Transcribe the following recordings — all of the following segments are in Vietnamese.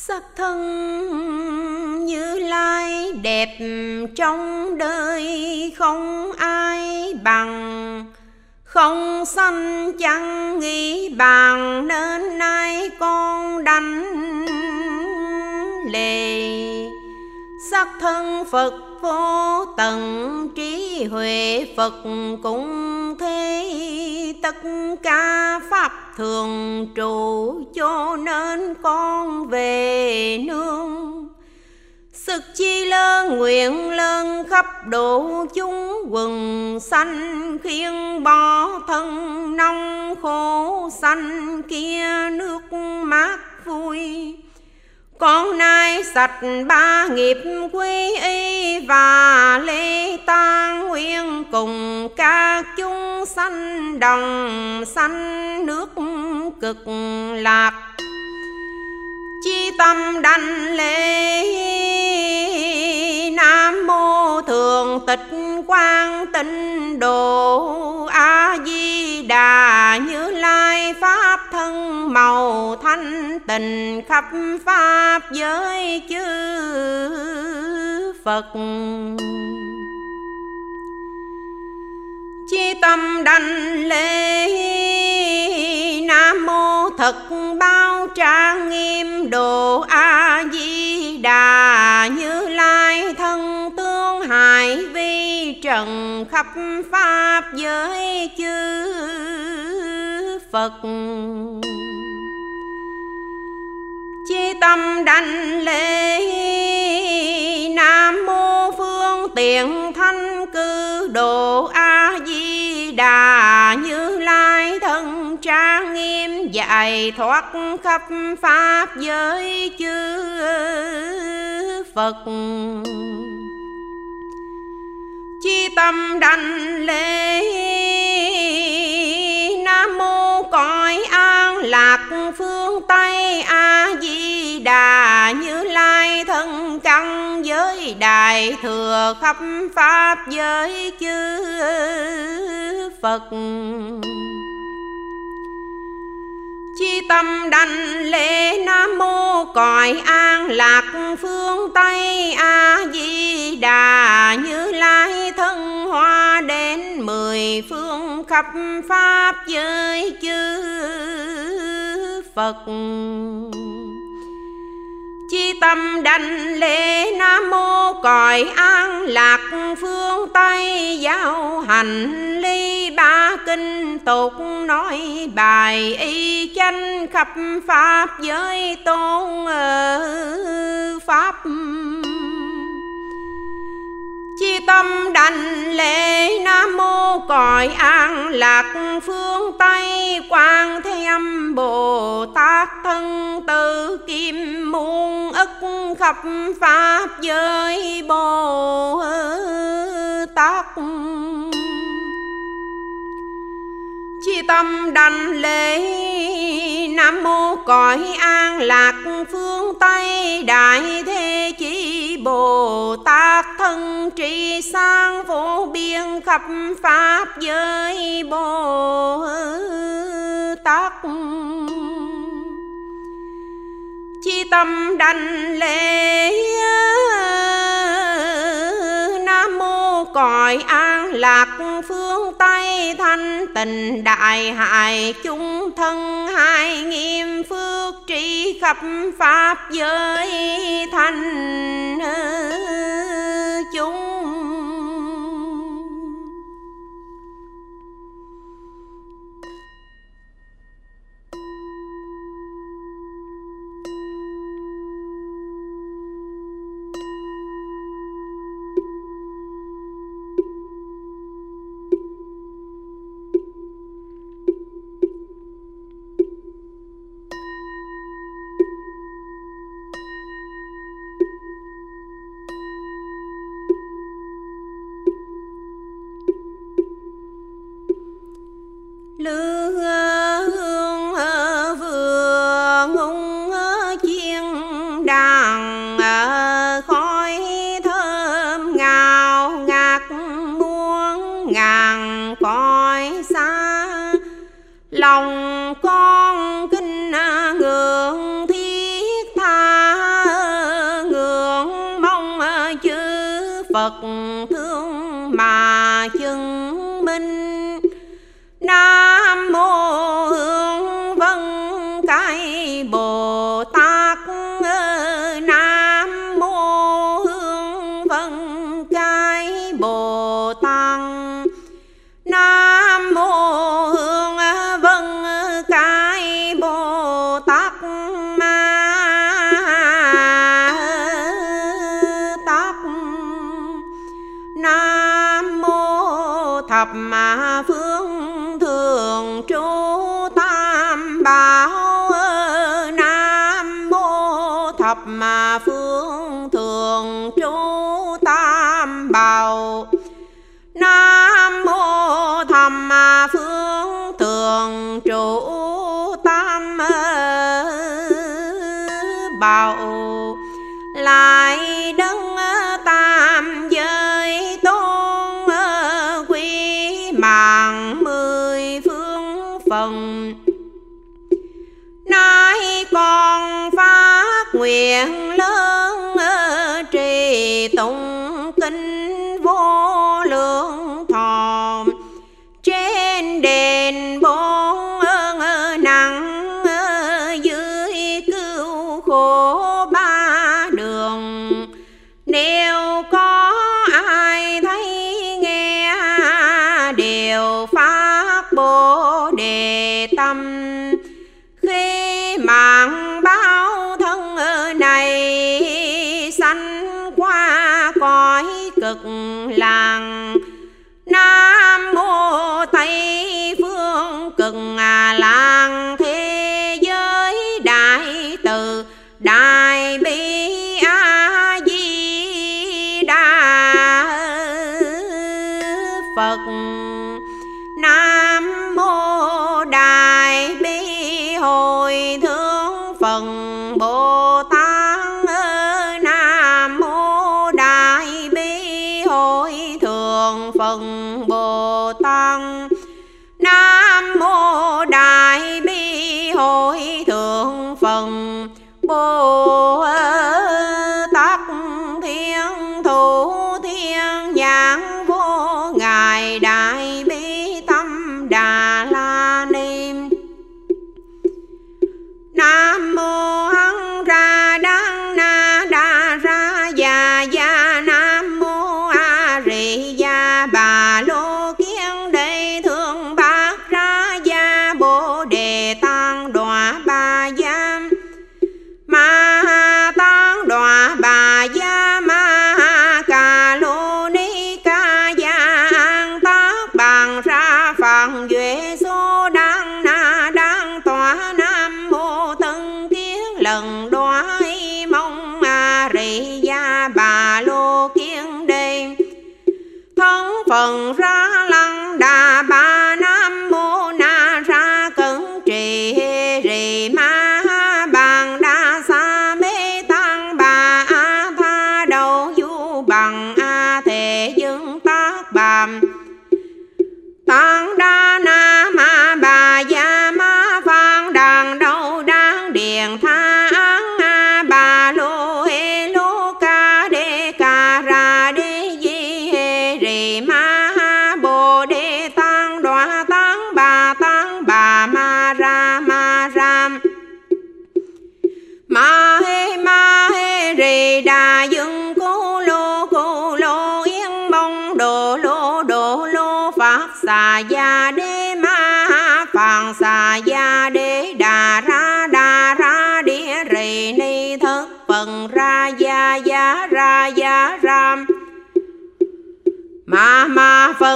sắc thân như lai đẹp trong đời không ai bằng. Không sanh chẳng nghĩ bàn nên nay con đành lệ sắc thân phật vô tận trí huệ phật cũng thế tất cả pháp thường trụ cho nên con về nương. Sức chi lớn nguyện lớn khắp độ chúng quần xanh Khiên bỏ thân nông khổ xanh kia nước mát vui con nay sạch ba nghiệp quy y và lễ tang nguyên cùng các chúng sanh đồng sanh nước cực lạc chi tâm đảnh lễ, nam mô thượng tịch quang tịnh độ a di đà như lai pháp thân màu thanh tịnh khắp pháp giới chư phật chi tâm đảnh lễ. Nam mô thật bao trang nghiêm độ a di đà. Như lai thân tương hải vi trần khắp pháp giới chư phật chi tâm đảnh lễ. Nam mô phương tiện thanh cư độ a di đà như lai thân trang nghiêm dạy thoát khắp pháp giới chư phật chi tâm đảnh lễ. Nam mô cõi an lạc phương tây. A di đà như lai thân căn giới đại thừa khắp pháp giới chư phật chi tâm đảnh lễ nam mô cõi an lạc phương tây a di đà như lai thân hoa đến mười phương khắp pháp giới chư phật chi tâm đảnh lễ nam mô cõi an lạc phương tây giáo hành ly ba kinh tục nói bài y chánh khắp pháp giới tôn pháp chi tâm đành lễ nam mô cõi an lạc phương tây quan thế âm bồ tát thân từ kim muôn ức khắp pháp giới bồ tát chi tâm đảnh lễ, nam mô cõi an lạc phương tây, đại thế chí bồ tát thân trì sang vô biên khắp pháp giới bồ tát. Chi tâm đảnh lễ cõi an lạc phương tây thanh tình đại hại chúng thân hai nghiêm phước trí khắp pháp giới thanh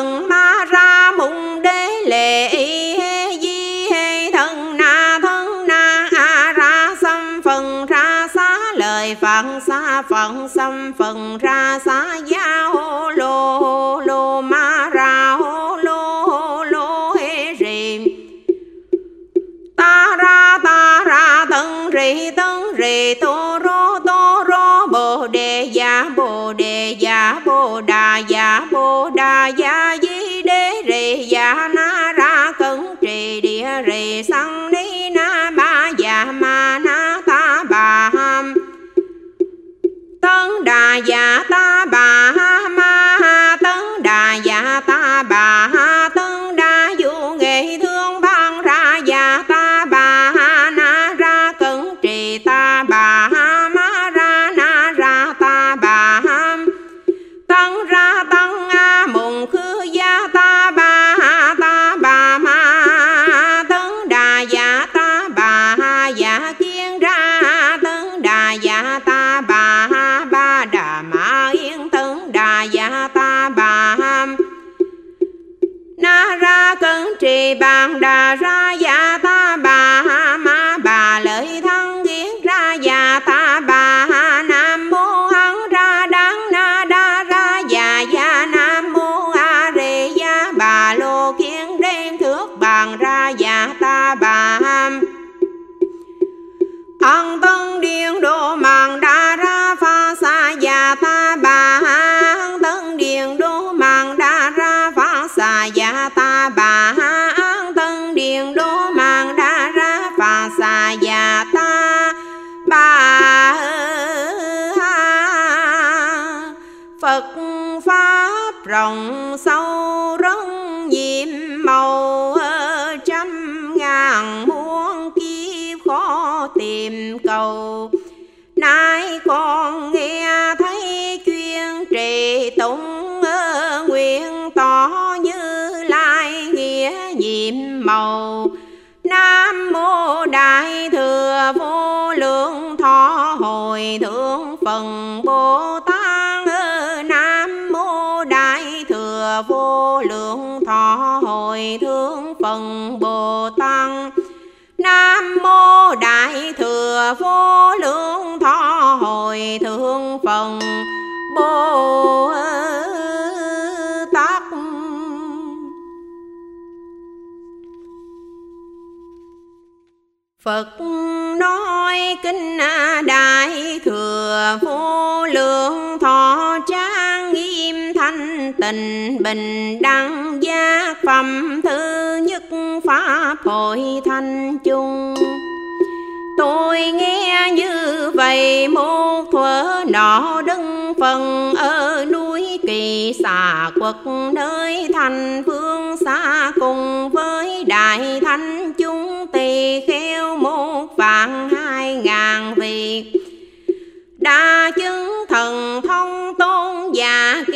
thần ma ra mùng đế lệ y hê di hê thân na thân na a ra xâm. Phần ra xá lời phật xa phận xâm phần ra xá giáo lô. Yeah. đã ra phần bồ tát nam mô đại thừa vô lượng thọ hồi thương phần bồ tát Nam mô Đại Thừa Vô Lượng Thọ Hồi thương Phần Bồ Tát Phật nói kinh Đại Thừa Vô Lượng Thọ Trang Nghiêm Thanh Tịnh Bình Đăng Giác Phẩm Thứ Nhất Pháp Hội Thanh Chung. Tôi nghe như vậy một thuở nọ đứng phần ở núi kỳ xà quật, nơi thành phương xa cùng với đại thanh chúng tỳ kheo.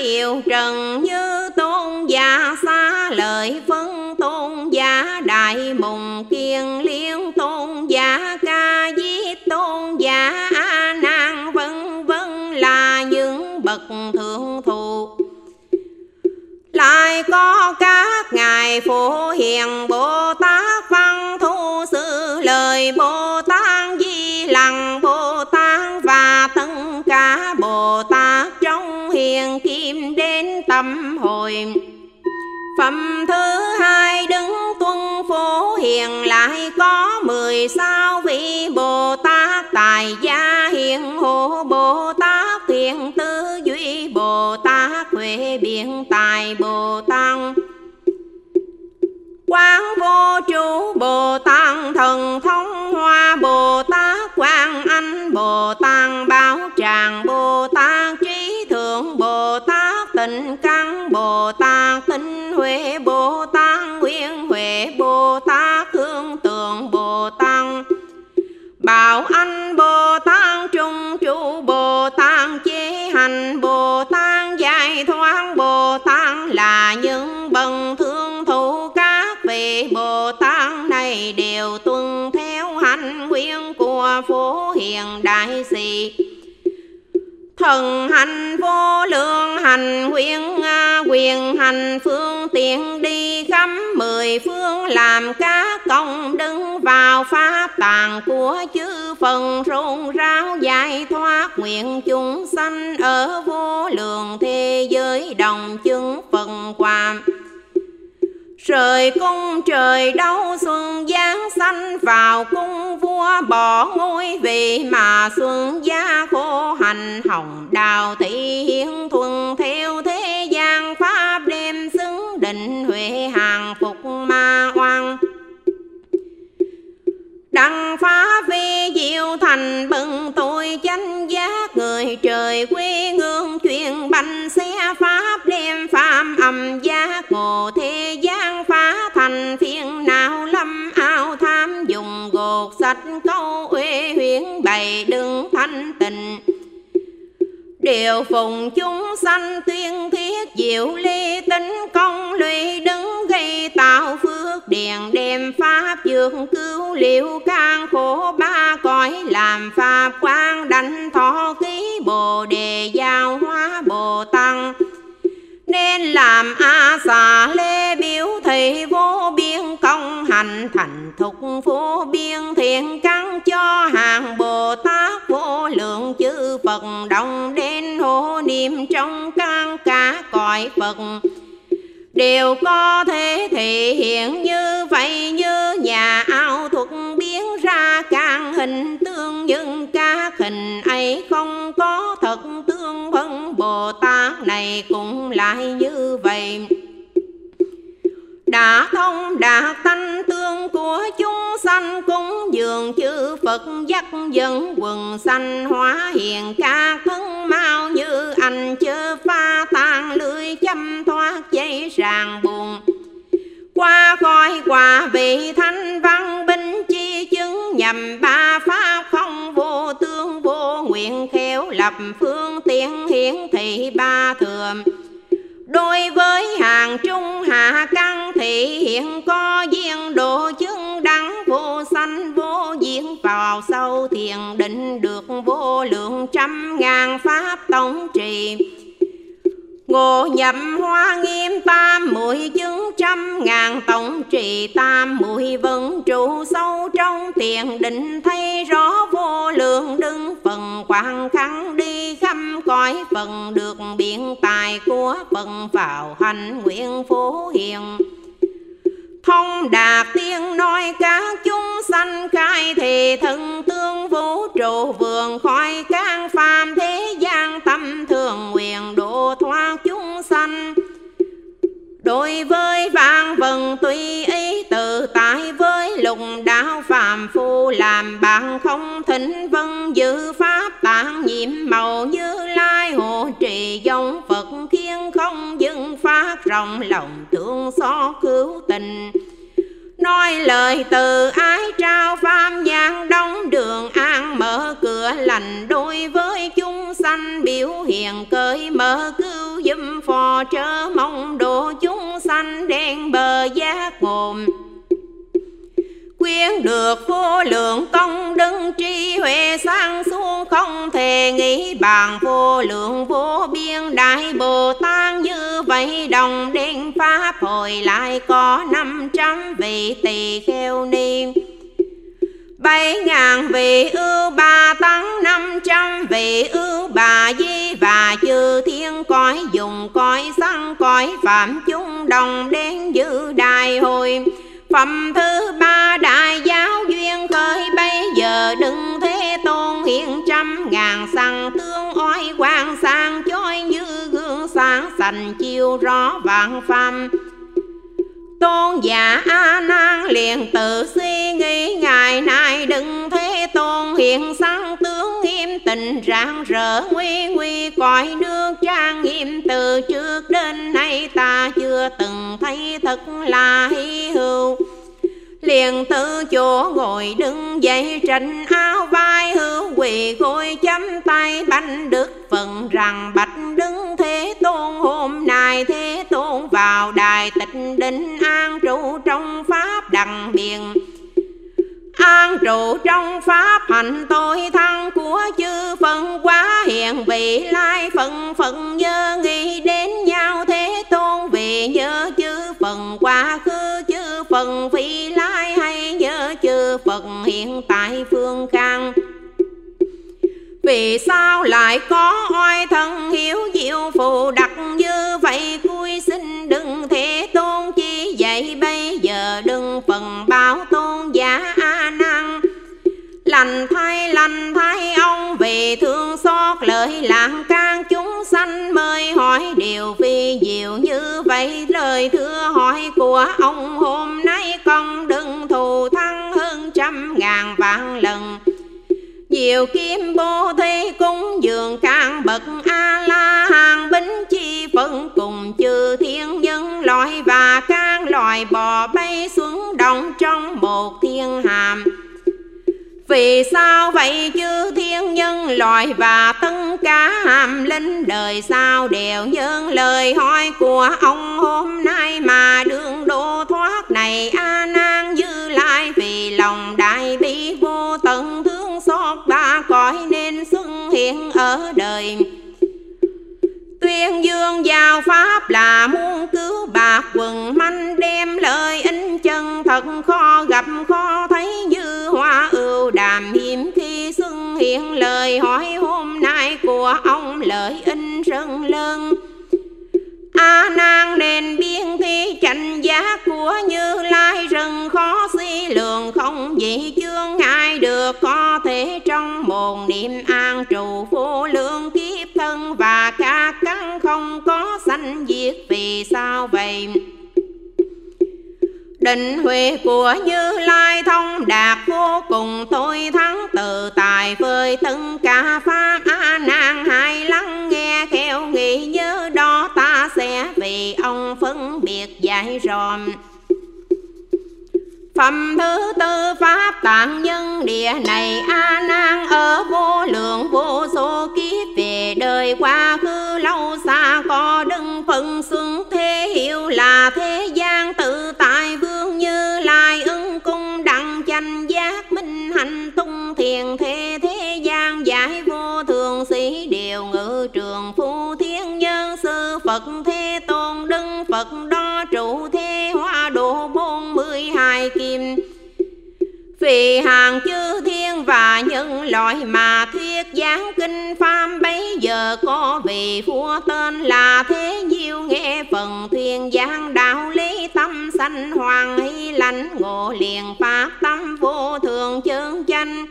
Giả trần như tôn giả xa, lời phân tôn giả đại mùng kiên liên tôn giả ca di tôn giả a nan, vân vân là những bậc thượng thụ lại có các ngài phổ hiền bồ tát văn thu sư, lời bồ tát di lặng rồi. Phẩm thứ hai đứng tuân phố hiền lại có mười sao vị Bồ Tát Tài gia hiền hộ Bồ Tát thiện tư duy Bồ Tát huệ biện tài Bồ Tát Quán vô trụ Bồ Tát thần hiền đại sĩ thần hành vô lượng hành nguyện quyền hành, phương tiện đi khắp mười phương, làm cá công đứng vào pháp tàng của chư phần rôn ráo giải thoát nguyện chúng sanh ở vô lượng thế giới đồng chứng phần quàm Trời cung, trời đâu xuân, giáng sanh vào cung vua bỏ ngôi vị mà xuân gia khô hành hồng. Đào thị hiến thuần theo thế gian, pháp đêm xứng định huệ hàng phục ma oan đặng phá vi diệu thành, bừng tội chánh giác. Người trời quê hương chuyện bành xe pháp, đem phạm âm giác. Ngộ thế gian phá thành, phiền não lâm ao tham. Dùng gột sạch câu uế huyễn, bày đừng thanh tịnh. Điều phùng chúng sanh tuyên thiết diệu ly tính, công lụy đứng gây tạo phước điền đem pháp dược cứu liệu can khổ ba cõi, làm pháp quan đảnh thọ ký bồ đề giao hóa bồ tăng nên làm a xà lê biểu thị vô biên công hành, thành thục vô biên thiện căn cho hàng bồ tát vô lượng chư phật, đồng đến hộ niệm trong căn cả cõi phật. Đều có thế thì hiện như vậy, như nhà ao thuật biến ra càng hình tương nhưng ca hình ấy không có thật tương phân bồ tát này cũng lại như vậy. Đã thông đạt tánh tương của chúng sanh cúng dường chư Phật dắt dẫn quần sanh hóa hiền ca thân mau như anh chớ pha tan lưới châm thoát dây ràng buồn. Qua khỏi quả vị thanh văn phương tiện hiển thị ba thừa Đối với hàng trung hạ căn thị, hiện có duyên độ chứng đắng vô sanh, vô diễn vào sâu thiền định được vô lượng trăm ngàn pháp tổng trì. Ngộ nhậm hoa nghiêm tam muội chứng trăm ngàn tổng trì tam muội vân trụ sâu trong tiền định thấy rõ vô lượng đứng phần quan khăn đi khắp cõi phần được biện tài của phần vào hành nguyện phổ hiền không đạt tiên nói các chúng sanh khai thì thân tương vũ trụ vườn khỏi can phàm thế gian tâm thường nguyện độ thoát chúng sanh. Đối với vạn vần tùy ý, tự tại với lục đạo phàm phu, làm bạn không thỉnh vân giữ pháp tạng nhiệm màu như lai hộ trì dòng phật khiến không dừng phát rộng lòng thương xót cứu tình. Nói lời từ ái trao phàm gian đóng đường an mở cửa lành đối với chúng sanh biểu hiện cởi mở cứu giúp phò trớ mong độ chúng sanh đen bờ giác ngồm quyên được vô lượng công đức tri huệ sang xuống không thể nghĩ bàn vô lượng vô biên. Đại bồ tát như vậy đồng đến pháp hồi lại có năm trăm vị tỳ kheo ni bảy ngàn vị ưu ba tăng, năm trăm vị ưu bà di và chư thiên. Cõi dùng, cõi săn cõi phạm chúng đồng đến dự đại hội Phẩm thứ ba trăm ngàn sằng tương oai quang sang, chói như gương sáng sành chiêu rõ vạn phàm. Tôn giả A Nan liền tự suy nghĩ ngày nay đừng thế tôn hiện sáng tướng nghiêm tình rạng rỡ nguy nguy, cõi nước trang nghiêm từ trước đến nay ta chưa từng thấy thật là hy hữu liền từ chỗ ngồi đứng dậy tranh áo vai hữu quỳ, gối chấm tay bánh đức phần rằng, bạch đứng thế tôn, hôm nay thế tôn vào đài tịch định an trụ trong pháp đằng biển. An trụ trong pháp hành tôi thăng của chư phần quá hiện vị, lai phần phần nhớ nghĩ đến nhau, thế tôn vì nhớ chư phần quá khứ phần phi lai hay nhớ chư Phật hiện tại phương khang. Vì sao lại có oai thân hiếu diệu phù đặc như vậy? Cui xin đừng thế tôn chi vậy, bây giờ đừng phần báo tôn giả a nan. Lành thay lành thay, ông vì thương xót lời lãng ca sanh mới hỏi điều phi diệu như vậy lời thưa hỏi của ông hôm nay con đừng thù thắng hơn trăm ngàn vạn lần Diệu kim bồ thi cúng dường càng bậc A-la hàng bính chi phân cùng chư thiên nhân loại và các loài bò bay xuống đồng trong một thiên hàm. Vì sao vậy chứ thiên nhân loài và tất cả hàm linh? Đời sao đều nhân lời hỏi của ông hôm nay mà đường đô thoát này a nan như lai vì lòng đại bi vô tận thương xót ba cõi nên xuất hiện ở đời. Tuyên dương giao pháp là muốn cứu bạc quần manh, đem lời in chân thật khó lời hỏi hôm nay của ông lợi in rừng lớn. A nan nên biên thi chánh giá của như lai rừng khó suy lượng không gì chương ngại được, có thể trong một niệm an trụ vô lượng kiếp thân và ca căn không có sanh diệt vì sao vậy? Định huệ của Như Lai thông đạt vô cùng, tôi thắng tự tài phơi từng cả pháp a nan hai lắng nghe khéo nghĩ nhớ đó ta sẽ vì ông phân biệt giải ròm. Phẩm thứ tư pháp tạng nhân địa này A nan ở vô lượng vô số kiếp về đời qua vì hàng chư thiên và nhân loại mà thuyết giảng kinh pháp bấy giờ có vị vua tên là thế diêu. Nghe phần thuyền giảng đạo lý tâm sanh hoàng hy lãnh ngộ, liền pháp tâm vô thường chân chánh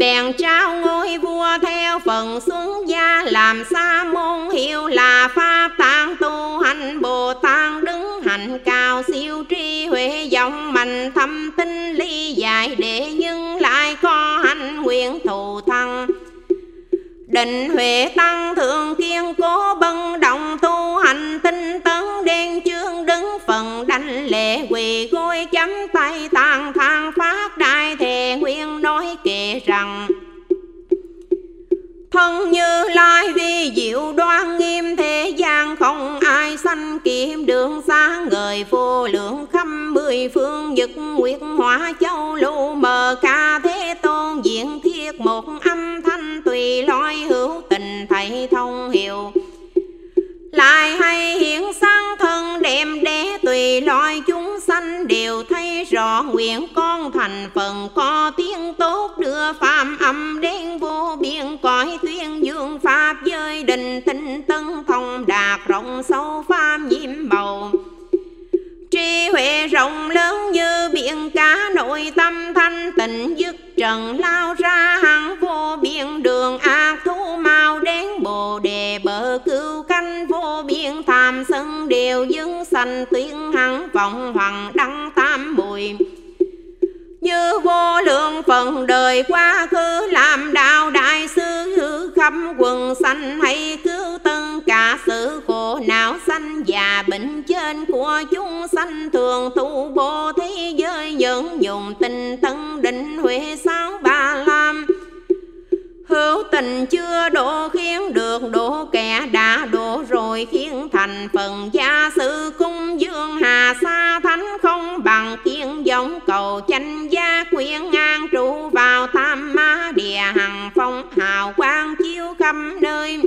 bèn trao ngôi vua theo phần xuống gia, làm sa môn hiệu là pháp tạng tu. Hành bồ tát đứng hạnh cao, siêu tri huệ giọng mạnh thâm tinh ly giải để nhưng lại có hành nguyện thù thăng. Định huệ tăng thượng kiên cố bân động tu hành tinh tấn đen chưa đứng đánh lệ quỳ gối chấm tay tàn thang phát đại thề nguyên nói kệ rằng, thân như lai vi diệu đoan nghiêm thế gian, không ai sanh kiếm đường xa, người vô lượng khắp mười phương nhật nguyệt hóa châu lưu mờ ca thế tôn diện thiết một âm thanh tùy loi hữu tình thầy thông hiệu lại hay hiện sang thân đem đế tùy loại chúng sanh đều thấy rõ nguyện con thành phần có tiếng tốt đưa phạm âm đến vô biên cõi tuyên dương pháp giới đình tinh tân thông đạt rộng sâu pháp nhiễm màu. Trí huệ rộng lớn như biển cá, nội tâm thanh tịnh dứt trần lao ra hằng vô biên đường ác thú mau đến bồ đề. Bờ cứu canh vô biên, tham sân đều dưng sanh tuyến hằng vọng hoàng đăng tam mùi như vô lượng phần đời quá khứ, làm đạo đại sư hư khắp quần sanh, hay cứu tân cả sự khổ não sanh và bệnh trên của chúng sanh thường tu bồ thế giới những dùng tình tân định huệ sáu ba lam. Hữu tình chưa độ khiến được độ kẻ đã độ rồi khiến thành phần gia sự cung dương hà sa thánh không bằng kiên giống cầu chanh gia quyến ngang trụ vào tam ma địa hằng phong hào quang chiếu khắp nơi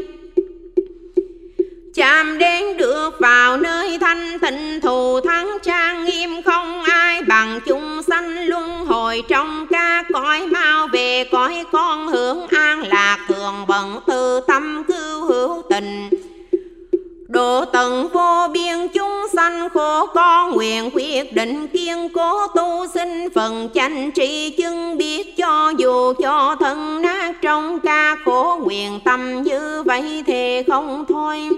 chạm đến được vào nơi thanh tịnh, thù thắng trang nghiêm, không ai bằng chúng sanh luân hồi. Trong ca cõi mau về cõi con hưởng an lạc, thường bận từ tâm cứu hữu tình. Độ tận vô biên, chúng sanh khổ con nguyện quyết định kiên cố tu sinh. Phần chánh trị chứng biết cho dù cho thân nát trong ca khổ nguyện, tâm như vậy thì không thôi.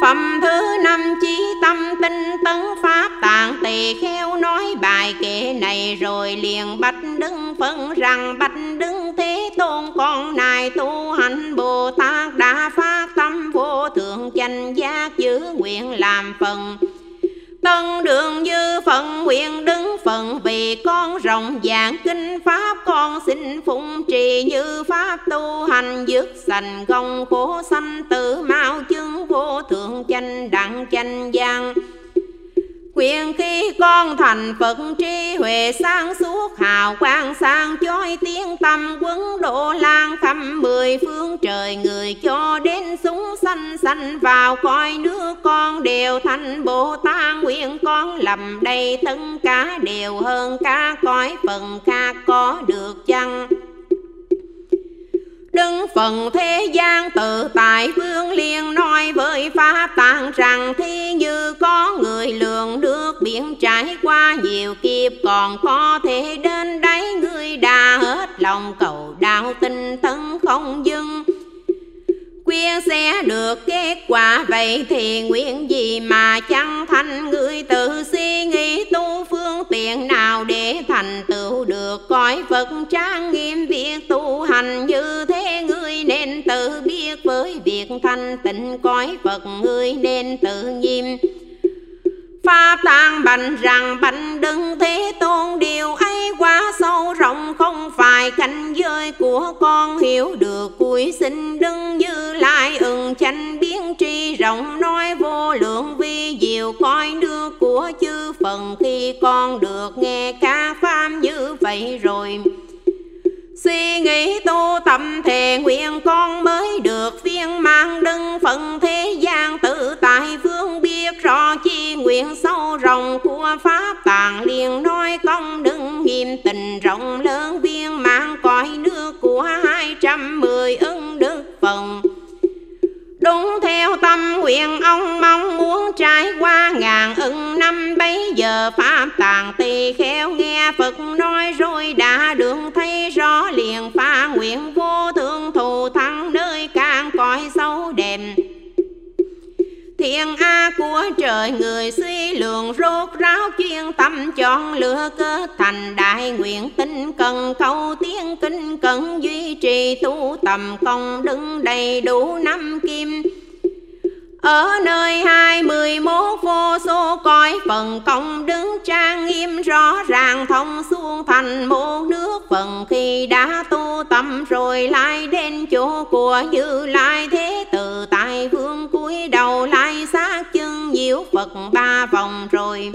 Phẩm thứ năm chí tâm tinh tấn pháp tạng tỳ kheo nói bài kệ này rồi liền bạch đứng phân rằng bạch đứng thế tôn con này tu hành Bồ Tát đã phát tâm vô thượng chánh giác giữ nguyện làm phần. Tân đường như phận nguyện đứng phận. Vì con rộng dạng kinh pháp, con xin phụng trì như pháp tu hành. Dứt sành gông cố sanh tử mau chứng vô thượng chanh đặng chanh giang Quyền khi con thành Phật tri huệ sáng suốt, hào quang sang chói, tiếng tâm quấn độ lan khắp mười phương trời. Người cho đến súng xanh xanh vào coi nước, con đều thành Bồ Tát. Nguyện con lầm đầy tất cả đều hơn cả cõi, phần khác có được chăng? Phần thế gian tự tại, vương liên nói với pháp tạng rằng thế như có người lượng được biển trải qua nhiều kiếp, còn có thể đến đấy, người đã hết lòng cầu đạo tinh tấn không dừng quyên sẽ được kết quả. Vậy thì nguyện gì mà chẳng thành? Người tự suy nghĩ tu phương tiện nào để thành tựu được? Cõi Phật trang nghiêm việc tu hành như thế, người nên tự biết. Với việc thanh tịnh, cõi Phật người nên tự nghiêm pha tan bành rằng bành đừng thế tôn, điều ấy quá sâu rộng, không phải cảnh giới của con hiểu được. Cuối sinh đừng như lai ừng chánh biến tri rộng, nói vô lượng vi diệu. Coi nước của chư phần khi con được nghe ca pháp như vậy rồi. Suy nghĩ tu tâm thề nguyện, con mới được viên mang đừng phận thế gian tự rõ chi nguyện sâu rộng của Pháp tạng liền nói công đừng nghiêm tình rộng lớn viên mãn cõi nước của hai trăm mười ưng đức phần. Đúng theo tâm nguyện ông mong muốn trải qua ngàn ưng năm bấy giờ, Pháp tàng tỳ khéo nghe Phật nói rồi đã đường thấy rõ liền pha nguyện vô thượng thù thắng nơi càng cõi sâu đẹp Thiên A của trời người suy lượng rốt ráo chuyên tâm chọn lựa cơ thành. Đại nguyện tinh cần câu tiếng kinh cần, duy trì tu tầm công đứng đầy đủ năm kim. Ở nơi hai mươi mốt vô số coi phần công đứng trang nghiêm, rõ ràng thông xuống thành một nước phần. Khi đã tu tâm rồi lại đến chỗ của như lai thế tự chiếu phật ba vòng rồi.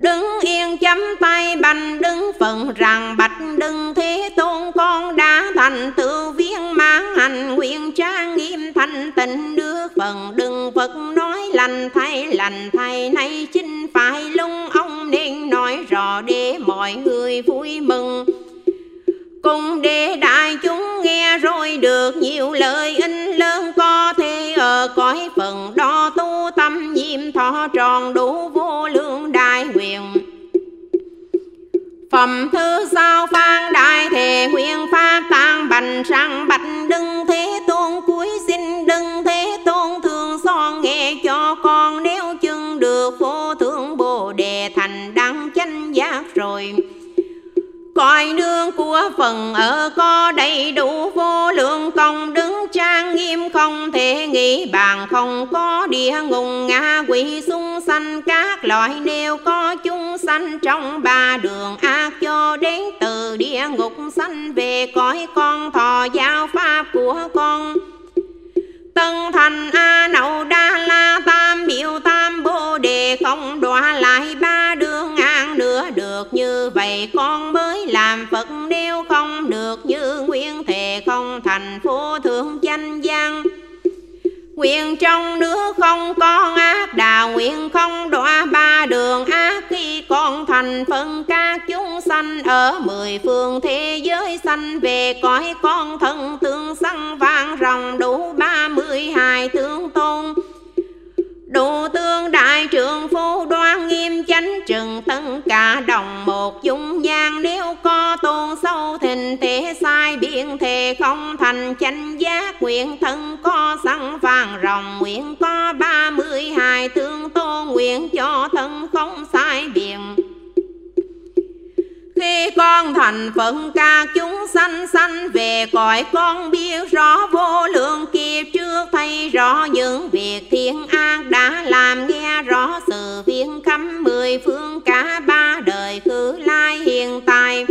Đứng yên chấm tay bành, đứng phần rằng bạch đừng thế tôn con đã thành tự viên mãn hành. Nguyện trang nghiêm thanh tịnh, đưa phần đừng Phật nói lành, thay lành, thay nay chính phải lung ông nên nói rõ để mọi người vui mừng. Cùng để đại chúng nghe rồi được nhiều lời in, lớn có thể ở cõi phần đó tâm nhiệm thọ tròn đủ vô lượng đại nguyện. Phẩm thứ sao phan đại thề nguyện pháp tăng bành sang bạch đừng thế tôn cuối xin đừng thế tôn thường son nghe cho con nếu chừng được vô thượng bồ đề thành đăng chánh giác rồi. Cõi nương của phần ở có đầy đủ vô lượng công đức trang không thể nghĩ bàn không có địa ngục. Ngạ quỷ xung sanh, các loại đều có chúng sanh. Trong ba đường ác cho đến từ địa ngục, sanh về cõi con, thọ giáo pháp của con. Tân thành A Nậu Đa La Tam Biểu Tam Bồ Đề không đủ Nguyện trong nước không con ác đà Nguyện không đọa ba đường ác. Khi con thành phân các chúng sanh Ở mười phương thế giới sanh Về, cõi con thân tương sanh vang rồng đủ ba mươi hai tướng tôn. Đủ tương đại trường phu đoan nghiêm chánh trừng tân cả đồng một dung gian Nếu có tôn sâu thình thế sai biện thề không thành chánh giác Nguyện thân có sẵn vàng rồng, nguyện có ba mươi hai tương tôn Nguyện cho thân không sai khi con thành phận ca chúng sanh sanh về cõi con biết rõ vô lượng kiếp trước, thấy rõ những việc thiên ác đã làm, nghe rõ sự viên khắp mười phương, cả ba đời khứ lai hiện tại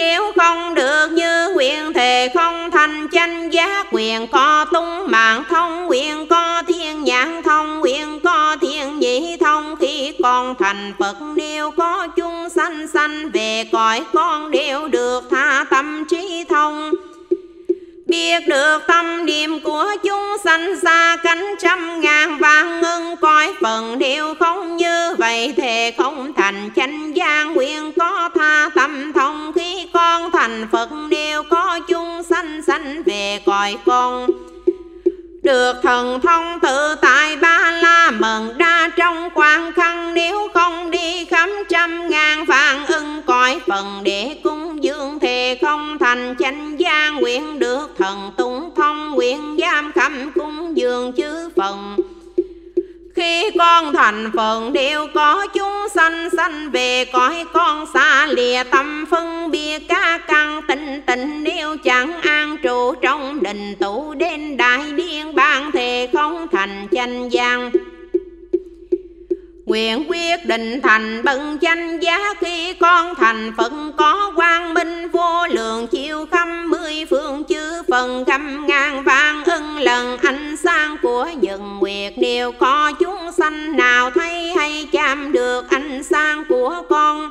nếu không được như nguyện thề không thành chánh giác quyền có tung mạng thông, Nguyện có thiên nhãn thông, Nguyện có thiên nhị thông. Khi con thành Phật, nếu có chung sanh sanh Về cõi con đều được tha tâm trí thông. Biết được tâm niệm của chúng sanh xa cánh trăm ngàn vạn ngưng, coi phần điều không như vậy thề không thành chánh gian nguyện. Có tha tâm thông khi con thành Phật đều có chúng sanh sanh về cõi con được thần thông tự tại ba la mừng đa trong quan khăn, nếu không đi khám trăm ngàn phản ưng cõi phần để cung dương thề không thành chánh gia nguyện được thần tung thông nguyện giam khắp cung dương chứ phần khi con thành phần đều có chúng sanh sanh về cõi con xa lìa, tâm phân biệt ca căn tịnh tịnh nếu chẳng an trụ, trong đình tụ đến đại điên, ban thề không thành chanh gian. Nguyện quyết định thành bận danh giá khi con thành Phật có quang minh, vô lượng chiêu khắp mười phương, chư phần khăm ngàn vang ưng lần. Ánh sáng của những nguyệt đều có chúng sanh, nào thấy hay chạm được ánh sáng của con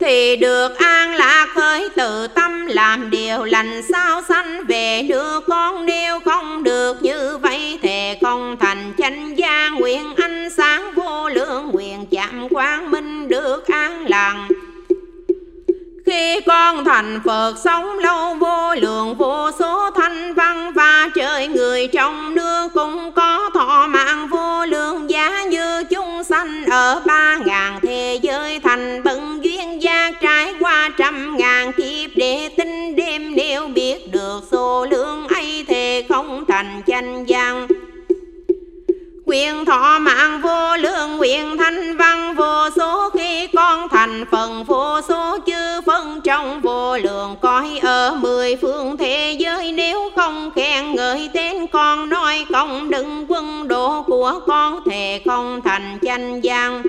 thì được an lạc khởi tự tâm làm điều lành sao sanh về đưa con. Nếu không được như vậy thề không thành chánh gia. Nguyện ánh sáng vô lượng, nguyện chạm quang minh được an lành. Khi con thành Phật sống lâu vô lượng, vô số thanh văn và trời người trong nước cũng có thọ mạng vô lượng. Giá như chúng sanh ở ba ngàn thế giới thành bận trải qua trăm ngàn kiếp để tin đêm nếu biết được số lượng ấy thì không thành chanh gian quyền thọ mạng vô lượng, quyền thanh văn vô số, khi con thành phần vô số, chư phân trong vô lượng coi ở mười phương thế giới. Nếu không khen ngợi tên con, nói công đừng quân độ của con thề không thành chanh gian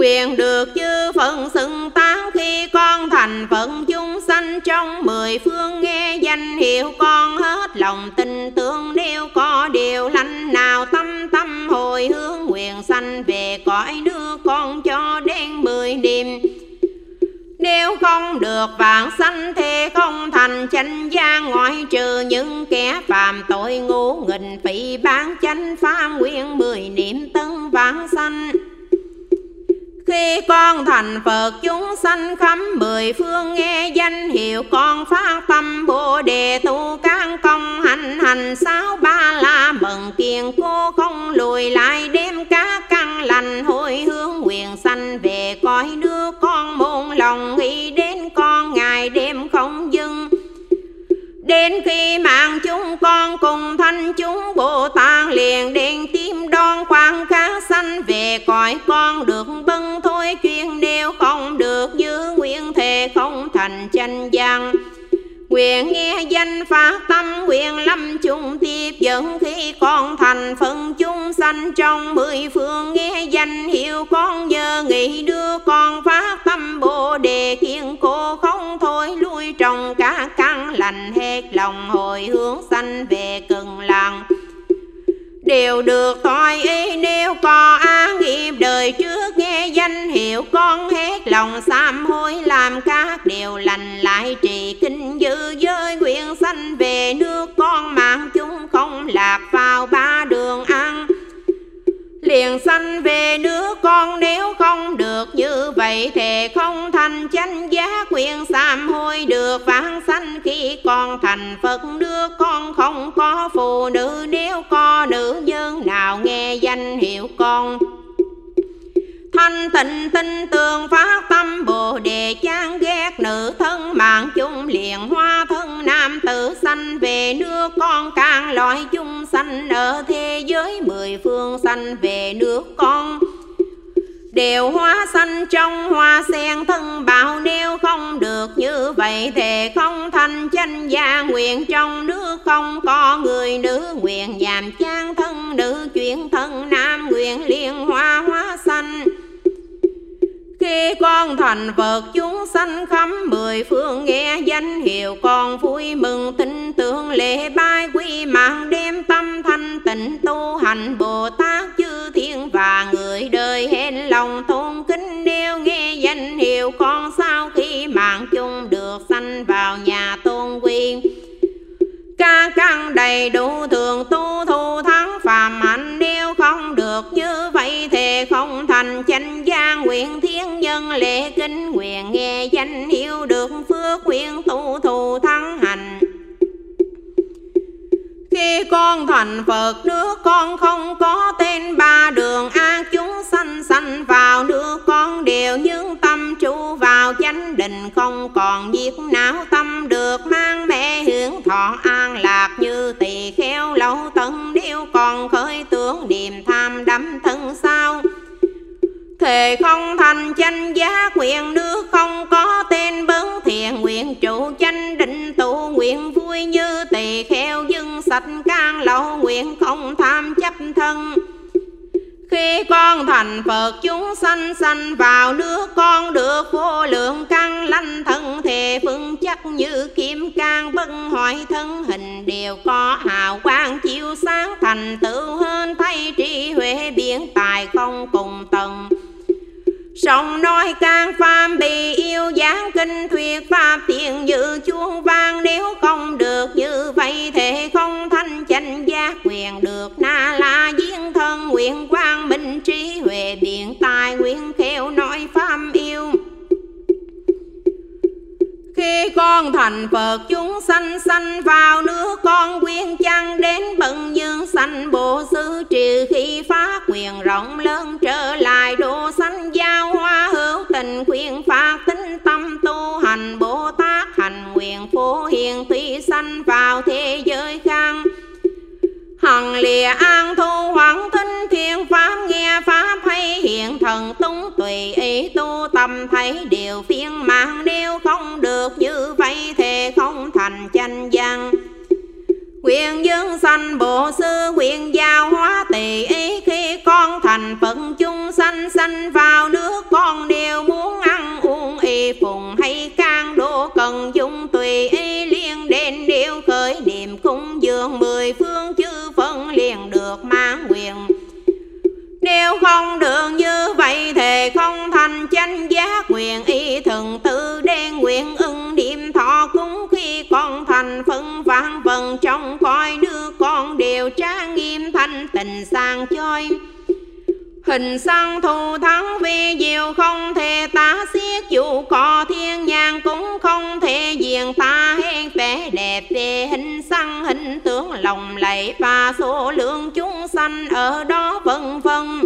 Quyền được chư phận xưng tán khi con thành phận chúng sanh trong mười phương nghe danh hiệu con hết lòng tin tưởng nếu có điều lành nào tâm tâm hồi hướng nguyện sanh về cõi đưa con cho đến mười niệm. Nếu không được vạn sanh thì không thành chánh gia ngoại trừ những kẻ phạm tội ngu nghịch phỉ bán chánh phá nguyên mười niệm tân vạn sanh khi con thành Phật, chúng sanh khắp mười phương nghe danh hiệu con phát tâm. Bồ đề tu các công hành hành, sáu ba la mừng kiền cô không lùi lại. Đem các căn lành, hồi hướng nguyện sanh về cõi nước. Con môn lòng nghĩ đến con, ngày đêm không dừng Đến khi mạng chúng con cùng thanh chúng Bồ Tát liền đến tim đón quan sanh về cõi con được bân thôi, chuyên nếu không được như nguyện thề không thành tranh gian Nguyện nghe danh phát tâm, nguyện lâm chung tiếp dẫn khi con thành phân chúng sanh. Trong mười phương nghe danh hiệu con, nhờ nghĩ đưa con phát tâm. Bồ đề kiên cố không thôi, lui trong cả căn lành hết lòng hồi hướng sanh về cần làng đều được thôi. Ý nếu có an nghiệp đời trước nghe danh hiệu con hết lòng sám hối, làm các điều lành lại trì kinh dư giới, nguyện sanh về nước con mạng chúng không lạc vào ba đường liền sanh về nước con, nếu không được như vậy thì không thành chánh giá quyền sám hối được. Vãng sanh khi con thành phật nước con không có phụ nữ. Nếu có nữ nhân nào nghe danh hiệu con thanh tịnh tinh tường phát tâm bồ đề chán ghét nữ thân mạng chung liền hoa thân nam tử sanh về nước. Con càng loại chung sanh ở thế giới mười phương sanh về nước. Con đều hoa xanh trong hoa sen thân bảo nếu không được như vậy thì không thành chánh gia nguyện trong nước. Không có người nữ nguyện nhàm chán thân nữ chuyển thân nam nguyện liên hoa hoa khi con thành Phật, chúng sanh khắp mười phương nghe danh hiệu con vui mừng tin tưởng lễ bái quy mạng đem tâm thanh tịnh tu hành Bồ Tát chư thiên và người đời hên lòng tôn kính. Nếu nghe danh hiệu con sau khi mạng chung được sanh vào nhà tôn quyền ca căn đầy đủ thường tu, thu thắng phàm hạnh nếu không được như vậy thì không thành chánh gia nguyện thiên lễ kinh nguyện nghe danh hiệu được phước nguyện tu thù thắng hành. Khi con thành Phật, nước con không có tên ba đường. Ác chúng sanh sanh vào nước con đều những tâm trụ vào chánh định, không còn giết não tâm được mang mẹ hưởng thọ. An lạc như tỳ kheo lâu tận đều còn khởi tướng niềm tham đắm thân sao Thề không thành chánh giá, quyền nước không có tên bấn thiện nguyện trụ chánh định tụ, nguyện vui như tỳ kheo dân sạch can lậu. Nguyện không tham chấp thân. Khi con thành Phật, chúng sanh sanh vào nước, con được vô lượng căn lanh thân. Thề vững chắc như kim cang, bất hoại thân. Hình đều có hào quang chiếu sáng, thành tựu hơn thay trí huệ biển tài không cùng tầng. Sông nói can phàm bị yêu giảng kinh thuyết pháp tiền dự khi con thành Phật, chúng sanh sanh vào nước. Con quyên chăng đến bận dương sanh. Bộ sư trừ khi phát quyền rộng lớn trở lại. Độ sanh giao hoa hữu tình, khuyên phát tính tâm tu hành. Bồ Tát hành nguyện phổ hiền, tuy sanh vào thế giới khang Hằng lìa an thu hoàng tinh thiên pháp nghe pháp hay hiện thần tung tùy ý tu tâm thấy điều phiên mạng. Nếu không được như vậy thì không thành chánh văn. Quyền dương sanh bộ sư, quyền giao hóa tỳ ý. Khi con thành phật chung sanh sanh vào nước, Con đều muốn ăn uống y phùng hay can đô cần dung tùy ý. Liên đến đều khởi niệm cúng dường mười phương nếu không được như vậy thì không thành chánh giác quyền y thần tự đen nguyện ưng niệm thọ cúng khi con thành phân vạn phần trong coi đưa con đều trang nghiêm thanh tình sang chơi Hình săn thù thắng vi diệu không thể ta xiết, dù có thiên nhàn cũng không thể diện ta hay vẻ đẹp về hình săn, hình tướng lòng lạy và số lượng chúng sanh ở đó vân vân.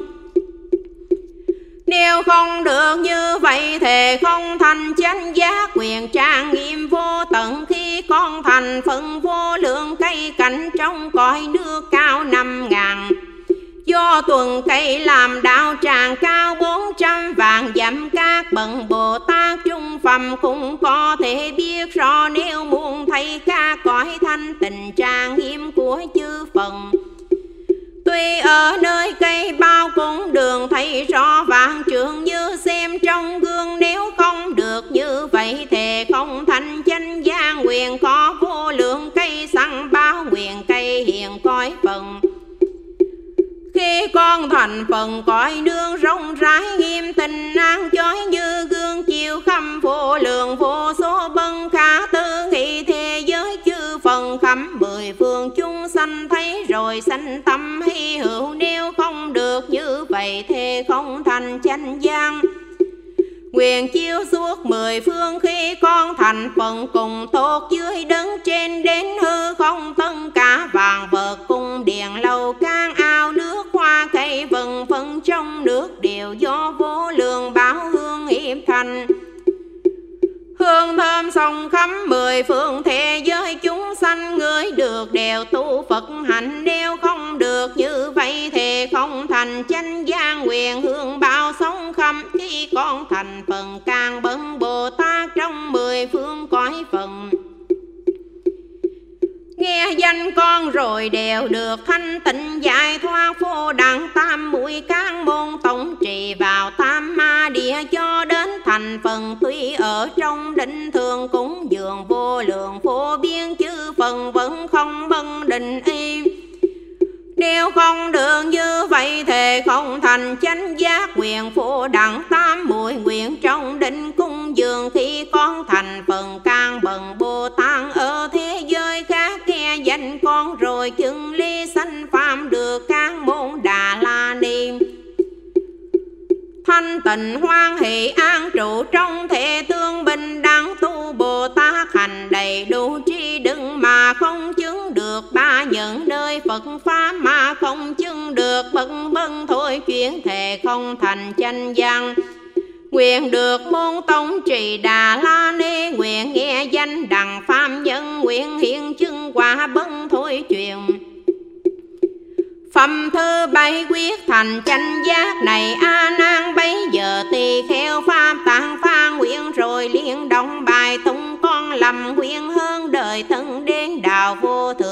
Nếu không được như vậy thì không thành chánh giác, quyền trang nghiêm vô tận. Khi con thành phần vô lượng, cây cảnh trong cõi nước cao năm ngàn tuần cây làm đạo tràng cao bốn trăm vạn dặm các bậc Bồ Tát trung phẩm cũng có thể biết rõ. Nếu muốn thấy ca cõi thanh, tình trang nghiêm của chư phần. Tuy ở nơi cây bao cũng đường thấy rõ vạn trường như xem trong gương. Nếu không được như vậy thì không thành danh gia quyền Có vô lượng cây săn bao quyền cây hiền cõi phần khi con thành phần cõi nương rộng rãi nghiêm tình an chói như gương chiều khâm vô lượng vô số bân khả tư nghị thế giới chư phần khắp mười phương chung sanh thấy rồi sanh tâm hy hữu. Nếu không được như vậy thì không thành chánh gian. Quyền chiếu suốt mười phương khi con thành phần cùng tốt dưới đấng trên đến hư không tân cả vàng vật cung điện lầu can ao nước đây vần phân trong nước đều do vô lượng bảo hương hiệp thành. Hương thơm sông khắp mười phương thế giới, chúng sanh người được đều tu Phật hạnh. Nếu không được như vậy thì không thành chánh gian quyền hương bao sống khắp. Khi con thành phần càng bấn Bồ Tát trong mười phương cõi phần Nghe danh con rồi đều được thanh tịnh. Giải thoát vô đẳng tam mũi các môn tổng trì vào tam ma địa cho đến thành phần tuy ở trong định thường cũng dường vô lượng phổ biến, chứ phần vẫn không bân định y. Nếu không được như vậy thì không thành chánh giác, quyền phổ đẳng tam mũi nguyện trong định cung dường khi con thành danh con rồi chừng ly sanh phạm được các môn đà la niệm. Thanh tịnh hoan hỷ an trụ trong thể tương bình đang tu bồ tát hành đầy đủ trí đừng mà không chứng được ba những nơi phật pháp mà không chứng được bất vân thôi chuyển thể không thành chánh văn. Nguyện được môn tông trì Đà La Ni. Nguyện nghe danh đằng pháp nhân Nguyện hiện chứng quả bân thôi truyền. Phẩm thư bay quyết thành tranh giác này. A nan bây giờ tỳ kheo pháp tạng pha nguyện rồi liên động bài tung con lầm nguyện hơn đời thân đến đạo vô thường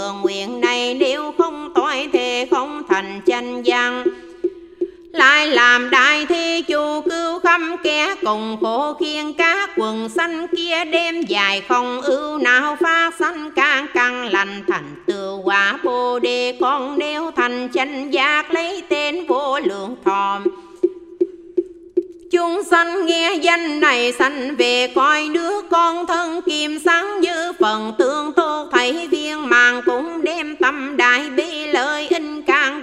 lại làm đại thi chu cứu khâm kẻ cùng khổ khiên các quần xanh kia đêm dài không ưu nào phát sanh càng căng lành thành từ quả bồ đề con nếu thành chánh giác lấy tên vô lượng thòm. Chúng sanh nghe danh này sanh về coi đứa con thân kim sáng như phần tương tốt thấy viên màng cũng đem tâm đại bi lợi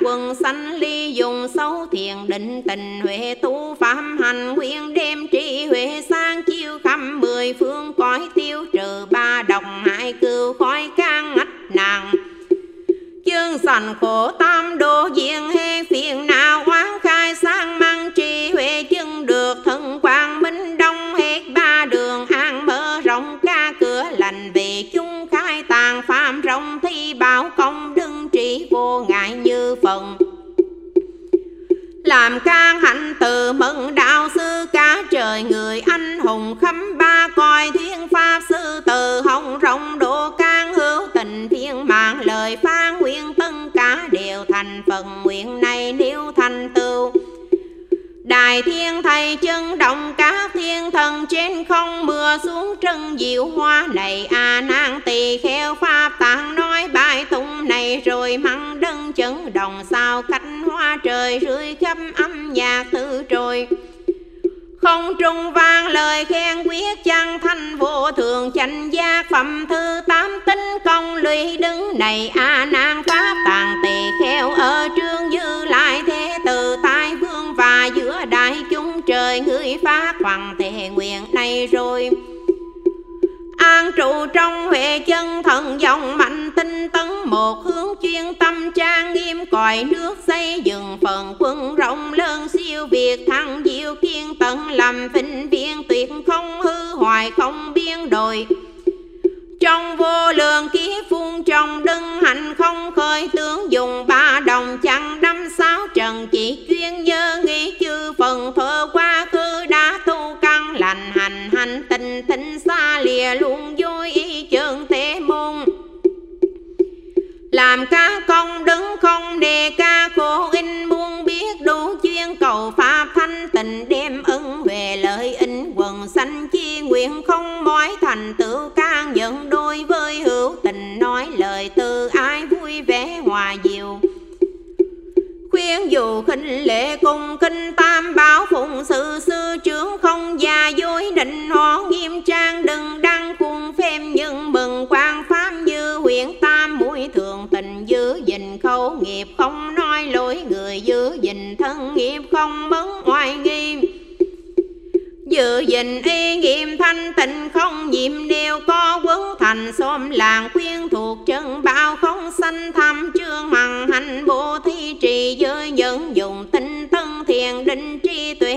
quần sanh ly dùng sâu thiền định tình huệ tu phạm hành nguyện đêm trí huệ sang chiêu khắp mười phương cõi tiêu trừ ba độc hại cừu khói can ngách nàng. Chương sanh khổ tam đồ diện hê phiền nào oán khai sang mang trì huệ chân được thân quang minh làm ca hạnh từ mừng đạo sư, cả trời người anh hùng khắp ba coi thiên pháp sư, từ hồng rộng độ can hữu tình thiên mạng, lời phán nguyện, tất cả đều thành phần nguyện Đại thiên thầy chân động, các thiên thần trên không mưa xuống trân diệu hoa này. A nan tỳ kheo pháp tạng nói bài tụng này rồi măng đơn chấn đồng sao cánh hoa trời rưới khắp âm nhạc tự trôi không trung vang lời khen quyết chăng thanh vô thường, chánh giác phẩm thư tám tính công lụy đứng này. A nan pháp tàng tỳ kheo ở trương dư mang trụ trong huệ chân thần dòng mạnh tinh tấn, một hướng chuyên tâm trang nghiêm, còi nước xây dựng, phần quân rộng lớn siêu việt, thăng diệu kiên tận, làm vinh viên tuyệt không hư hoài, không biên đổi. Trong vô lượng ký phun trong đưng hạnh không khơi, tướng dùng ba đồng chăng đâm sáu trần, chỉ chuyên nhớ nghĩ chư phần thơ qua cơ lìa luôn vui ý chân thế môn. Làm ca công đứng không đề ca khổ in muốn biết đủ chuyên cầu pháp thanh tình đem ưng về lợi in quần sanh chi nguyện không mỏi thành tựu can nhận đôi với hữu tình nói lời từ ai vui vẻ hòa diệu khuyên dù khinh lệ cùng kinh tam bảo phụng sự sư trưởng không già dối định họ nghiêm trang đừng đăng cuồng phem nhưng mừng quan pháp như huyện tam mũi thường tình giữ gìn khẩu nghiệp không nói lỗi người giữ gìn thân nghiệp không mấn oai nghiêm. Giữ gìn y nghiêm thanh tịnh không nhiệm đều có quấn thành xóm làng khuyên thuộc chân bao không sanh tham bằng hành bộ thi trì giới nhân dùng tinh tân thiền định tri tuệ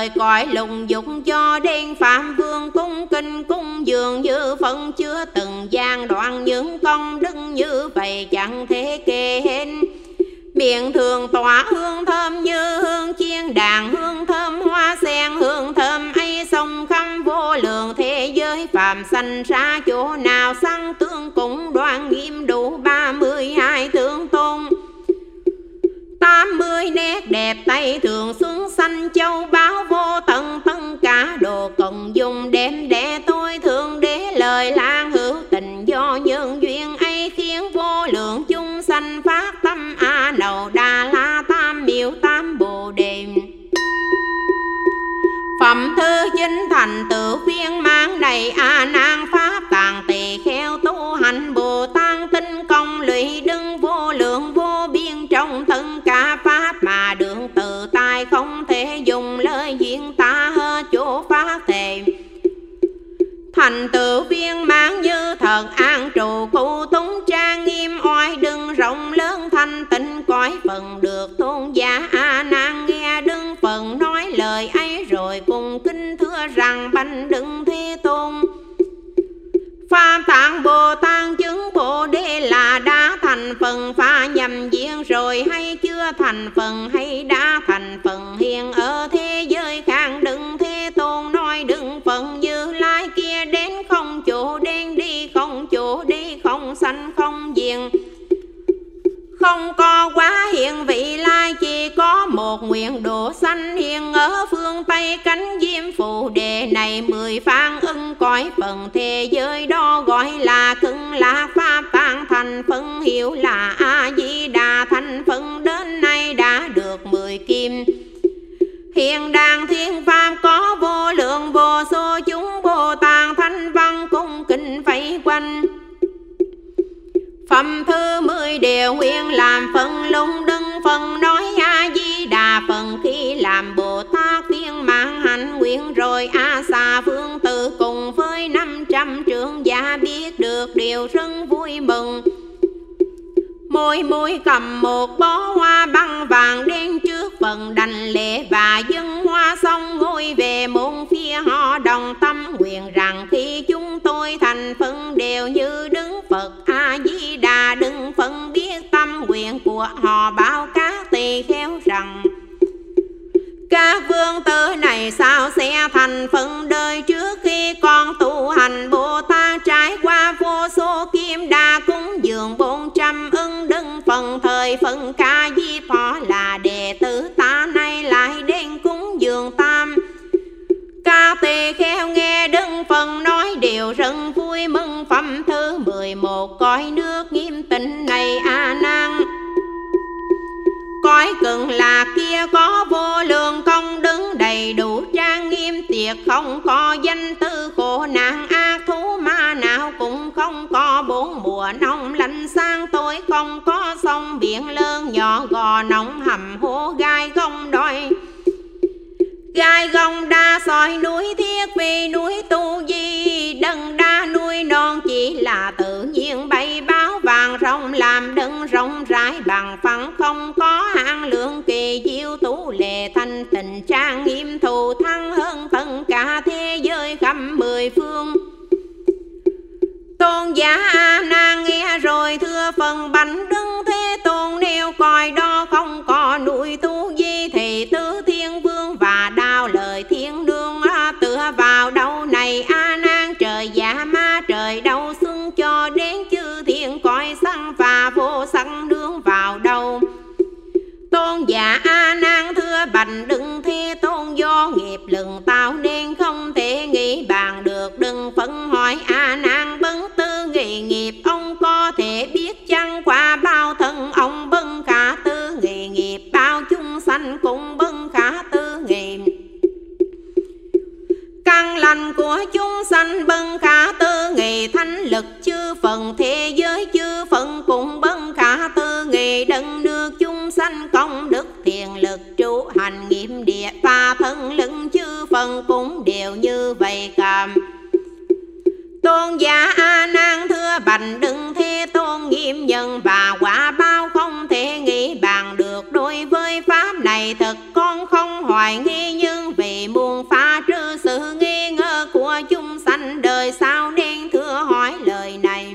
trời cõi lùng dục cho đen phạm vương cung kinh cung dường như phân chưa từng gian đoạn, những công đức như vậy chẳng thể kể hết miệng thường tỏa hương thơm như hương chiên, đàn hương thơm hoa sen, hương thơm ấy sông khăm vô lượng thế giới. Phàm sanh ra chỗ nào sanh tương cũng đoan nghiêm đủ ba mươi hai tướng tôn. Tám mươi nét đẹp tay thường xuống xanh châu ba tận tất cả đồ cần dùng đem để tôi thương để lời lan hữu tình do nhân duyên ấy khiến vô lượng chúng sanh phát tâm. A nầu đà la tam miệu tam bồ đề. Phẩm thứ chính thành tựu viên mang đầy a nan thành tự viên mãn như thật an trụ cụ túng trang nghiêm oai, đừng rộng lớn thanh tịnh, cõi phần được tôn giả a nan nghe đương phần nói lời ấy, rồi cùng kinh thưa rằng banh đừng thế tôn. Pha tạng Bồ Tát chứng Bồ Đề là đã thành phần pha nhầm diện, rồi hay chưa thành phần hay không có quá hiện vị lai, chỉ có một nguyện độ sanh hiện ở phương Tây. Cánh diêm phù đề này mười phan ưng, cõi phần thế giới đó gọi là cưng là pháp tạng thành phân, hiểu là a di đà thành phân. Đến nay đã được mười kim. Hiện đàng thiên pháp có vô lượng, vô số chúng bồ tát thanh văn cung kính vây quanh. Phẩm thứ mười đều nguyện làm phần lung đừng phần nói A Di Đà, phần khi làm Bồ Tát viên mạng hạnh nguyện rồi A xà phương tự cùng với năm trăm trưởng giả biết được điều rất vui mừng. Môi môi cầm một bó hoa băng vàng đen trước phần đành lễ và dân hoa xong ngôi về môn phía họ đồng tâm nguyện rằng khi chúng tôi thành phân đều như đứng Phật A-di đừng phân biết tâm nguyện của họ báo các tỳ kheo rằng các vương tử này sao sẽ thành phần đời trước khi con tu hành Bồ Tát trải qua vô số kim đa cúng dường bốn trăm ưng đừng phần thời phần ca di phó là đệ tử ta nay lại đến cúng dường tam. Ca tỳ kheo nghe đừng phần nói đều rất vui mừng, phẩm thứ mười một coi nước nghiêm Cõi cực là kia có vô lượng công đứng đầy đủ trang nghiêm tiệc Không có danh tư khổ nạn ác thú ma nào cũng không có bốn mùa nông lạnh sang tối, Không có sông biển lớn nhỏ gò nóng hầm hố gai không đòi Gai gông đa soi núi thiết vì núi tu di Đần đa nuôi non chỉ là tự nhiên bay báo vàng rồng Làm đấng rộng rãi bằng phẳng không có hạng lượng kỳ diệu tú lệ thanh tình trang nghiêm thù thắng hơn tất cả thế giới khắp mười phương. Tôn giả A Nan nghe rồi thưa phần bánh đứng thế tôn nêu coi đó không có Tôn giả A Nan thưa bành, đừng thế tôn nghiêm nhân và quả bao không thể nghĩ bàn được. Đối với pháp này thật con không hoài nghi, nhưng vì muôn phá trừ sự nghi ngờ của chúng sanh, đời sau nên thưa hỏi lời này.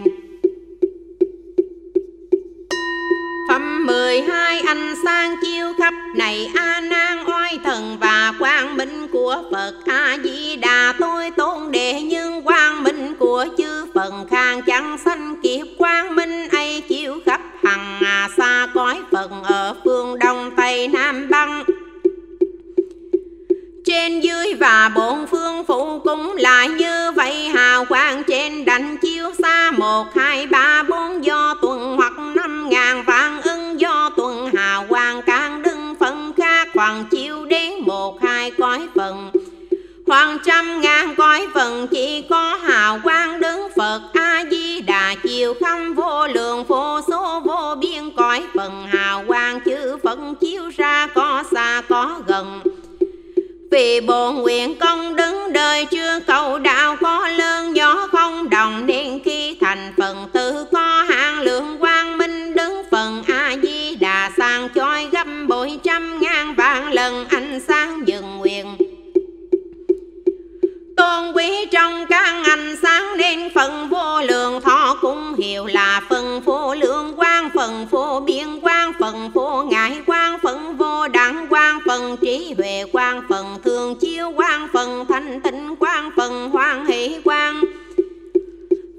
Phẩm mười hai anh sang chiêu khắp này, A Nan oai thần và quang minh của Phật A Di Đà. Tôi tôn đệ nhưng quang minh của chư phần khang chẳng sanh kiếp quang minh ấy chiếu khắp hằng à xa cõi phần ở phương đông tây nam băng. Trên dưới và bốn phương phụ cũng lại như vậy, hào quang trên đành chiếu xa một, hai, ba, bốn, do tuần hoặc năm ngàn vạn cõi phần chỉ có hào quang đứng phật a di đà chiều khâm vô lượng, vô số vô biên. Cõi phần hào quang chữ phận chiếu ra, có xa, có gần. Vì bồ nguyện công đứng đời, chưa cầu đạo có lớn, gió không đồng nên khi quý trong các ánh sáng nên phần vô lượng thọ cũng hiểu là phần vô lượng quang phần vô biên quang phần vô ngại quang phần vô đẳng quang phần trí huệ quang phần thường chiếu quang phần thanh tịnh quang phần hoan hỷ quang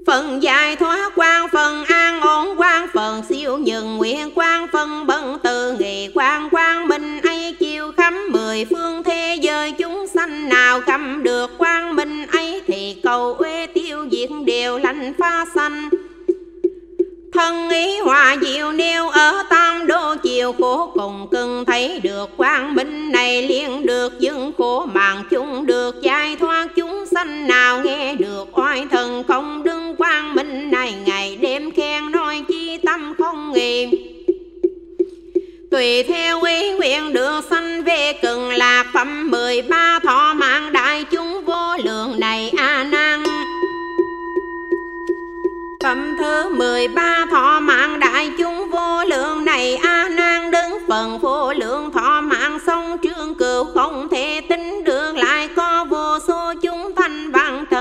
phần giải thoát quang phần an ổn quang phần siêu nhường nguyện quang phần bận từ nghị quang quang minh ấy chiêu khắp mười phương thế giới chúng sanh nào cầm được quang minh ấy cầu uế tiêu diệt đều lành pha sanh. Thân ý hòa diệu nêu ở tam đô chiều khổ cùng cưng thấy được quang minh này liền được dưng khổ mạng chúng được giải thoát chúng sanh nào nghe được oai thần không đứng quang minh này ngày đêm khen nói chi tâm không nghỉ tùy theo ý nguyện được sanh về cần lạc phẩm mười ba thọ mạng đại chúng vô lượng này a nan. Phẩm thứ mười ba thọ mạng đại chúng vô lượng này A nan. Đứng phần vô lượng thọ mạng sông trương, cửu không thể tính được, lại có vô số chúng thanh văn thần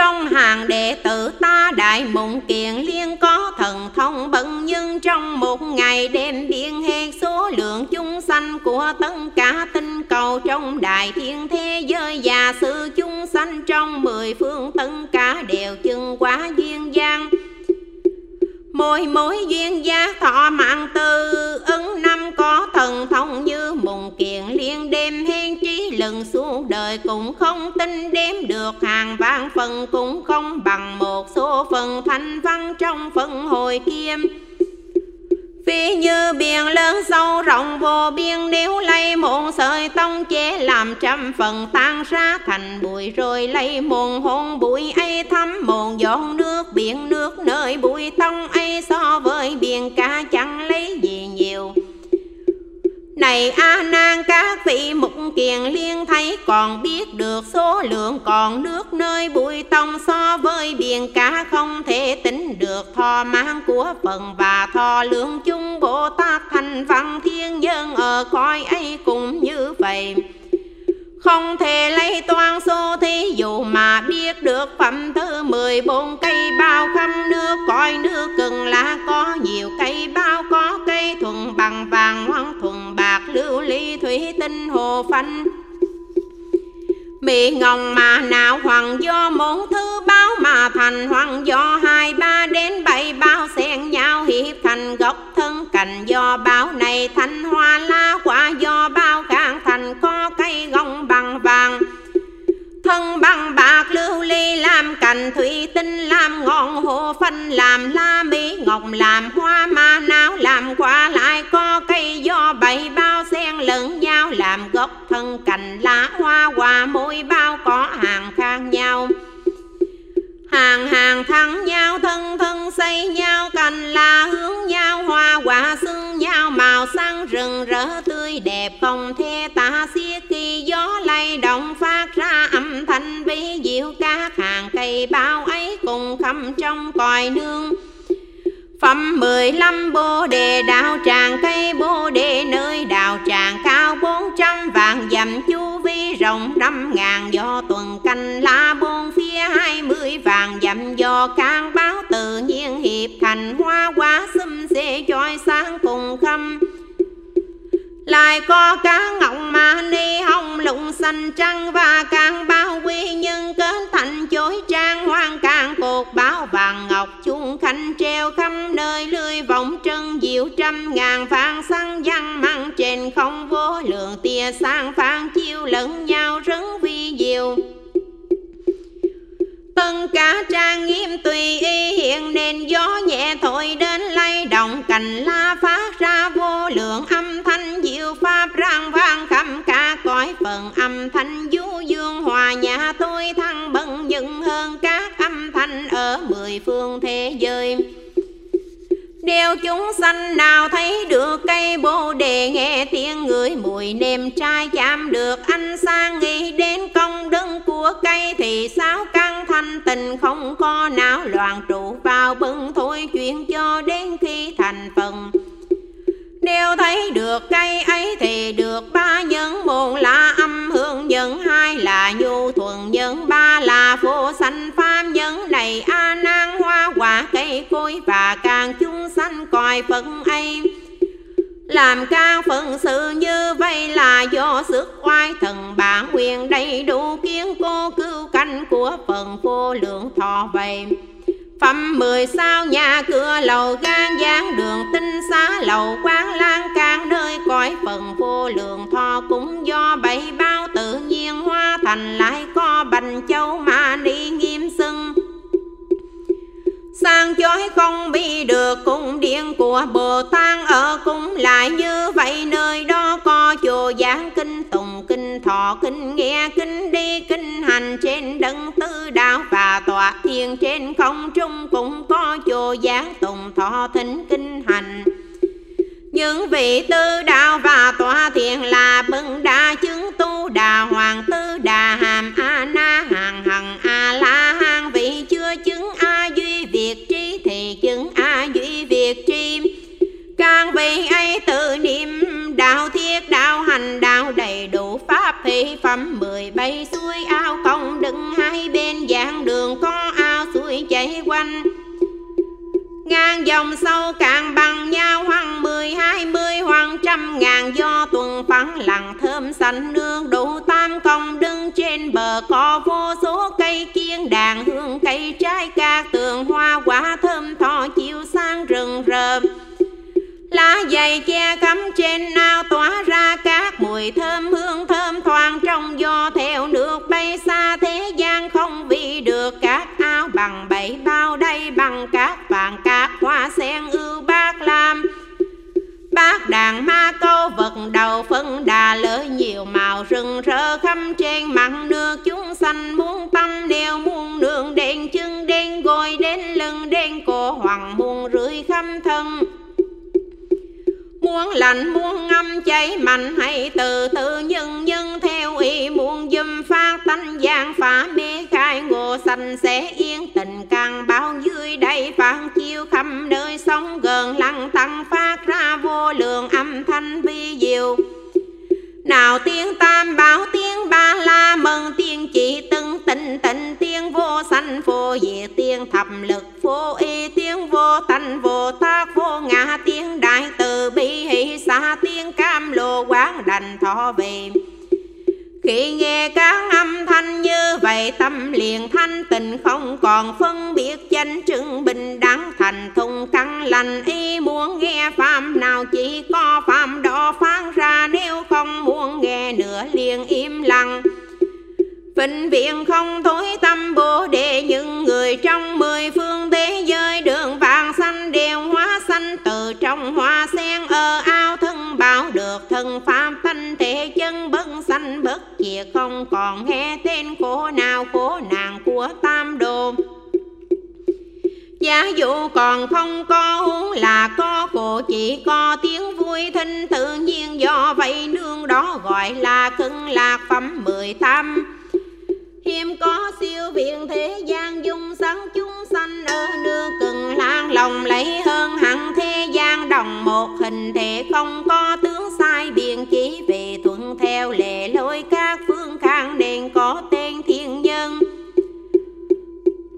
trong hàng đệ tử ta đại mộng kiện liên có thần thông bận nhưng trong một ngày đêm biên hết số lượng chúng sanh của tất cả tinh cầu trong đại thiên thế giới và sự chúng sanh trong mười phương tất cả đều chừng quá duyên gian. Mỗi mối duyên gia thọ mạng tư ứng năm có thần thông như mùng kiện liên đêm hên lưng suốt đời cũng không tin đếm được. Hàng vạn phần cũng không bằng một số phần thanh văn trong phần hồi kiêm Phi như biển lớn sâu rộng vô biên, Nếu lấy một sợi tông chế làm trăm phần tan ra thành bụi, Rồi lấy một hôn bụi ấy thấm một giọt nước, biển nước Nơi bụi tông ấy so với biển cả chẳng này A Nan, các vị mục kiền liên thấy còn biết được số lượng còn nước nơi bụi tông so với biển cả không thể tính được. Thọ mang của phần và thọ lượng chung Bồ Tát thành văn thiên nhân ở cõi ấy cũng như vậy. Không thể lấy toan số thí dụ mà biết được phẩm thứ mười bốn cây bao khắp nước. Coi nước cần lá có nhiều cây bao, có cây thuần bằng vàng hoang thuần bằng ly thủy tinh hồ phanh. Bị ngồng mà nào hoàng do môn thứ báo mà thành, hoàng do hai ba đến bảy bao xen nhau hiệp thành. Gốc thân cành do báo này thành hoa lá quả do bao càng thành. Có cây gông bằng vàng, thân bằng bạc lưu ly làm cành thủy tinh, làm ngọn hồ phanh, làm la mỹ ngọc, làm hoa ma não làm quả lại có cây do bảy bao xen lẫn nhau, làm gốc thân cành, lá hoa quả mỗi bao có hàng khác nhau. Hàng hàng thắng nhau, thân thân xây nhau, cành là hướng nhau, hoa quả xưng nhau, màu xanh rừng rỡ tươi đẹp, không thể tả xiết khi gió lay động phát ra vi diệu các hàng cây bao ấy cùng khâm trong còi nương. Phẩm mười lăm bồ đề đạo tràng cây bồ đề nơi đạo tràng cao bốn trăm vạn dặm chu vi rộng năm ngàn do tuần canh la bốn phía hai mươi vạn dặm do can báo tự nhiên hiệp thành hoa quả xum xê choi sáng cùng khâm lại có cá ngọc mà ni hồng lụng xanh trăng và càng bao quy nhân kết thành chối trang hoang càng cột báo vàng ngọc chuông khanh treo khắp nơi lưới vòng trân diệu trăm ngàn vàng xăng văn măng trên không vô lượng tia sang phan chiêu lẫn nhau rấn vi diệu tân cả trang nghiêm tùy y hiện nên gió nhẹ thổi đến lay động. Cành la phát ra vô lượng âm thanh, diệu pháp rang vang khắp cả cõi phần. Âm thanh du dương hòa nhà tôi thăng bận những hơn các âm thanh ở mười phương thế giới. Đều chúng sanh nào thấy được cây bồ đề, Nghe tiếng người mùi nêm trai chạm được anh sang Nghĩ đến công đức của cây Thì sao căng thanh tình không có não loạn. Trụ vào bưng Thôi chuyện cho đến khi thành phần. Nếu thấy được cây ấy thì được ba nhân một là âm hương nhân hai là nhu thuần nhân ba là vô sanh pháp nhân này a nan hoa quả cây cối và càng chúng sanh coi phật ấy làm ca phận sự như vậy là do sức oai thần bản quyền đầy đủ kiến cô cứu canh của phần vô lượng thọ vậy. Phẩm mười sao nhà cửa lầu gan gian đường tinh xá lầu quán lan can nơi cõi phần vô lượng thọ cũng do bảy bao tự nhiên hoa thành lại sang chói không bị được, cung điện của Bồ Tát ở cũng lại như vậy. Nơi đó có chùa giảng kinh, tùng kinh, thọ kinh, nghe kinh, đi kinh, hành trên đấng tư đạo và tọa thiền trên không trung cũng có chùa giảng tùng, thọ thính, kinh, hành. Những vị tư đạo và tọa thiền là bừng đa chứ phẩm mười bay suối ao công đứng hai bên giảng đường có ao suối chảy quanh. Ngang dòng sâu càng bằng nhau hoàng mười, hai mươi hoàng trăm ngàn. Do tuần phẳng lặng thơm xanh nương đủ tam công đứng trên bờ có vô số cây kiên đàn, hương cây trái ca tường hoa quả thơm thọ lá dày che cắm trên ao tỏa ra các mùi thơm hương thơm thoang trong gió theo nước bay xa thế gian không vì được các ao bằng bảy bao đây bằng các vàng các hoa sen ưu bát lam. Bát đàn ma câu vật đầu phân đà lỡ nhiều màu rừng rỡ khắp trên. Mặt nước chúng sanh muốn tâm đều muôn nương đèn chân muốn lạnh muốn ngâm cháy mạnh. Hay từ từ nhân nhân theo ý muốn dùm phát tánh gian phá mê khai ngộ sanh sẽ yên tình. Càng bao dưới đây phản chiêu khắp nơi sống gần lăng tăng phát ra vô lượng âm thanh vi diệu nào tiếng tam bảo, tiếng ba la mừng, tiếng chỉ từng tịnh tịnh tiếng vô sanh, vô diệt tiếng thập lực, vô y, tiếng vô tánh, vô tác, vô ngã, tiếng đại từ bi, hỷ xa tiếng cam, lô quán, đành thọ về khi nghe các âm thanh như vậy, tâm liền thanh tịnh, không còn phân biệt danh chứng bình đẳng. Thành thùng căn lành, y muốn nghe phạm nào chỉ có phạm đó phán ra. Nếu không muốn nghe nữa, liền im lặng. Vĩnh viện không thối tâm bồ đề, những người trong mười phương thế giới đường vàng xanh đều hóa xanh từ trong hoa sen ở ao thân bảo được thân pháp thanh thể chân bất kia không còn nghe tên khổ nào khổ nàng của tam đồ. Giả dụ còn không có uống là có khổ, chỉ có tiếng vui thinh tự nhiên. Do vậy nương đó gọi là cưng lạc phẩm mười tam. Hiếm có siêu viện thế gian dung sáng chúng sanh ở nương cần lang lòng lấy hơn hẳn thế gian đồng một hình thể. Không có tướng sai biện chỉ về thuận theo lệ lối các phương đền có tên thiên nhân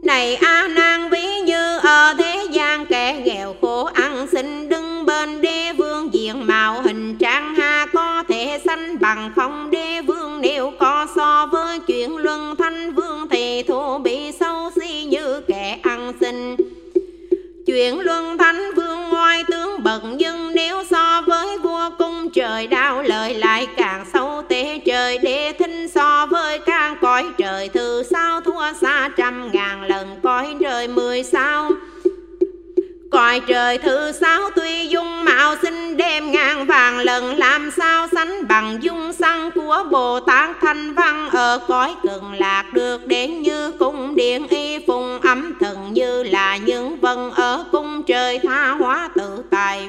này a nan ví như ở thế gian, kẻ nghèo khổ ăn xin đứng bên đế vương, diện mạo hình trang ha có thể sanh bằng không đế vương. Nếu có so với chuyện luân thanh vương thì thua bị sâu si như kẻ ăn xin. Chuyện luân thanh vương ngoài tướng bậc, nhưng nếu so với vua cung, trời đau, lợi lại càng sâu tế trời đế cõi trời thứ sao thua xa trăm ngàn lần? Cõi trời mười sao? Cõi trời thứ sáu tuy dung mạo xinh đêm ngàn vàng lần? Làm sao sánh bằng dung xăng của bồ tát thanh văn? Ở cõi cực lạc được đến như cung điện y phùng, ấm thần như là những vân ở cung trời tha hóa tự tài.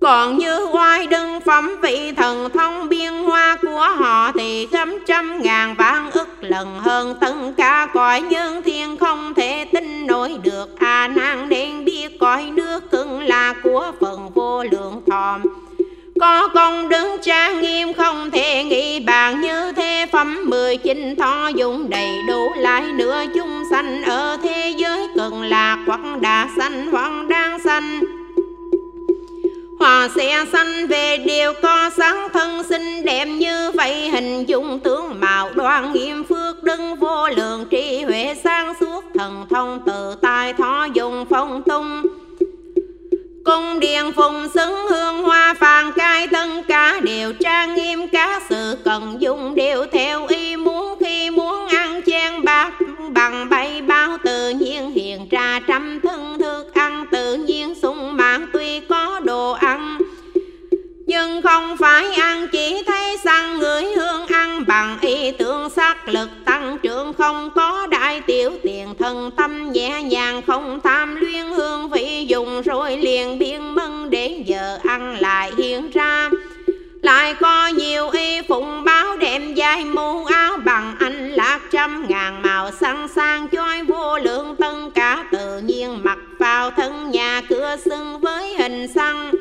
Còn như oai đừng phẩm vị thần thông biên hoa của họ thì trăm trăm ngàn vạn lần hơn tất cả cõi nhân thiên không thể tin nổi được. À, A nan nên biết cõi nước cưng là của phần vô lượng thòm. Có công đứng trang nghiêm không thể nghĩ bàn, như thế phẩm mười chín thọ dụng đầy đủ lại nữa chúng sanh. Ở thế giới cần lạc hoặc đã sanh hoặc đang sanh. Hòa xe sanh về điều có sáng thân xinh đẹp như vậy, Hình dung tướng mạo đoan nghiêm phước đứng vô lượng, trí huệ sáng suốt, thần thông tự tài thọ dùng phong tung. Cung điện phùng xứng hương hoa phàn cai thân cả đều trang nghiêm các sự cần dùng đều theo ý muốn. Khi muốn ăn chen bạc bằng bay bao tự nhiên hiện ra trăm nhưng không phải ăn, chỉ thấy săn người hương ăn bằng ý tưởng sắc lực tăng trưởng. Không có đại tiểu tiền thân tâm nhẹ nhàng, không tham luyên hương vị dùng, rồi liền biên mân để giờ ăn lại hiện ra. Lại có nhiều y phụng báo đem dài mũ áo bằng anh lạc trăm ngàn màu sẵn sang choi vô lượng tân cả tự nhiên mặc vào thân nhà, cửa xưng với hình xăng.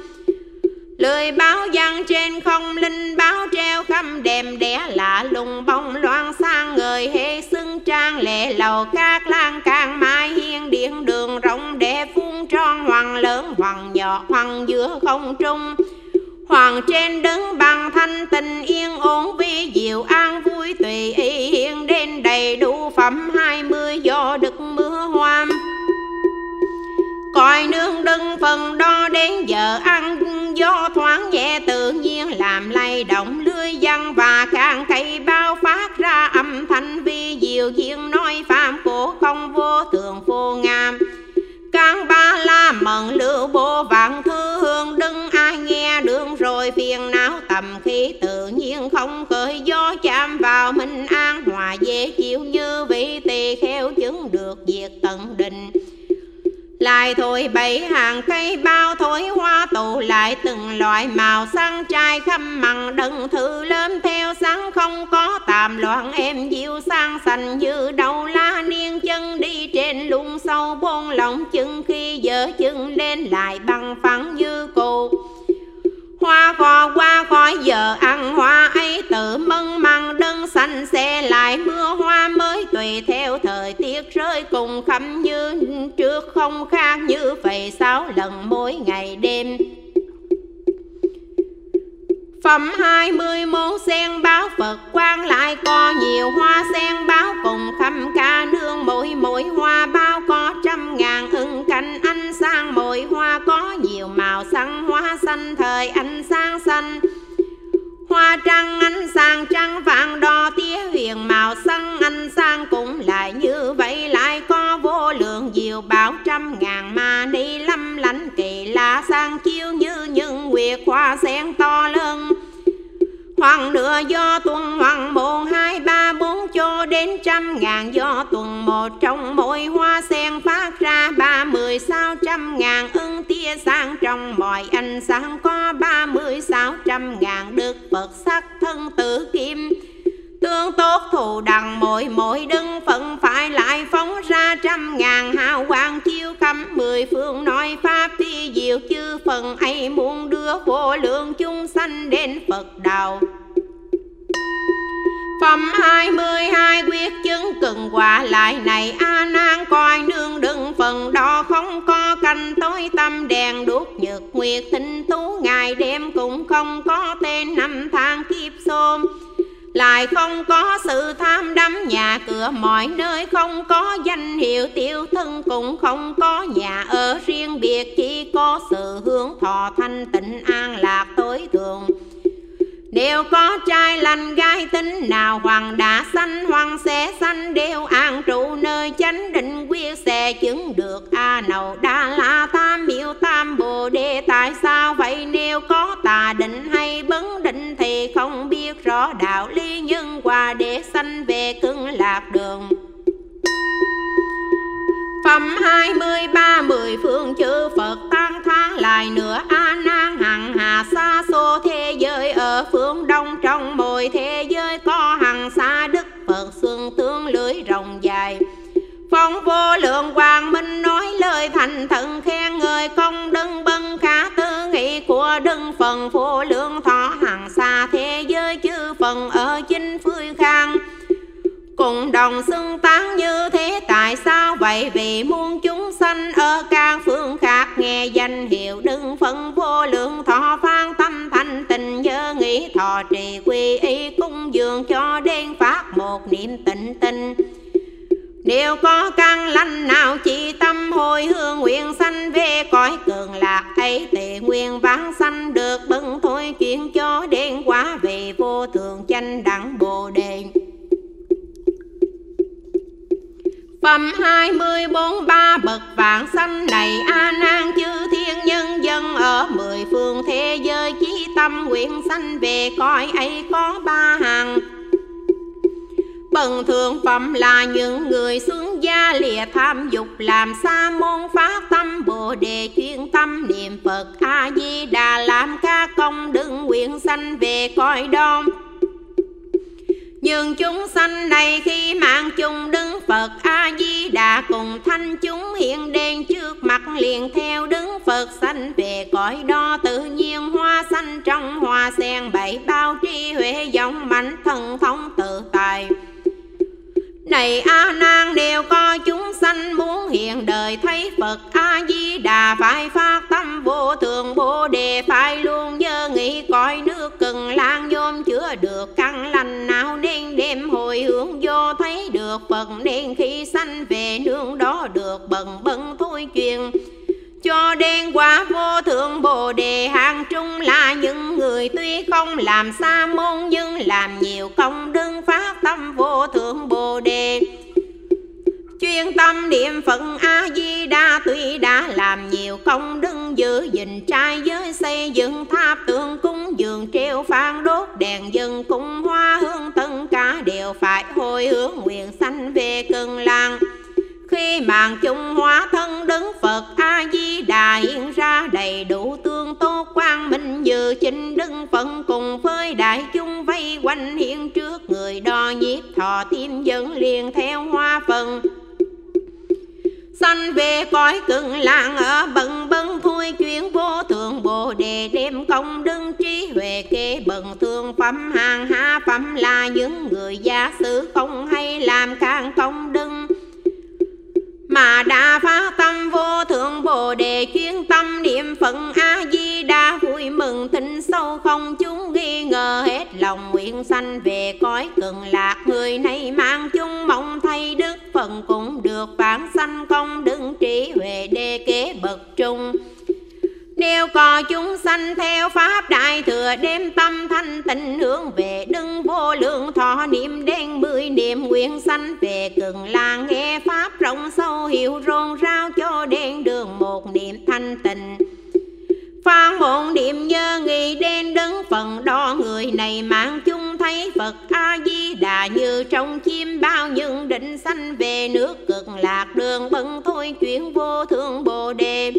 Lời báo giăng trên không linh, báo treo khăm đèm đẻ lạ lùng bông loan sang người hê xưng trang lệ lầu. Các lan càng mai hiên điện đường rộng để phun tròn hoàng lớn, hoàng nhỏ, hoàng giữa không trung. Hoàng trên đứng bằng thanh tình yên ổn, vi diệu an vui tùy y hiện đến đầy đủ phẩm hai mươi do đức mưa hoam coi nương đừng phần đo đến giờ ăn. Gió thoáng nhẹ, tự nhiên làm lay động lưới văn và càng cây bao phát ra âm thanh vi diệu diện nói phạm cổ không vô thường vô ngam Càng ba la mận lưu bố vạn thư hương đứng ai nghe đường rồi phiền não tầm khí tự nhiên không khởi. Gió chạm vào minh an, hòa dễ chịu như vị tỳ kheo chứng được việc tận định lại thôi bảy hàng cây bao thối hoa tụ, lại từng loại màu sang trai khăm mặn. Đừng thư lớn theo sáng, không có tạm loạn. Em dịu sang xanh như đầu lá niên, chân đi trên lung sâu buông lòng chân khi dở chân lên lại bằng phẳng như cụ Hoa cò qua khỏi giờ ăn hoa ấy tự mân măng đơn xanh xe lại mưa hoa tùy theo thời tiết rơi cùng khắp như trước, không khác như vậy sáu lần mỗi ngày đêm. Phẩm hai mươi môn sen báo Phật quan lại có nhiều hoa sen báo cùng khăm ca nương, mỗi mỗi hoa bao có trăm ngàn ưng canh ánh sang mỗi hoa có nhiều màu xanh, hoa xanh thời ánh sáng xanh. Hoa trăng ánh sang trăng vàng đo tía huyền màu xanh, ánh sang cũng lại như vậy, lại có vô lượng diệu bảo trăm ngàn ma ni lâm lãnh kỳ lạ sang chiếu như những nguyệt hoa sen to lớn. Hoàng nửa do tuần, hoàng một, hai, ba, bốn, cho đến trăm ngàn. Do tuần một, trong mỗi hoa sen phát ra ba mươi sáu trăm ngàn. Ưng tia sáng trong mọi ánh sáng có ba mươi sáu trăm ngàn. Đức Phật sắc thân tử kim, Tương tốt thù đằng mỗi mỗi đứng phận phải lại phóng ra trăm ngàn. Hào quang chiếu khắp mười phương, nói pháp thi diệu chư phần ấy muốn đưa vô lượng chúng sanh đến Phật đạo Phẩm hai mươi hai quyết chứng cần quả lại này, A nan coi nương đừng phần đó không có canh tối, tâm đèn đuốc nhật nguyệt tinh tú, ngày đêm cũng không có tên năm tháng kiếp xôm lại không có sự tham đắm, nhà cửa mọi nơi không có danh hiệu tiêu thân cũng không có nhà ở riêng biệt, chỉ có sự hướng thọ thanh tịnh an lạc tối thượng. Đều có trai lành gái tính, nào hoàng đã sanh, hoàng sẽ sanh, đều an trụ nơi chánh định quyết sẽ chứng được a nậu đa đề, tại sao vậy? Nếu có tà định hay bấn định thì không biết rõ đạo lý nhân quả để sanh về cưng lạc đường. Phẩm 23 mười phương chư Phật tăng tháng lại nữa A nan hằng hà xa xô thế giới ở phương đông, trong mỗi thế giới có hằng xa Đức Phật xương tương lưới rộng dài. Phong vô lượng quang minh lời thành thần khen người công đức bân khả tư nghị của đấng phần vô lượng thọ hàng xa thế giới chư phần ở chính phương khang. Cùng đồng xưng tán như thế, tại sao vậy? Vì muôn chúng sanh ở các phương khác nghe danh hiệu đừng phân vô lượng thọ phan tâm thanh tình nhớ nghĩ, thọ trì quy y cung dường cho đen phát một niệm tịnh tình nếu có căn lành nào chỉ tâm hồi hương nguyện sanh về cõi cường lạc ấy tề nguyên vãng sanh được bưng thôi chuyện cho đen quá về vô thường chanh đẳng bồ đề. Phẩm hai mươi bốn ba bậc vạn sanh này A nan chư thiên nhân dân ở mười phương thế giới chí tâm nguyện sanh về cõi ấy có ba hàng. Bần thường phẩm là những người xương gia lìa tham dục, làm sa môn phát tâm, bồ đề chuyên tâm niệm Phật A Di Đà làm ca công đừng nguyện sanh về cõi đông nhưng chúng sanh này khi mạng chung đứng, Phật A-di-đà cùng thanh chúng hiện đen trước mặt liền theo đứng Phật sanh về cõi đo, tự nhiên hoa xanh trong hoa sen bảy, bao tri huệ dòng mạnh thần thông tự tài. Này A Nan đều có chúng sanh muốn hiện đời, thấy Phật A Di Đà phải phát tâm vô thường bồ đề, phải luôn nhớ nghĩ, cõi nước cần lan nhôm chữa được căn lành nào nên đêm hồi hướng vô thấy được Phật, nên khi sanh về nương đó được bần bần thôi chuyện cho đen quả vô thượng bồ đề. Hàng trung là những người tuy không làm sa môn, nhưng làm nhiều công đức phát tâm vô thượng bồ đề. Chuyên tâm niệm phật a di đà tuy đã làm nhiều công đức, giữ gìn trai giới, xây dựng tháp tượng cung dường, treo phan đốt đèn dân cung hoa, hương tất cả đều phải hồi hướng nguyện sanh về cân làng. Khi màn chung hóa thân đứng Phật Hiện ra đầy đủ tương tốt quang minh như chính đức phận cùng với đại chúng vây quanh. Hiện trước người đo nhiếp thọ tim dẫn liền theo hoa phần. Sanh về cõi cực làng ở bần bần thui chuyển vô thượng bồ đề đem công đức trí huệ kê bần thường phẩm. Hàng hạ phẩm là những người gia sử không hay làm càng công đức mà đã phát tâm vô thượng bồ đề chuyên tâm niệm phật a di đà vui mừng thịnh sâu không chúng nghi ngờ hết lòng nguyện sanh về cõi cực lạc. Người này mang chung mong thay đức phần cũng được bản sanh công đứng trí huệ đề kế bậc trung nếu có chúng sanh theo Pháp Đại Thừa đem tâm thanh tịnh hướng về đừng vô lượng thọ, niệm đen mười niệm nguyện sanh về cường làng, nghe Pháp rộng sâu hiểu rôn rao cho đen đường một niệm thanh tịnh. Phan một niệm nhớ nghĩ đen đứng phần đo người này mang chung thấy Phật A-di-đà như trong chim bao những định sanh về nước cực lạc đường bận thôi chuyển vô thượng bồ đề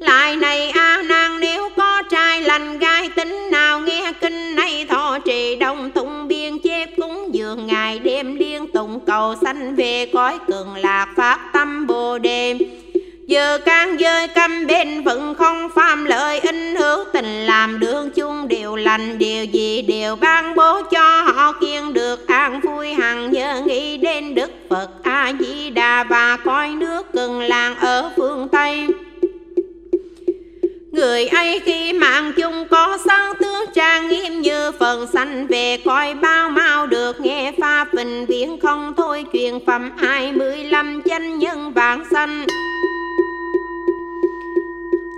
lại này a nan nếu có trai lành gai tính nào nghe kinh này thọ trì đông tụng biên chép cúng dường ngày đêm liên tụng cầu sanh về cõi cường lạc phát tâm bồ đề Giờ can dơi căm bên vẫn không phạm lợi in hữu tình làm đường chung đều lành, điều gì đều ban bố cho họ kiên được an vui hằng nhớ nghĩ đến Đức Phật A Di Đà và coi nước cần làng ở phương Tây. Người ấy khi mạng chung có sáu tướng trang nghiêm như phần sanh về coi bao mau được nghe pha bình viễn không thôi truyền phẩm hai mươi lăm danh nhân vạn sanh.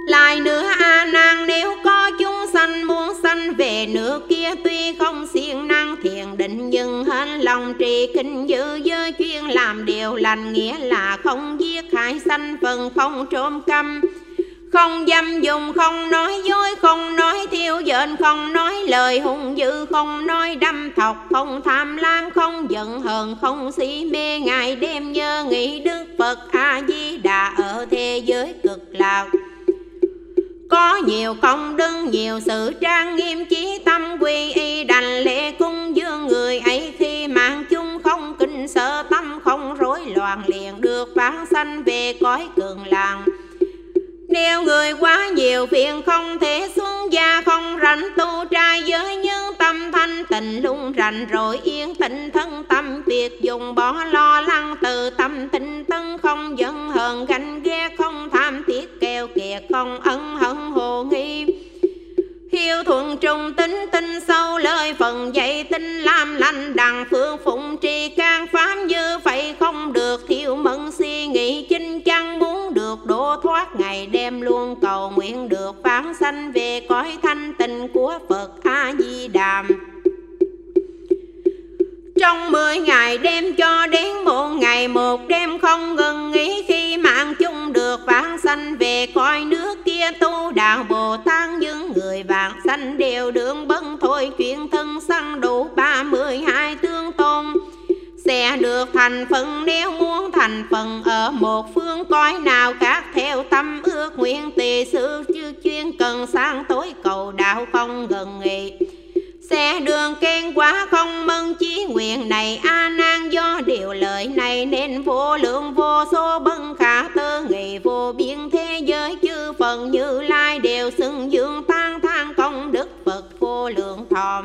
Lại nữa A Nan nếu có chúng sanh muốn sanh về nước kia tuy không siêng năng thiền định nhưng hết lòng trì kinh giữ giới chuyên làm điều lành nghĩa là không giết hại sanh phần không trộm câm không dâm dùng không nói dối, không nói thiêu dện, không nói lời hung dữ, không nói đâm thọc, không tham lam, không giận hờn, không si mê. Ngày đêm nhớ nghĩ đức phật a di đà ở thế giới cực lạc. Có nhiều công đức, nhiều sự trang nghiêm, chí tâm quy y, đành lễ cung dương người ấy. Khi mạng chung không kinh sợ tâm không rối loạn, liền được phán sanh về cõi cường làng nếu người quá nhiều phiền không thể xuống gia, không rảnh tu trai giới nhưng tâm thanh tịnh lung rảnh rồi yên tĩnh thân tâm việc dùng, bỏ lo lắng từ tâm tinh tấn, không giận hờn ganh ghét không tham thiết keo kiệt, không ân hận hồ nghi. Hiếu thuận trung tính tinh sâu lời phần dạy tinh làm lành đằng phương phụng trì can pháp như vậy không được thiếu mẫn suy nghĩ chinh chăng thoát ngày đêm luôn cầu nguyện được phán sanh về cõi thanh tịnh của Phật A Di Đàm trong mười ngày đêm cho đến một ngày một đêm không ngừng nghỉ khi mạng chung được vãng sanh về cõi nước kia, tu đạo Bồ Tát những người vãng sanh đều đường bấn thôi chuyện thân sanh đủ ba mươi hai tương sẽ được thành phần. Nếu muốn thành phần ở một phương, coi nào khác theo tâm ước. Nguyện tỳ sư chư chuyên cần sáng tối cầu đạo không gần nghị xe đường khen quá không mân chí nguyện này a nan do điều lời này. Nên vô lượng vô số bân khả tơ nghị vô biên thế giới, chư phần như lai đều xưng dương tan than công đức phật vô lượng thòm.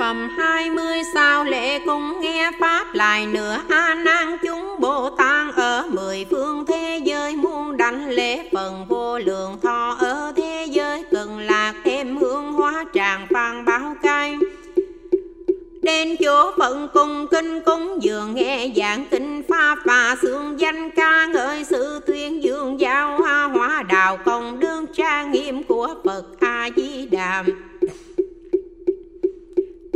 Phẩm hai mươi sao lễ cung nghe Pháp lại nữa. A nan chúng Bồ Tát ở mười phương thế giới muôn đảnh lễ phần vô lượng thọ. Ở thế giới cần lạc thêm hương hóa tràng phan báo cai Đến chỗ phận cung, kinh cúng, dường nghe, giảng kinh, pháp và xương danh ca ngợi sự tuyên dương giáo hoa hóa đạo công, đương trang nghiêm của Phật A-di-đàm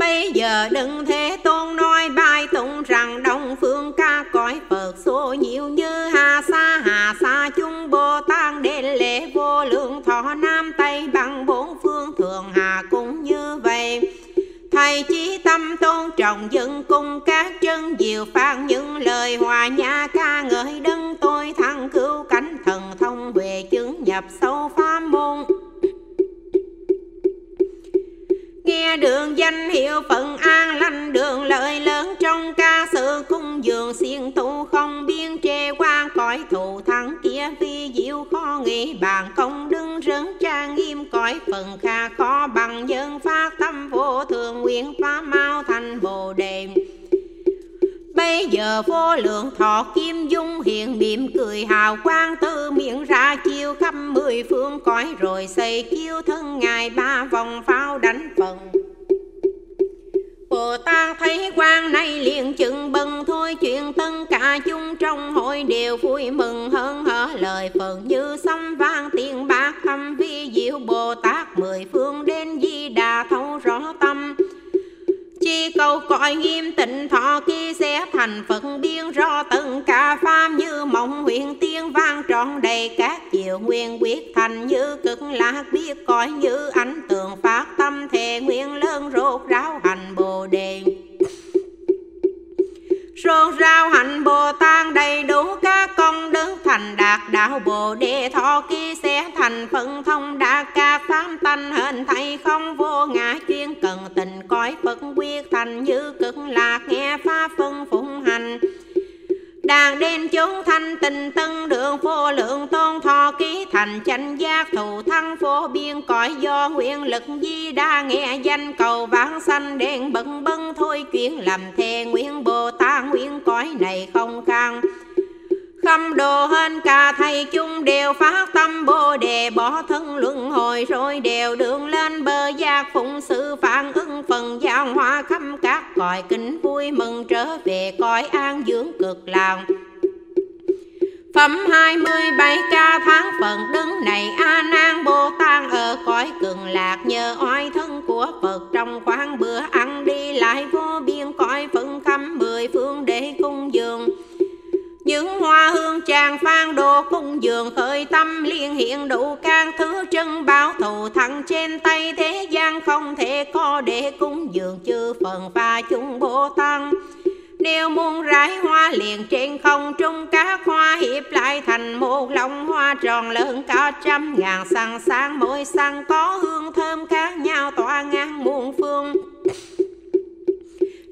Bây giờ đừng thế tôn nói bài tụng rằng Đông phương ca cõi Phật số nhiều như Hà Sa. Hà Sa chúng Bồ Tát đến lễ vô lượng thọ Nam Tây bằng bốn phương thường Hà cũng như vậy. Thầy chí tâm tôn trọng dân cung các chân diệu phát những lời hòa nhã ca ngợi đấng tôi thăng cứu cánh thần thông huệ chứng nhập sâu pháp nghe đường danh hiệu phận an lành đường lợi lớn. Trong ca sự cung dường xiên tu không biên trề qua cõi thù thắng kia vi diệu khó nghĩ. Bàn công đứng rấn trang nghiêm. Cõi phần kha khó bằng dân phát tâm vô thường. Nguyện phá mau thành bồ đề. Bây giờ vô lượng thọ kim dung hiện mỉm cười hào quang từ miệng ra chiêu khắp mười phương cõi rồi xây kiêu thân ngài ba vòng pháo đánh phần. Bồ Tát thấy quan này liền chừng bần thôi chuyện tân cả chung trong hội đều vui mừng hơn hở lời phần như sấm vang tiếng bạc thâm vi diệu Bồ Tát mười phương đến di đà thấu rõ tâm chi cầu cõi nghiêm tịnh, thọ khi sẽ thành phật biên rõ từng cả pháp như mộng. Huyền tiên vang trọn đầy các diệu nguyên quyết, thành như cực lạc biết cõi như ánh tường phát tâm, thề nguyện lớn rốt ráo hành bồ đề. Rốt rau hạnh Bồ Tát đầy đủ các công đức thành đạt. Đạo Bồ Đề thọ ký sẽ thành phân thông đạt ca pháp tánh hình thầy không vô ngã chuyên cần tình cõi Phật quyết thành như cực lạc nghe pháp phân phụng hành. Đàn đến chúng thanh tình tân đường vô lượng tôn thọ ký thành chánh giác thù thăng phổ biên cõi do nguyện lực di đa nghe danh cầu vãng sanh đen bận bân thôi chuyện làm thề nguyện Bồ Nguyện cõi này không khang Khâm đồ hơn cả thầy chung đều phát tâm bồ đề, bỏ thân luân hồi rồi đều đường lên bờ giác phụng sự phản ứng phần giao hoa khâm các cõi kính vui mừng trở về cõi an dưỡng cực lạc Phẩm 27 ca tháng phần đứng này, A Nan Bồ Tát ở cõi cường lạc. Nhờ oai thân của Phật, trong khoảng bữa ăn đi lại, vô biên cõi phân khắp mười phương để cung dường. Những hoa hương tràn phan đồ cung dường, khởi tâm liên hiện đủ can thứ chân báo thù thẳng trên tay thế gian không thể có để cung dường, chư phần và chúng Bồ Tát nếu muốn rải hoa liền trên không trung các hoa hiệp lại thành một lòng hoa tròn lớn cả trăm ngàn sáng sáng. Mỗi sáng có hương thơm khác nhau, tỏa ngang muôn phương.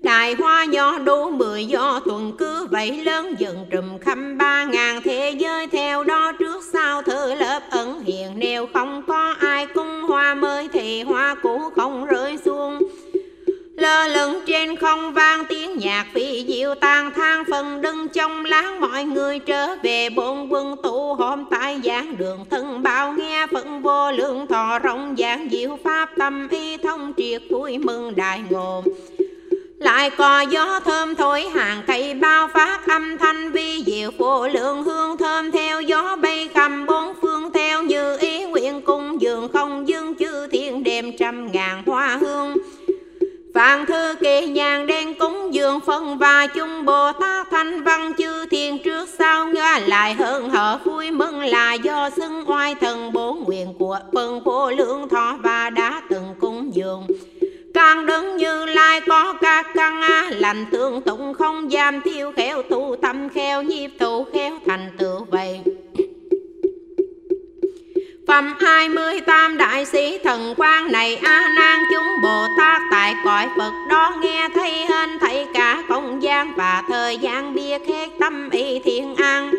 Đại hoa do đủ mười do tuần cứ vậy vậy lớn dần trùm khăm ba ngàn thế giới. Theo đó trước sau thử lớp ẩn hiện, nếu không có ai cung hoa mới thì hoa cũ không rơi xuống lơ lửng trên không vang tiếng nhạc phi diệu tan thang phần đưng trong láng. Mọi người trở về bốn quân tụ hôm tại giảng đường. Thân bao nghe phận vô lượng thọ rộng giảng diệu pháp tâm y thông triệt vui mừng đại ngộ. Lại có gió thơm thổi hàng cây bao phát âm thanh vi diệu vô lượng hương thơm theo gió bay khắp bốn phương theo như ý nguyện cung dường không dương chư thiên đêm trăm ngàn hoa hương. Vạn thư kỳ nhàn đen cúng dường phân và chung Bồ Tát thanh văn chư thiên trước sau ngã lại hơn hở vui mừng là do xưng oai thần bố nguyện của phân vô lượng thọ và đã từng cúng dường. Càng đứng như lai có các căn lành tương tụng không giam thiêu khéo tu tâm khéo nhiếp tụ khéo thành tựu. Cầm hai mươi tam đại sĩ thần quan này A nan chúng Bồ Tát tại cõi Phật đó nghe thấy hên thấy cả không gian và thời gian bia khét tâm y thiên an.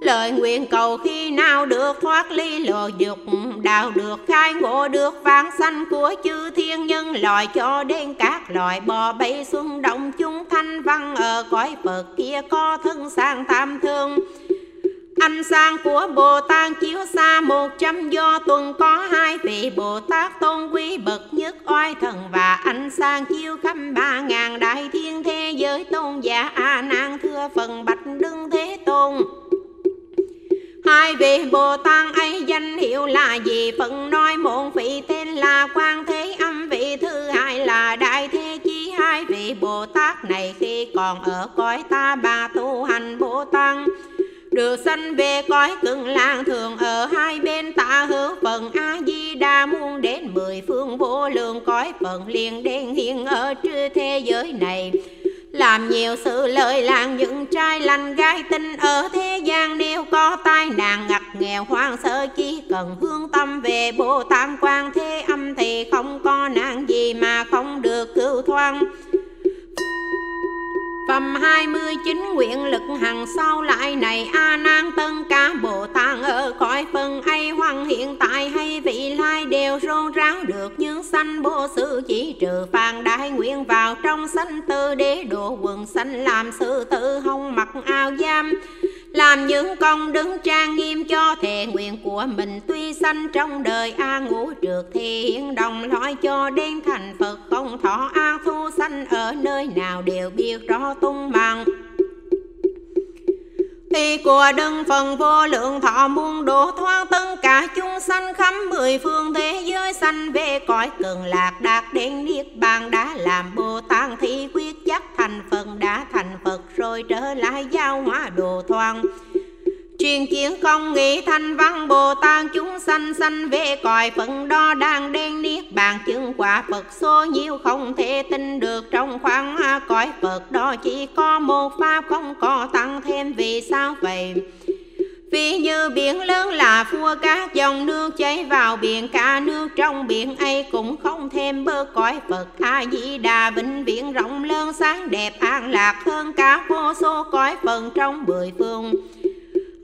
Lời nguyện cầu khi nào được thoát ly lừa dục Đạo được khai ngộ được vang sanh của chư thiên nhân Loài cho đến các loài bò bay xuân động chúng thanh văn Ở cõi Phật kia có thân sang tam thương. Ánh sáng của Bồ Tát chiếu xa một trăm do tuần có hai vị Bồ Tát tôn quý bậc nhất oai thần và ánh sáng chiếu khắp ba ngàn đại thiên thế giới tôn giả A Nan thưa phần bạch đương thế tôn. Hai vị Bồ Tát ấy danh hiệu là gì? Phận nói một vị tên là Quan Thế Âm, vị thứ hai là Đại Thế Chí. Hai vị Bồ Tát này khi còn ở cõi ta bà tu hành Bồ Tát được sanh về cõi cực lạc thường ở hai bên tạ hữu phần a di đà muôn đến mười phương vô lượng cõi phần liền đen hiện ở trư thế giới này. Làm nhiều sự lợi lạc những trai lành gái tinh ở thế gian nếu có tai nạn ngặt nghèo hoang sơ chỉ cần hướng tâm về bồ tát quan thế âm thì không có nạn gì mà không được cứu thoát. Phẩm 29 nguyện lực hằng sau lại này, A Nan Tân Ca Bồ Tát ở cõi phần ấy hoàng hiện tại hay vị lai đều rô ráo được những sanh bố sự chỉ trừ phàn đại nguyện vào trong sanh tư đế độ quần sanh làm sự tự hông mặc áo giam làm những công đứng trang nghiêm cho thề nguyện của mình. Tuy sanh trong đời a ngũ trượt thiên đồng lõi cho đến thành phật. Không thọ a thu sanh ở nơi nào đều biết rõ tung bằng thì của đấng phần vô lượng thọ muôn độ thoáng tất cả chúng sanh khắp mười phương thế giới sanh về cõi cường lạc, đạt đến niết bàn, đã làm bồ tát. Thì quyết chắc thành phần đã thành phật, rồi trở lại giao hóa đồ thoáng Truyền kiến không nghĩ thanh văn, Bồ Tát chúng sanh sanh về cõi phận đó đang đen niết bàn chứng quả Phật số nhiều không thể tin được. Trong khoảng cõi Phật đó chỉ có một pháp không có tăng thêm. Vì sao vậy? Vì như biển lớn là phua các dòng nước chảy vào biển, cả nước trong biển ấy cũng không thêm bơ cõi Phật. A Di Đà vĩnh viễn rộng lớn sáng, đẹp an lạc hơn cả vô số cõi phần trong mười phương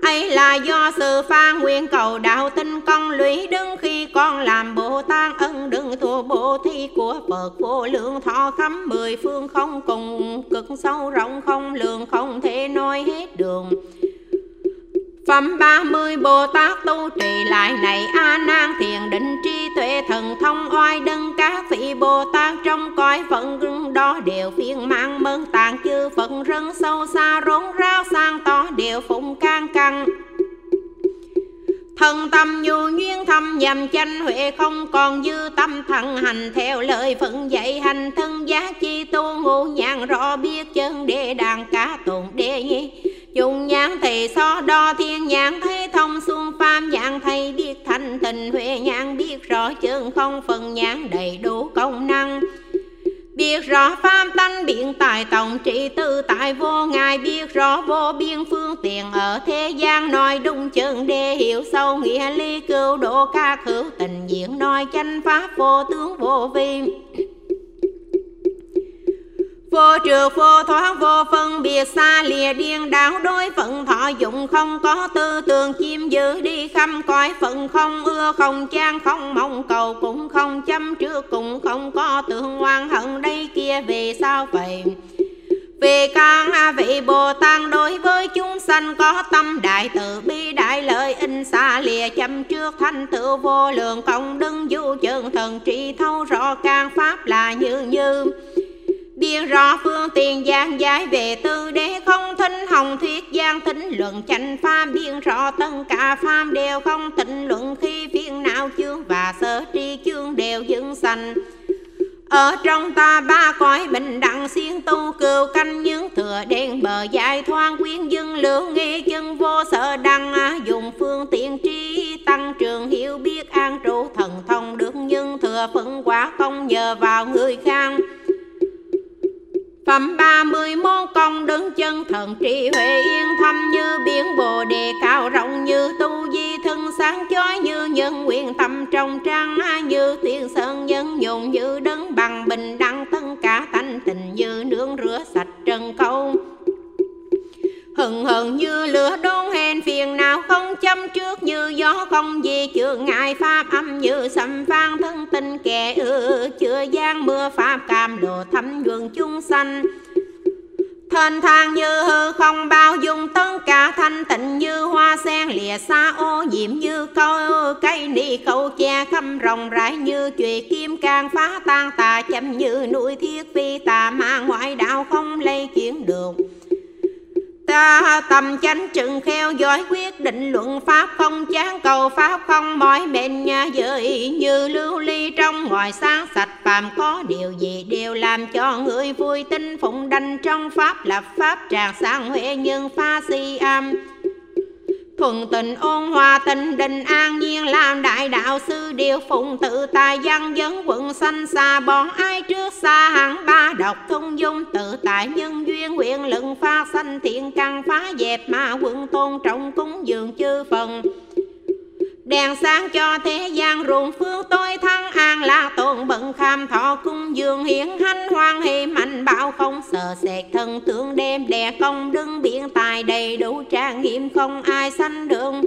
ấy là do sự pha nguyện cầu đạo tinh công lũy đứng khi con làm bồ tát ân đừng thua bồ thi của phật vô lượng thọ khắp mười phương không cùng cực sâu rộng không lường không thể nói hết đường. Phẩm ba mươi Bồ Tát tu trì lại này, A Nan thiền định tri tuệ thần thông oai đấng các vị Bồ Tát trong cõi phận đó đều phiền mang mơn tàn chư Phật rân sâu xa rốn ráo sang to đều phụng can căng Thần tâm nhu duyên thâm nhằm chanh huệ không còn dư tâm thần hành theo lời phận dạy hành thân giá chi tu ngũ nhàn rõ biết chân để đàn cá tồn đế nhi dùng nhãn thầy so đo thiên nhãn, thấy thông xuân pham nhãn thầy biết thanh tình huệ nhãn, biết rõ chân không, phần nhãn đầy đủ công năng. Biết rõ pháp tánh biện tài tổng trị tư tại vô ngài, Biết rõ vô biên phương tiện ở thế gian, Nói đúng chân để hiểu sâu nghĩa lý cứu độ các hữu tình diễn Nói chánh pháp vô tướng vô vi. Vô trừ vô thoáng vô phân biệt xa lìa điên đảo, đối phận thọ dụng không có tư tưởng chim giữ đi khăm coi phận, không ưa, không trang không mong cầu, cũng không chăm trước, cũng không có tưởng ngoan hận. Đây kia về sao vậy? Vì con vị Bồ Tát đối với chúng sanh có tâm đại từ bi đại lợi in xa lìa, chăm trước thanh tựu vô lượng công đức du trường thần trị thấu rõ càng pháp là như như Biên rõ phương tiền giang giải về tư đế không thính hồng thuyết giang tính luận chánh pháp biên rõ tất cả pháp đều không tịnh luận, khi phiên não chương và sở tri chương đều dựng sanh. Ở trong ta ba cõi bình đẳng xiên tu cừu canh những thừa đen bờ dài thoáng quyến dân lượng nghe chân vô sợ đăng. Dùng phương tiện trí tăng trường hiểu biết an trụ thần thông, được nhưng thừa phận quả không nhờ vào người khang. Phẩm ba mươi môn công đứng chân thần trị huệ yên thâm như biển bồ đề, cao rộng như tu di thân sáng chói như nhân, nguyện tâm trong trang như tiên sơn, nhân nhộn như đấng bằng bình đẳng, tất cả thanh tình như nương rửa sạch trần công hừng hừng như lửa đốt hèn phiền nào không châm trước như gió không gì. Chưa ngại pháp âm như sầm vang, thân tình kẻ ư, chưa gian mưa pháp cam đồ thấm vườn chung sanh. Thênh thang như hư không bao dung tất cả thanh tịnh như hoa sen, lìa xa ô nhiễm như câu cây ni, câu che khâm rồng rải như chùy kim can phá tan tà châm như núi thiết phi tà ma ngoại đạo không lây chuyển được ta tâm chánh trừng kheo giỏi quyết định luận pháp không chán cầu pháp không mỏi mệt nhà dời như lưu ly trong ngoài sáng sạch phàm có điều gì đều làm cho người vui tin phụng đành trong pháp lập pháp tràn sáng huệ nhưng pha si am thuần tình ôn hòa, tình đình an nhiên, làm đại đạo sư điều phụng tự tài văn dân quận sanh xa bọn ai trước xa hẳn, ba độc thông dung, tự tại nhân duyên, nguyện lực phát sanh thiện, căn phá dẹp mà quận tôn trọng cúng dường chư phần. Đèn sáng cho thế gian, ruộng phương tôi thăng an. Là tôn bận kham thọ cung dương hiển hanh hoan. Hỷ mạnh bạo không sợ sệt thân tướng đêm. Đè công đứng biển tài đầy đủ, trang nghiêm không ai sanh đường.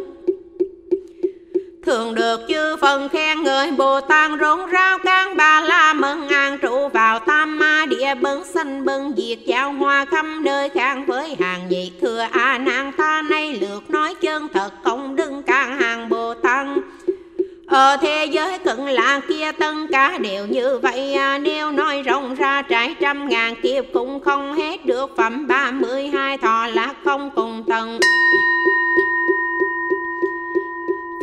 Thường được chư phần khen người Bồ Tát rốn rao can ba la mừng an trụ vào tam ma địa bấn sanh bưng diệt giao hoa khắp nơi khang với hàng nhị thừa a nan ta nay lượt nói chân thật công đừng can hàng Bồ Tát ở thế giới cận lạ kia tân cả đều như vậy. À, Nếu nói rộng ra trải trăm ngàn kiếp Cũng không hết được phẩm ba mươi hai thọ lạc không cùng tầng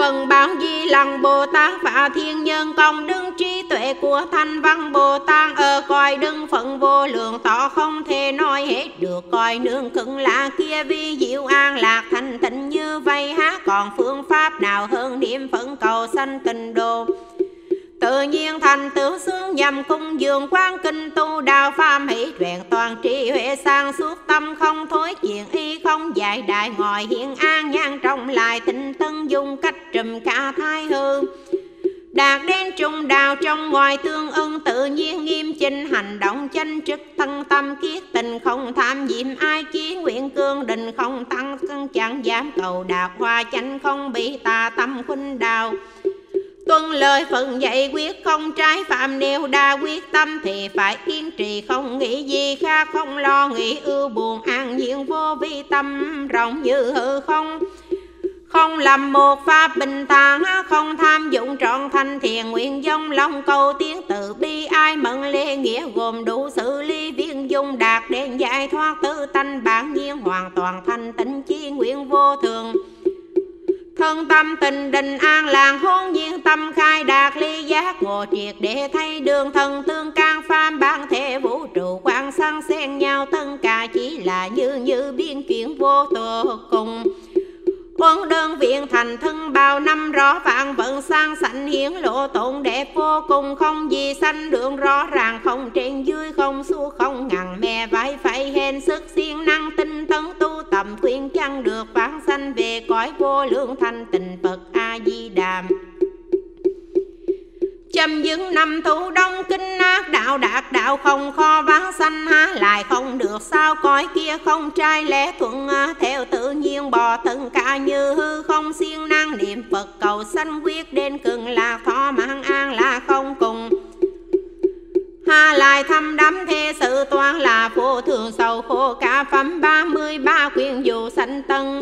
Phần báo di lăng Bồ Tát và thiên nhân công đức trí tuệ của thanh văn Bồ Tát. Ở coi đương phận vô lượng, tỏ không thể nói hết được. Coi nương cứng lạ kia vi diệu an lạc thành tịnh như vậy há. Còn phương pháp nào hơn niệm phận cầu sanh tình đồ? Tự nhiên thành tựu xương nhằm cung dường quan kinh tu đạo phàm hỷ truyền toàn trí huệ sang suốt tâm không thối chuyện y không dạy đại ngồi hiện an nhang trong lại tinh tân dùng cách trùm cả thai hư. Đạt đến trung đạo trong ngoài tương ưng tự nhiên nghiêm chỉnh hành động chân trực thân tâm kiết tình không tham diệm ai chí nguyện cương đình không tăng chẳng dám cầu đạt hoa chánh không bị tà tâm khuynh đào. Tuân lời phận dạy quyết không trái phạm. Nêu đa quyết tâm thì phải kiên trì. Không nghĩ gì khác, không lo nghĩ ưu buồn. An nhiên vô vi tâm, rộng như hư không. Không làm một pháp bình thản không tham dụng trọn thanh thiền. Nguyện dông lòng cầu tiếng từ bi ai mận lê nghĩa gồm đủ xử lý viên dung đạt đến giải thoát tư tánh bản nhiên hoàn toàn thanh tịnh chi nguyện vô thường thân tâm tình định an làng hôn nhiên tâm khai đạt ly giác. Ngộ triệt để thay đường thần tương can phàm, bản thể vũ trụ quan sang xen nhau. Tân cả chỉ là như như biên chuyển vô tột cùng. Quân đơn viện thành thân bao năm, rõ vạn vận sang sạch hiển lộ tụng đẹp vô cùng. Không gì sanh đường rõ ràng không trên dưới, không xu không ngằn mè vai phải hên sức siêng năng khuyên chăng được vãng sanh về cõi vô lượng thanh tình Phật A Di Đà Châm dứng năm thủ đông kinh ác đạo đạt đạo không kho vắng xanh há lại không được sao cõi kia không trai lẽ thuận à, theo tự nhiên bò thân cả như hư không siêng năng niệm Phật cầu sanh quyết đến cường lạc thọ mang an là không cùng. Hà lại thăm đắm thế sự toàn là vô thường sầu khổ cả phẩm ba mươi ba quyền dù sanh tân.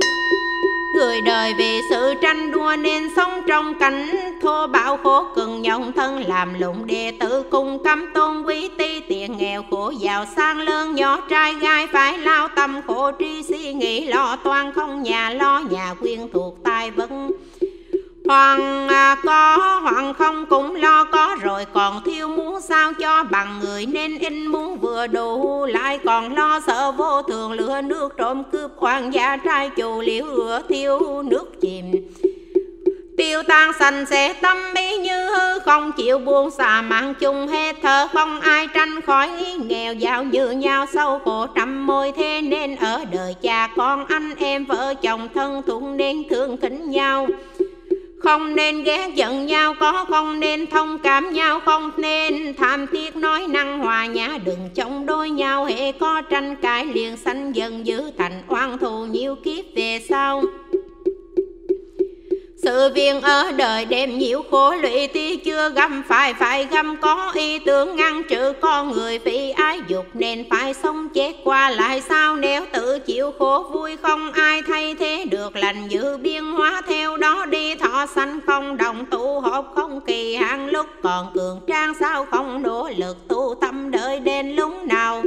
Người đời vì sự tranh đua nên sống trong cảnh thô bạo khổ, cần nhọc thân làm lụng đệ tử cung cấm tôn quý ti tiền nghèo khổ giàu sang lớn nhỏ, trai gai phải lao tâm khổ tri suy nghĩ, lo toan không nhà, lo nhà quyên thuộc tai vấn Hoàng à, có hoàng không cũng lo có rồi. Còn thiếu muốn sao cho bằng người nên in muốn vừa đủ. Lại còn lo sợ vô thường, lửa nước trộm cướp hoàng gia trai chủ liễu ửa thiếu nước chìm. Tiêu tan sành sẽ tâm bí như hư, không chịu buông xà mạng chung hết thở. Không ai tranh khỏi nghèo giàu như nhau sâu khổ trăm môi. Thế nên ở đời cha con anh em, vợ chồng thân thuận nên thương kính nhau không nên ghét giận nhau, có không nên thông cảm nhau, không nên tham tiếc nói năng hòa nhã. Đừng chống đối nhau hệ có tranh cãi liền sanh dần giữ thành oan thù. Nhiều kiếp về sau sự viên ở đời đêm nhiều khổ, lụy tuy chưa găm, phải phải găm. Có ý tưởng ngăn trừ con người vì ái dục, nên phải sống chết qua lại. Sao nếu tự chịu khổ, vui không? Ai thay thế được lành dự biên hóa? Theo đó đi, thọ sanh không đồng tụ họp không kỳ hạn. Lúc còn cường trang, sao không nỗ lực tu tâm? Đợi đến lúc nào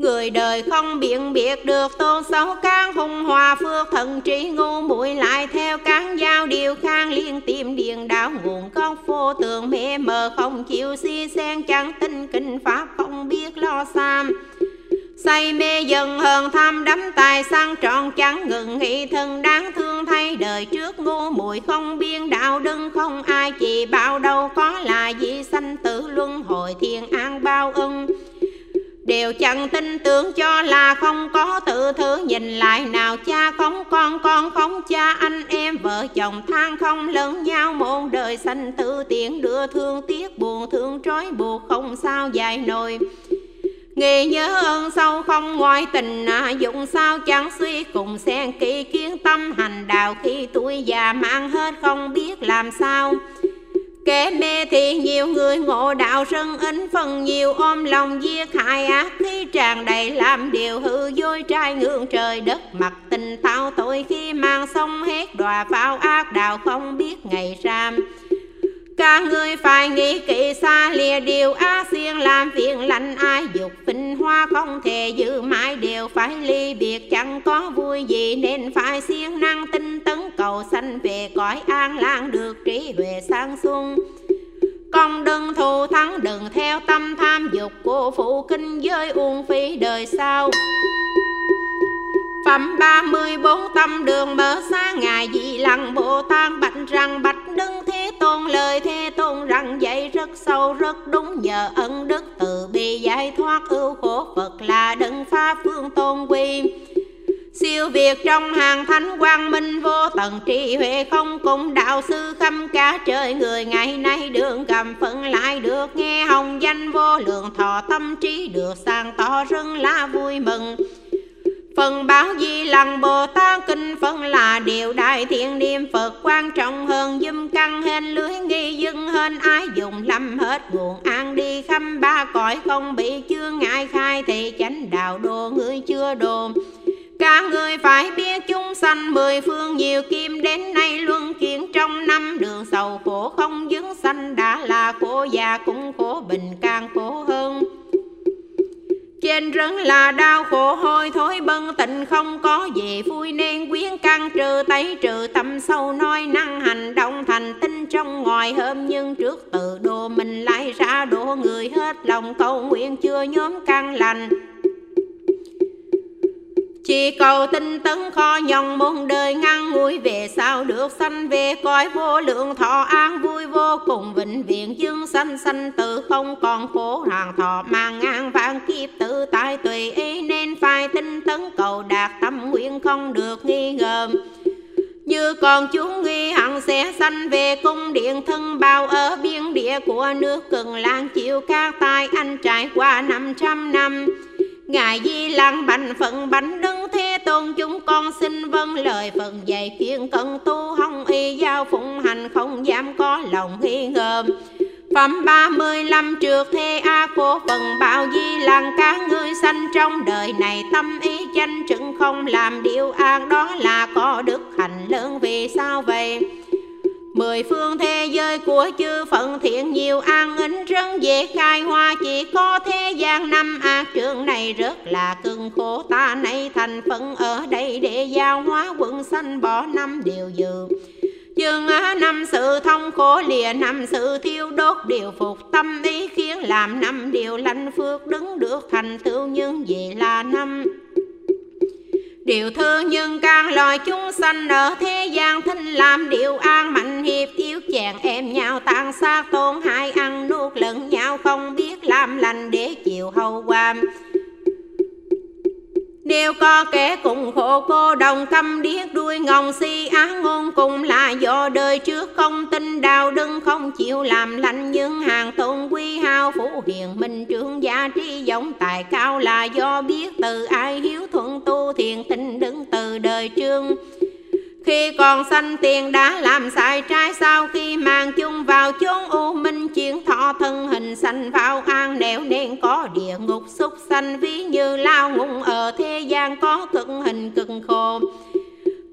Người đời không biện biệt được tôn xấu can hùng hòa phước, thần trí ngu muội lại theo cán giao điều khang, liên tìm điền đạo nguồn gốc vô tường, mê mờ không chịu si sen, chẳng tin kinh pháp, không biết lo sam. Say mê dần hờn tham, đắm tài sang trọn, chẳng ngừng nghĩ thân đáng thương, thay đời trước ngu muội không biên đạo đừng, không ai chỉ bảo đâu, có là gì sanh tử luân hồi thiên an bao ưng đều chẳng tin tưởng cho là không có tự thứ. Nhìn lại nào cha không con con không cha anh em vợ chồng than không lớn nhau. Một đời sanh tự tiện đưa thương tiếc buồn thương trói buộc không sao dài nổi. Nghề nhớ ơn sâu không ngoại tình à, Dụng sao chẳng suy cùng xen kỳ kiến tâm hành. Đạo Khi tuổi già mang hết không biết làm sao. Kẻ mê thì nhiều người ngộ đạo sân in, Phần nhiều ôm lòng giết hại ác Khi tràn đầy, làm điều hư dối trai ngưỡng trời đất. Mặt tình tao tội khi mang sông hết, đòa pháo ác đạo không biết ngày ram các người phải nghĩ kỹ xa, lìa điều á xiên, làm phiền lạnh ai dục. Phình hoa không thể giữ mãi đều phải ly biệt, chẳng có vui gì nên phải siêng năng tinh tấn cầu sanh về cõi an lang được trí huệ sang xuân con đừng thù thắng, đừng theo tâm tham dục của phụ kinh giới uổng phí đời sau. Phẩm ba mươi bốn tâm đường mở xa Ngài dị lặng Bồ Tát, bạch rằng bạch đứng thế tôn. Lời thế tôn rằng dạy rất sâu, rất đúng. Nhờ ân đức từ bi giải thoát, ưu khổ Phật là đấng pháp phương tôn quy. Siêu việt trong hàng thánh quang minh, vô tận trí huệ không cùng đạo sư khâm cả trời người. Ngày nay đường cầm phận lại được nghe hồng danh vô lượng, thọ tâm trí được sang tỏ, rưng lá vui mừng. Phần báo di lăng Bồ Tát kinh phân là điều đại thiện niệm. Phật quan trọng hơn dùm căn hên lưới, nghi dưng hên ai dùng lâm hết nguồn an đi khâm ba cõi. Không bị chưa ngại khai thì chánh đạo đồ người chưa đồ Cả người phải biết chúng sanh mười phương nhiều kim. Đến nay luân chuyển trong năm, đường sầu khổ không dứng sanh. Đã là khổ già cũng khổ bình càng khổ hơn trên rừng là đau khổ hôi, thối bân tịnh, không có về vui. Nên quyến căn trừ tẩy trừ tâm sâu, nói năng hành động thành tinh trong ngoài hôm nhưng trước tự đồ mình lại ra, đổ người hết lòng, cầu nguyện chưa nhóm căn lành chỉ cầu tinh tấn kho nhòng, muôn đời ngăn nguôi về sao được sanh, về coi vô lượng thọ an vui vô cùng. Vĩnh viễn dương sanh sanh tự không còn khổ. Hàng thọ mang ngang vạn kiếp tự tại tùy ý nên phải tinh tấn cầu đạt tâm nguyện không được nghi ngờ. Như còn chúng nghi hẳn sẽ sanh về cung điện thân bao ở biên địa của nước cần lan, chịu các tai anh trải qua năm trăm năm ngài di lăng bành phận bánh đứng thế tôn chúng con xin vâng lời phần dạy kiên cận tu hong y giao phụng hành không dám có lòng nghi ngờ. Phẩm ba mươi lăm trượt thế A khổ phần bao di lăng cá ngươi sanh trong đời này tâm ý chanh chừng không làm điều ác đó là có đức hạnh lớn vì sao vậy? Mười phương thế giới của chư phận thiện nhiều an ính rất dễ khai hoa Chỉ có thế gian năm. Ác trường này rất là cưng khổ, Ta này thành phận ở đây để giao hóa quận sanh bỏ năm điều dự Dương năm sự thông khổ lìa, năm sự thiêu đốt, điều phục tâm ý khiến làm năm điều lành phước, đứng được thành tựu nhưng vì là năm. Điều thương nhưng càng loài chúng sanh ở thế gian thinh làm điều an mạnh, hiệp yếu chàng em nhau tàn sát tôn hại, ăn nuốt lẫn nhau, không biết làm lành để chịu hậu quả đều có kẻ cùng khổ cô đồng căm điếc đuôi ngòng si á ngôn cùng là do đời trước không tin đạo đừng không chịu làm lành nhưng hàng tôn quy hao phủ hiền minh trưởng gia trí giống tài cao là do biết từ ai hiếu thuận tu thiền tinh đứng từ đời trương khi còn sanh tiền đã làm sai trái, sau khi mang chung vào chốn u minh chiến thọ thân hình sanh vào an nẻo nên có địa ngục xúc sanh, ví như lao ngục ở thế gian, có cực hình cực khổ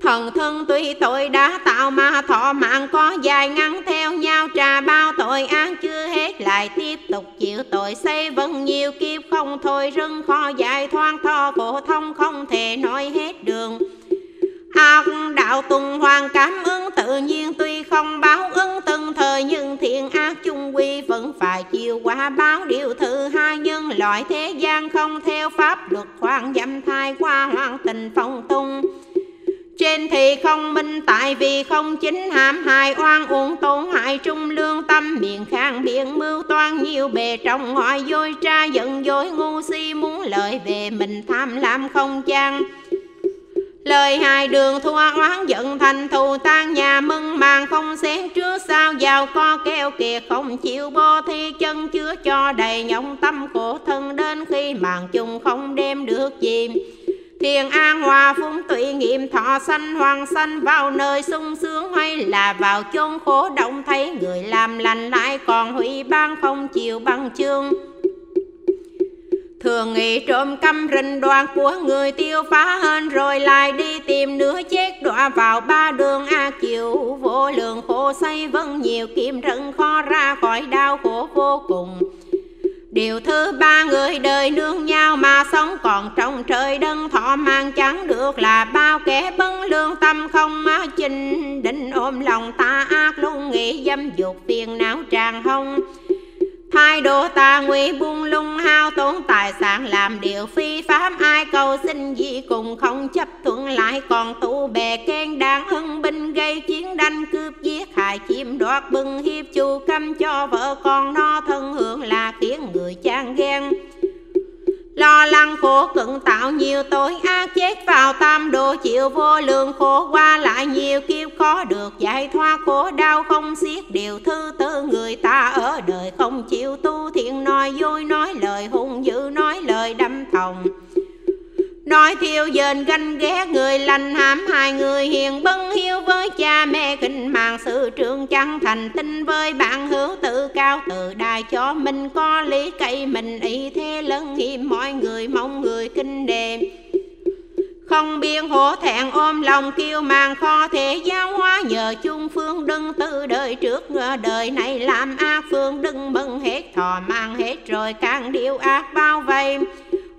Thần thân tuy tội đã tạo mà thọ mạng, có dài ngăn theo nhau, trà bao tội án chưa hết, lại tiếp tục chịu tội, xây vẫn nhiều kiếp không thôi, rưng khó dài thoáng thọ khổ thông không thể nói hết đường ác đạo tuần hoàn cảm ứng tự nhiên tuy không báo ứng từng thời nhưng thiện ác chung quy vẫn phải chịu quả báo điều thứ hai nhân loại thế gian không theo pháp luật hoàng dâm thai qua hoàng tình phong tung. Trên thì không minh tại vì không chính hãm hại oan uổng tổn hại trung lương tâm miệng khang biện mưu toan nhiều bề trong ngoại dối tra giận dối ngu si muốn lợi về mình tham lam không chăng Lời hai đường thua oán giận thành thù tan nhà mừng màng không xén trước sao giàu co keo kiệt không chịu bo thi chân chứa cho đầy nhộng tâm khổ thân đến khi màn chung không đem được gì Thiền an hòa phúng tụy nghiệm thọ sanh hoàng sanh vào nơi sung sướng hay là vào chốn khổ động thấy người làm lành lại còn hủy ban không chịu bằng chương. Thường nghĩ trộm căm rình đoàn của người tiêu phá hơn Rồi lại đi tìm nửa chết đọa vào ba đường A chịu Vô lượng khổ xây vân nhiều kim rận khó ra khỏi đau khổ vô cùng. Điều thứ ba, người đời nương nhau mà sống còn trong trời đơn thọ mang chẳng được là bao kẻ bấn lương tâm không má chinh. Định ôm lòng ta ác, luôn nghĩ dâm dục phiền não tràn hông. Hai đồ tà nguy buông lung hao, tốn tài sản làm điều phi pháp. Ai cầu xin gì cùng không chấp thuận lại. Còn tụ bè khen đang hưng binh gây chiến đánh cướp giết hại chiếm đoạt bưng hiếp chu căm cho vợ con no thân hưởng là khiến người chán ghen. Lo lắng khổ cận tạo nhiều tội ác, chết vào tam độ chịu vô lượng khổ. Qua lại nhiều kiếp khó được giải thoát, khổ đau không xiết. Điều thứ tư, người ta ở đời không chịu nói vui, nói lời, hung dữ, nói lời đâm thòng Nói thiêu dền ganh ghé, người lành hãm hai người hiền bân hiếu với cha mẹ kinh mạng sự trường chẳng thành tinh với bạn hữu tự cao tự đài cho mình có lý cậy mình, ý thế lớn hiểm mọi người mong người kinh đề không biên hổ thẹn ôm lòng kêu màng kho thể giáo hóa. Nhờ chung phương đừng từ đời trước đời này làm ác phương. Đừng mừng hết thò mang hết rồi, càng điều ác bao vây.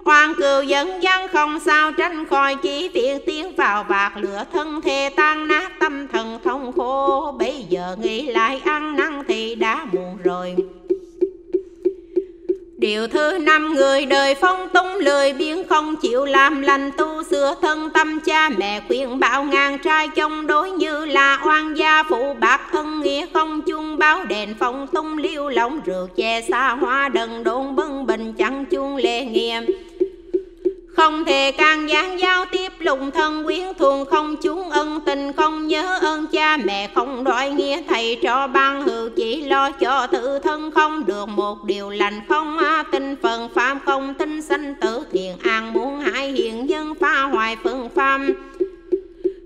Hoàng cừu dẫn dân không sao tránh khỏi, chỉ tiện tiến vào bạc lửa. Thân thể tan nát, tâm thần thông khô Bây giờ nghĩ lại, ăn năn thì đã muộn rồi. Điều thứ năm, người đời phong tung lười biếng không chịu làm lành, tu sửa thân tâm, cha mẹ khuyên bảo ngàn trai trong đối như là oan gia, phụ bạc thân nghĩa không chung, báo đèn phong tung liêu lỏng rượu che xa hoa, đần đồn bưng bình, chẳng chung lệ nghiêm không thể can gián giao tiếp lùng thân quyến thuồng không chúng ân tình, không nhớ ơn cha mẹ, không đòi nghĩa thầy cho ban hữu, chỉ lo cho tự thân, không được một điều lành, không á tinh phần phàm, không tinh sanh tử thiện an, muốn hại hiện dân, phá hoại phương phàm.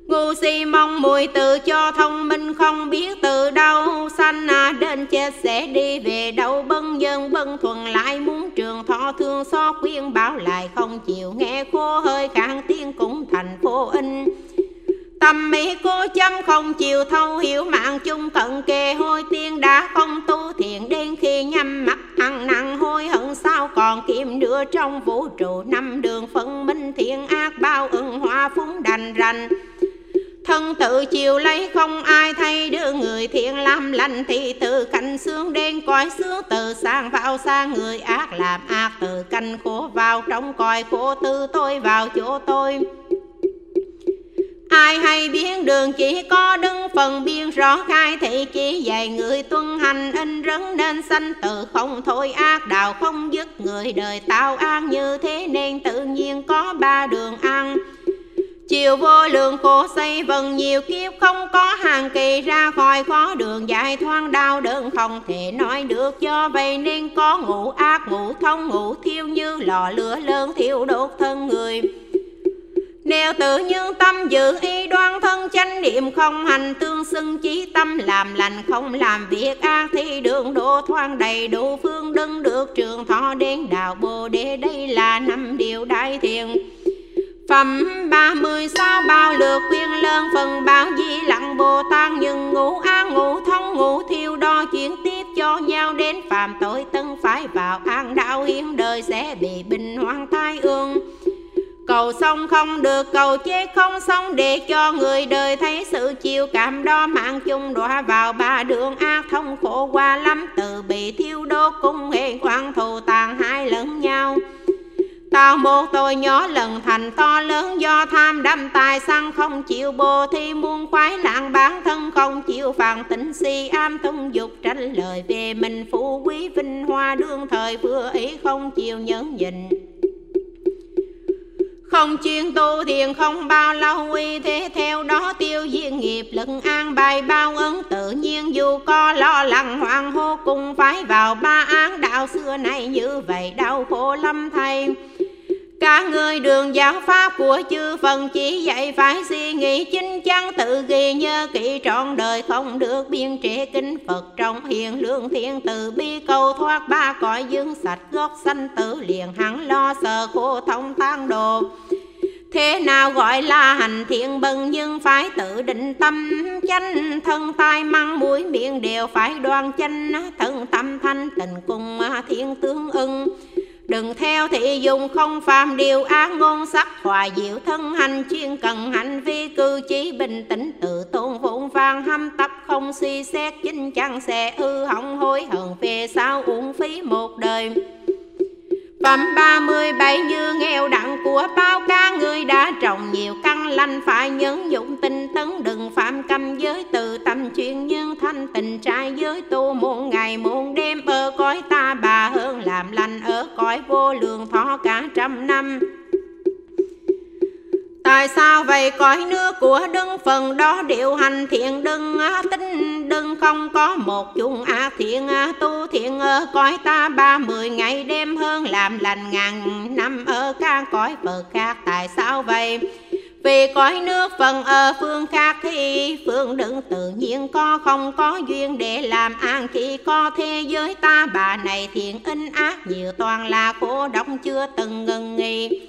Ngu si mong mùi tự cho thông minh, không biết từ đâu sanh à đến chết sẽ đi về đâu, bân dân bân thuần lại muốn trường thương xót khuyên bảo lại không chịu nghe khô hơi khang tiếng cũng thành phố in. Tâm mỹ cô chăm không chịu thâu hiểu mạng chung cận kề hôi tiên đã không tu thiện đến khi nhắm mắt ăn nặng hôi hận sao còn kiếm nữa trong vũ trụ năm đường phân minh thiện ác bao ưng hoa phúng đành rành thân tự chiều lấy không ai thay, đưa người thiện làm lành thì từ cành xương đen coi xương từ sang vào sang người ác làm ác, từ canh khổ vào trong coi khổ tư tôi vào chỗ tôi. Ai hay biến đường chỉ có đứng phần biên rõ khai thị chỉ dạy người tuân hành in rấn nên sanh. Từ không thôi ác đạo không dứt, người đời tao an, như thế nên tự nhiên có ba đường ăn Chiều vô lượng khổ xây vần, nhiều kiếp không có hàng kỳ ra khỏi khó đường. Dài thoát đau đớn không thể nói được. Do vậy nên có ngủ ác, ngủ thông, ngủ thiêu như lò lửa lớn, thiêu đốt thân người. Nếu tự nhân tâm giữ y đoan thân, chánh niệm không hành, tương xưng chí tâm làm lành, không làm việc ác, thì đường độ thoáng đầy đủ phương đừng được trường thọ đến đạo bồ đề. Đây là năm điều đại thiện. Phẩm ba mươi sáu bao lượt khuyên lớn phần bao di lặng Bồ Tát nhưng ngủ an ngủ thông, ngủ thiêu đo chuyển tiếp cho nhau đến phạm tội tân phải vào an đạo hiến đời sẽ bị bình hoang thai ương. Cầu xong không được, cầu chết không xong để cho người đời thấy sự chiều cảm đó mạng chung đọa vào ba đường ác thông khổ qua lắm, từ bị thiêu đốt cung hệ quan thù tàn hai lẫn nhau. Tao một tôi nhỏ lần thành to lớn, do tham đâm tài săn không chịu bồ thi, muôn khoái lạng bản thân, không chịu phàn tỉnh, si am tung dục tranh lời về mình, phú quý vinh hoa, đương thời vừa ý, không chịu nhẫn nhịn. Không chuyên tu thiền, không bao lâu, uy thế theo đó tiêu diệt nghiệp lận an bài bao ấn, tự nhiên dù có lo lắng hoàng hô cùng phải vào ba án. Đạo xưa này như vậy, đau khổ lắm thầy các người đường giáo pháp của chư phần chỉ dạy phải suy nghĩ chính chắn, tự ghi nhớ kỹ trọn đời, không được biên trễ kinh Phật. Trong hiền lương thiên từ bi cầu thoát, ba cõi dương sạch gốc sanh tử liền. Hẳn lo sợ khổ thông tan đồ. Thế nào gọi là hành thiện bần, nhưng phải tự định tâm. Chánh Thân tai măng mũi miệng đều phải đoan chánh, Thân tâm thanh tình cùng thiên tướng ưng. Đừng theo thị dùng không phàm điều ác ngôn sắc hòa diệu thân hành chuyên cần hành vi cư trí bình tĩnh tự tôn vụn vang hâm tập không suy xét chính chẳng sẽ hư hỏng hối hận về sau uổng phí một đời. Phẩm ba mươi bảy như nghèo đặng của bao ca người đã trồng nhiều căn lành phải nhấn dụng tinh tấn đừng phạm cầm giới từ chuyện nhưng thanh, tình trai giới tu muôn ngày muôn đêm ở cõi ta bà hơn, làm lành ở cõi vô lượng thọ cả trăm năm. Tại sao vậy? Cõi nước của đấng phần đó điều hành thiện đừng tính đừng, không có một chung a thiện tu thiện ở cõi ta ba mươi ngày đêm hơn, làm lành ngàn năm ở các cõi Phật khác. Tại sao vậy? Vì cõi nước phần ở phương khác thì phương đừng tự nhiên, có không có duyên để làm an khi có thế giới ta. Bà này thiện in ác nhiều toàn là khổ độc chưa từng ngừng nghỉ.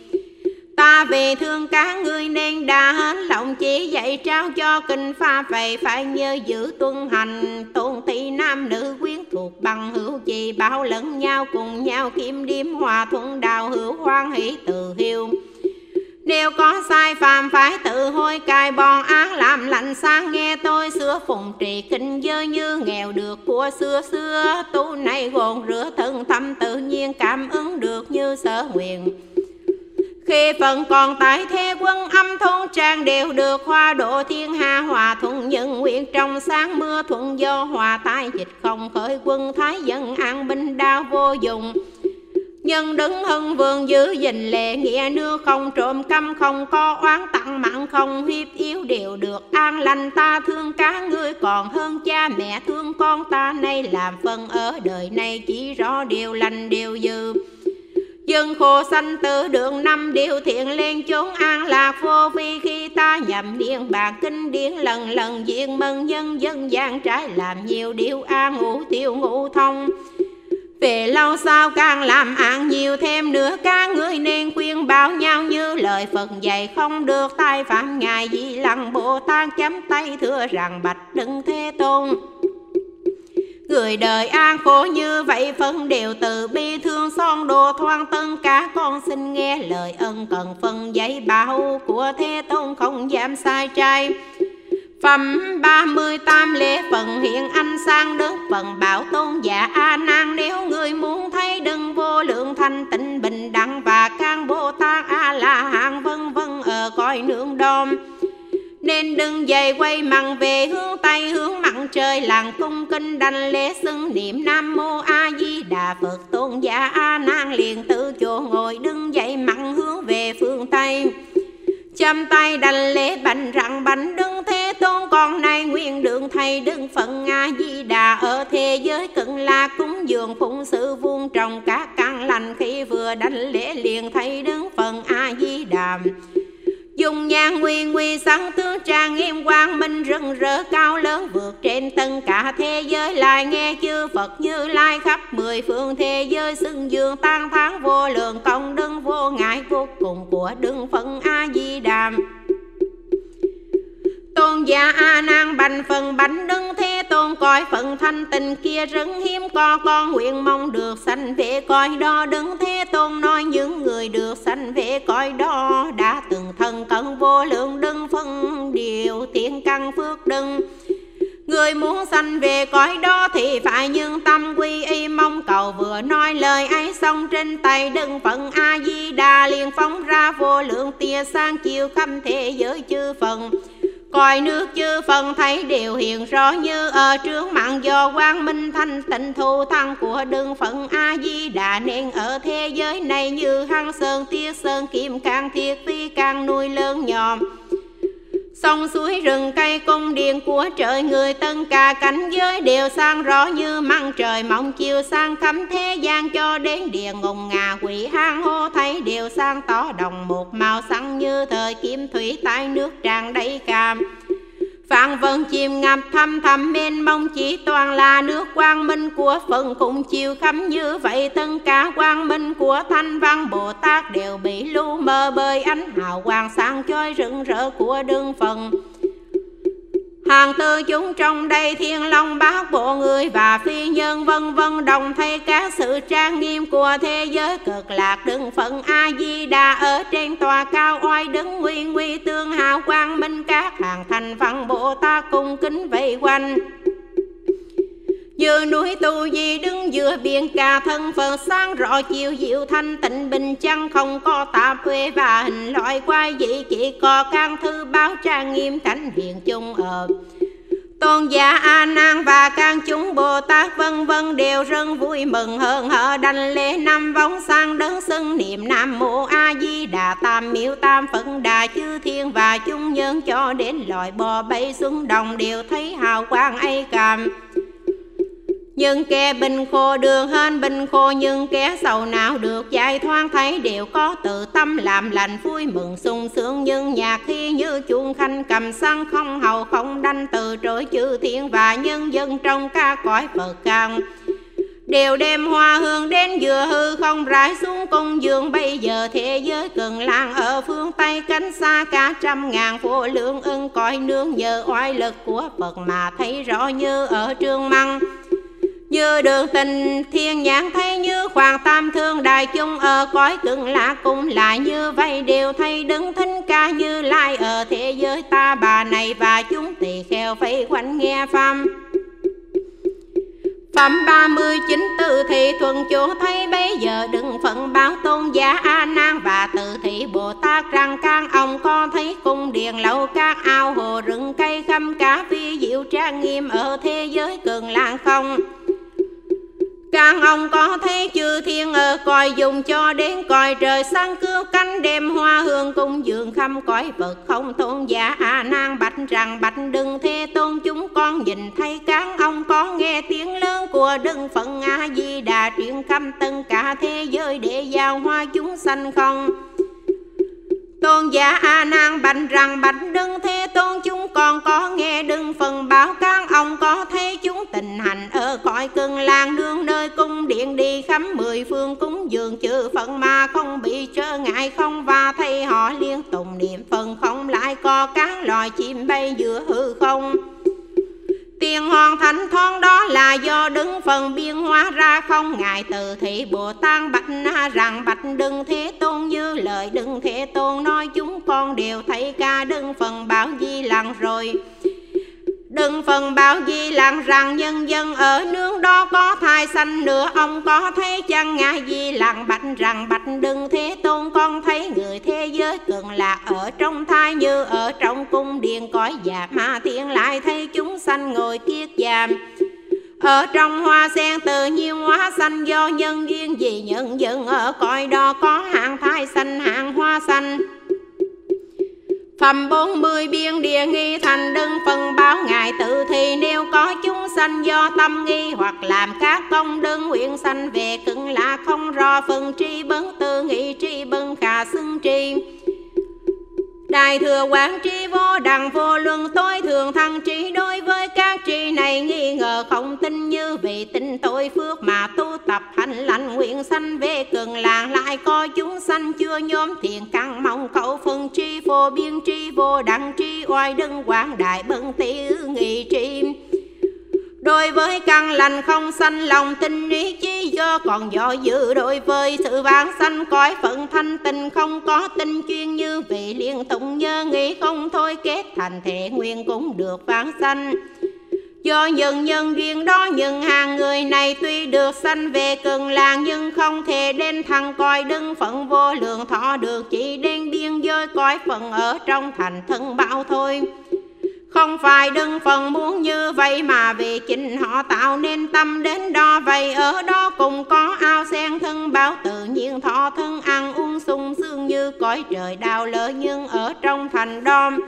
Ta vì thương cá, ngươi nên đã hết lòng chỉ dạy trao cho kinh pha vậy phải nhớ giữ tuân hành, tôn thị nam nữ quyến thuộc bằng hữu trì bảo lẫn nhau, cùng nhau kim điếm hòa thuận đào hữu hoan hỷ từ hiệu nếu có sai phạm phải tự hối cài bòn ác làm lạnh sang nghe tôi, xưa phụng trì kinh dơ như nghèo được của xưa xưa. Tu này gồm rửa thân tâm tự nhiên cảm ứng được như sở nguyện. Khi phần còn tại thế quân âm thôn, trang đều được hoa độ thiên hà hòa thuận. Nhân nguyện trong sáng mưa thuận do hòa tai dịch không khởi quân, thái dân an binh đau vô dụng. Nhân đứng hưng vương giữ gìn lệ nghĩa, nưa không trộm căm, không có oán, tặng mặn, không hiếp yếu đều được. An lành ta thương cá ngươi, còn hơn cha mẹ thương con ta. Nay làm phần ở đời này chỉ rõ điều lành, điều dư. Dân khổ sanh tử đường năm, điều thiện lên chốn an lạc vô vi. Khi ta nhậm điện bạc kinh điển, lần lần diện mừng, nhân dân gian trái làm nhiều điều an, ngủ tiêu ngủ thông về lâu sau càng làm ăn nhiều thêm nữa các người nên khuyên bảo nhau như lời Phật dạy, không được tai phạm ngài di lăng Bồ Tát chấm tay thưa rằng bạch đừng thế tôn. Người đời an khổ như vậy, phân đều từ bi thương, son đồ thoan tân, cả con xin nghe lời ân cần phân giấy bảo của Thế Tôn không dám sai trai. Phẩm ba mươi tam lễ phần hiện anh sang đức, phần bảo tôn giả A Nan. Nếu người muốn thấy đừng vô lượng thanh tịnh, bình đẳng và can Bồ Tát A La Hán vân vân ở cõi nương đom. Nên đừng dậy quay mặn về hướng tây, hướng mặn trời. Làng cung kinh đành lễ xưng niệm nam mô a di đà phật. Tôn giả a nan liền tự chỗ ngồi, đứng dậy mặn hướng về phương tây. Chăm tay đành lễ bành rặng, bành đứng thế con nay nguyện đường thầy đương phận a di đà. Ở thế giới cận la cúng dường phụng sự vuông trồng các căn lành khi vừa đánh lễ liền, thầy đương phận a di đà. Dùng nhang nguy nguy sáng tướng trang, nghiêm quang minh rừng rỡ cao lớn vượt trên tất cả thế giới. Lại nghe chư Phật như lai khắp mười phương thế giới, xưng dương tan tháng vô lượng, công đức vô ngại vô cùng của đương phận a di đà tôn giả a nan bành phần bánh đứng thế, tôn coi phận thanh tình kia rất hiếm. Có con nguyện mong được sanh về coi đó đứng thế, tôn nói những người được sanh về coi đó đã từng thân cận vô lượng đứng phân điều thiện căn phước đừng Người muốn sanh về cõi đó thì phải nhưng tâm quy y, mong cầu vừa nói lời ấy xong trên tay đừng phận A Di Đà liền phóng ra vô lượng tia sang chiều khắp thế giới chư phần coi nước chư phần thấy đều hiện rõ như ở trước mạng do quang minh thanh tịnh thu thăng của đương phận a di đà nên ở thế giới này như hăng sơn tiết sơn, kim càng thiết ti càng nuôi lớn nhòm sông suối rừng cây cung điện của trời người tân cả cảnh giới đều sang rõ như măng trời mong chiều sang khắp thế gian cho đến địa ngùng ngà quỷ hang hô thấy đều sang tỏ đồng một màu xanh như thời kim thủy tại nước tràn đầy cam Phạn vân chìm ngập thăm thầm mênh mông, chỉ toàn là nước quang minh của phần cùng chiều khắp như vậy. Tất cả quang minh của thanh văn Bồ Tát đều bị lu mờ bởi ánh hào quang sáng chói rực rỡ của đương phần. Hàng tư chúng trong đây, thiên long bát bộ người và phi nhân vân vân đồng thấy các sự trang nghiêm của thế giới. Cực lạc đừng phận a di đà ở trên tòa cao oai đứng nguy nguy tương hào quang minh các. Hàng thành văn bồ tát cung kính vây quanh vừa núi tu di đứng giữa biển cả thân phật sáng, rõ chiều diệu thanh tịnh bình chăng, không có tạp quê và hình loại quay dị, chỉ có căn thư báo trang nghiêm thánh hiện chung ở Tôn giả A Nan và các chúng Bồ Tát vân vân đều rất vui mừng hơn hở đành lễ năm vóng sang đấng xưng niệm Nam Mô A Di Đà Tam Miếu Tam Phật Đà chư thiên và chúng nhân cho đến loài bò bay xuống đồng đều thấy hào quang ấy cảm nhưng kẻ bình khô đường hơn bình khô nhưng kẻ sầu nào được giải thoát thấy đều có tự tâm, làm lành vui mừng sung sướng. Nhưng nhà khi như chuông khanh cầm xăng, không hầu không đanh, từ trỗi chữ thiên và nhân dân trong ca cõi Phật càng. Đều đem hoa hương đến vừa hư, không rải xuống cung dương bây giờ thế giới cần làng ở phương tây, cánh xa cả trăm ngàn phố lượng ưng, cõi nương nhờ oai lực của phật mà thấy rõ như ở trương măng như đường tình thiên nhãn thấy như hoàng tam thương đại chung ở cõi cưng lạ cùng lại như vậy. Đều thấy đứng thính ca như lai ở thế giới ta, bà này và chúng tỳ kheo phải quanh nghe phàm. Phẩm ba mươi chín tự thị thuần chỗ thấy bây giờ đừng phận báo tôn giả A Nan và tự thị Bồ Tát rằng các ông có thấy cung điện lâu các ao hồ rừng cây khâm cá phi diệu trang nghiêm ở thế giới cường làng không? Càng ông có thấy chư thiên ở còi dùng cho đến còi trời. Sáng cứu cánh đêm hoa hương cung dường khâm cõi vật không tôn giả. À, a nan bạch rằng, bạch đừng thế tôn, chúng con nhìn thấy các ông có nghe tiếng lớn của đừng phận a di đà, truyền khâm tân cả thế giới để giao hoa chúng sanh không? Tôn giả A Nan bạch rằng bạch đừng thế tôn chúng con có nghe đừng phần báo các ông có thấy chúng tình hành ở cõi cưng làng nương nơi cung điện đi khắm mười phương cúng dường chư phận mà không bị trở ngại không và thấy họ liên tùng niệm phần không lại có các loài chim bay giữa hư không. Tiền hoàn thành thon đó là do đứng phần biên hóa ra không? Ngại từ thị Bồ Tát bạch rằng, bạch, đừng thế tôn như lời, đừng thế tôn nói chúng con đều thấy ca, đừng phần bảo di lặng rồi. Đừng phần bảo gì làng rằng nhân dân ở nương đó có thai sanh nữa Ông, có thấy chăng ngại gì làng. Bạch rằng bạch đừng thế tôn, Con thấy người thế giới cường lạc ở trong thai như ở trong cung điện. Cõi già mà thiên lại thấy chúng sanh ngồi kiết giam ở trong hoa sen tự nhiên hóa xanh do nhân duyên gì nhân dân ở cõi đó có hạng thai xanh hạng hoa xanh Phẩm bốn mươi biên địa nghi thành đừng phần báo ngài tự thì nếu có chúng sanh do tâm nghi hoặc làm các công đơn nguyện sanh về cưng là không rõ phần tri bấn, tư nghị tri bấn khả xưng tri. Đại thừa quán tri vô đẳng vô luân tối thường thăng trí đối với các tri này. Nghi ngờ không tin như vị tin tội phước mà tu tập hành lành nguyện sanh về cường làng. Lại có chúng sanh chưa nhóm thiện căn, mong cầu phân tri vô biên tri vô đẳng tri, oai đừng quảng đại bận tỷ nghị tri. Đối với căn lành không sanh, lòng tin ý chí do còn do dự. Đối với sự vãng sanh, cõi phận thanh tình không có tinh chuyên như vị liên tụng nhớ nghĩ không thôi, kết thành thể nguyên cũng được vãng sanh. Do những nhân duyên đó những hàng người này tuy được sanh về cường làng, Nhưng không thể đến thằng coi đứng phận vô lượng, thọ được Chỉ đến biên giới coi phận ở trong thành thân bao thôi không phải đừng phần muốn như vậy mà vì chính họ tạo nên tâm đến đó. Vậy ở đó cùng có ao sen thân báo tự nhiên, thọ thân ăn uống sung sướng như cõi trời đào lỡ nhưng ở trong thành đom.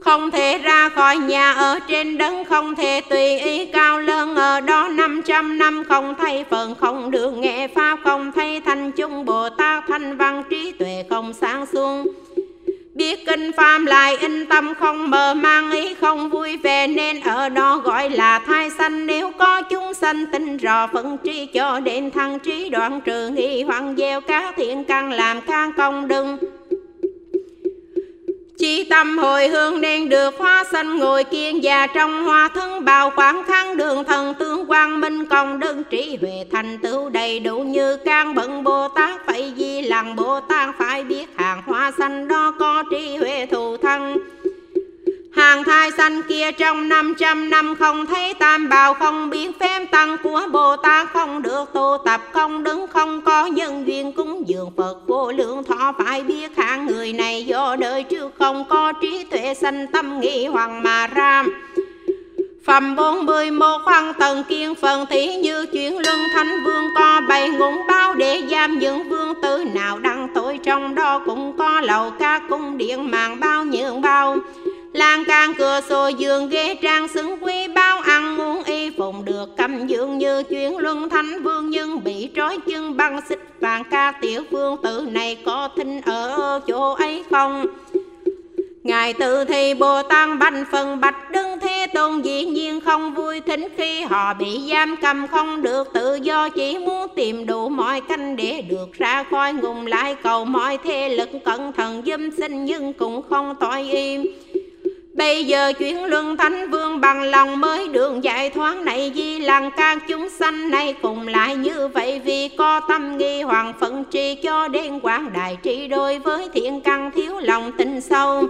Không thể ra khỏi nhà ở trên đất không thể tùy ý cao lớn ở đó. Năm trăm năm không thay phần không được nghe pháp, không thay thanh chung bồ tát, thanh văn trí tuệ không sáng suông. Biết kinh phàm lại in tâm không mờ mang ý không vui về Nên ở đó gọi là thai sanh. Nếu có chúng sanh tin rõ phân tri cho đến thăng trí đoạn trừ nghi hoàng gieo các thiện căn làm can công đừng. Chi tâm hồi hương nên được hoa xanh ngồi kiên già trong hoa thân, bào quảng kháng đường thần tương quang minh công đơn trí huệ thành tựu đầy đủ như can bận Bồ Tát phải di lặng Bồ Tát phải biết hàng hoa xanh đó có trí huệ thù thân. Hàng thai sanh kia trong năm trăm năm không thấy tam bào, không biết phép tăng của Bồ Tát, không được tu tập, không đứng, không có nhân duyên cúng dường. Phật vô lượng thọ phải biết hạng người này do đời trước không có trí tuệ sanh tâm nghĩ hoàng mà ra. Phẩm bốn mươi một hoàng tầng kiên phần thí như chuyện luân thánh vương có bày ngũng bao để giam những vương tử nào đăng tội, trong đó cũng có lầu ca cung điện màng bao nhượng bao lan can cửa sổ giường ghế trang xứng quý bao ăn muốn y phụng được cầm dương như chuyến luân thánh vương nhưng bị trói chân băng xích vàng ca tiểu vương tử này có thinh ở chỗ ấy không? Ngài tự thì Bồ Tát bành phần bạch đứng thế tôn dĩ nhiên không vui thính khi họ bị giam cầm không được tự do, chỉ muốn tìm đủ mọi canh để được ra khỏi ngùng lại cầu mọi thế lực cẩn thận dâm sinh nhưng cũng không tội im. Bây giờ chuyển luân thánh vương bằng lòng mới đường giải thoát này, Di làng các chúng sanh này cùng lại như vậy Vì có tâm nghi hoàng phận trì cho đến quảng đại trị Đối với thiện căn thiếu lòng tin sâu.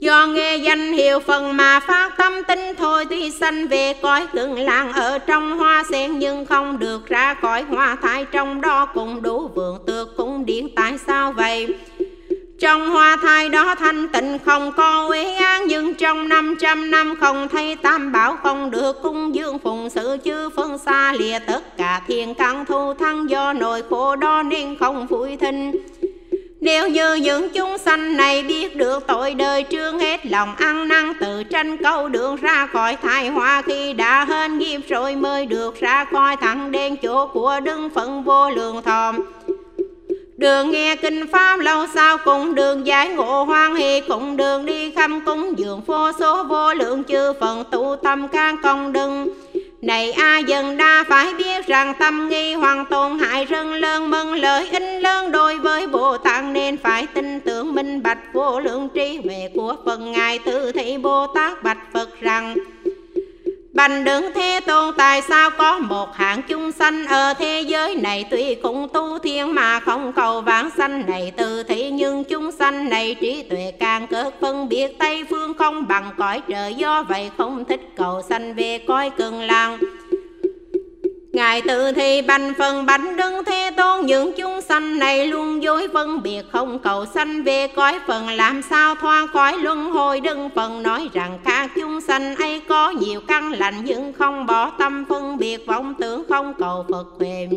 Do nghe danh hiệu phần mà phát tâm tinh thôi, Tuy sanh về cõi cường làng ở trong hoa sen Nhưng không được ra khỏi hoa thai trong đó cũng đủ vượng tược cũng điện tại sao vậy? Trong hoa thai đó thanh tịnh không có uế án Nhưng trong năm trăm năm không thấy tam bảo Không được cung dương phụng sự chư phân xa lìa Tất cả thiên căn thu thăng do nội khổ đó Nên không vui thinh. Nếu như những chúng sanh này biết được tội đời trương hết lòng ăn năn, tự tranh câu đường ra khỏi thai hoa khi đã hên nghiệp rồi mới được ra khỏi thẳng đến chỗ của đấng phận vô lượng thòm Đường nghe kinh pháp lâu sao cùng đường giải ngộ hoan hỷ cùng đường đi khâm cúng dường vô số vô lượng chư phận tu tâm can công đừng. Này a dần đa, phải biết rằng tâm nghi hoàng tôn hại rừng lớn mừng, lợi ích lớn đối với Bồ Tát nên phải tin tưởng minh bạch vô lượng trí huệ của phần Ngài. Tự Thị Bồ Tát bạch Phật rằng Bành đứng thế tôn, tại sao có một hạng chúng sanh? Ở thế giới này Tuy cũng tu thiên mà không cầu vãng sanh này từ thị Nhưng chúng sanh này trí tuệ càng cất phân biệt. Tây phương không bằng cõi trời, Do vậy không thích cầu sanh, về cõi cường làng. Ngài tự thi bành phần bánh đứng thế tôn Những chúng sanh này luôn dối phân biệt Không cầu sanh về cõi phần. Làm sao thoát khỏi luân hồi Đừng phần, nói rằng các chúng sanh ấy Có nhiều căn lành nhưng không bỏ tâm phân biệt, vọng tưởng không cầu Phật huệ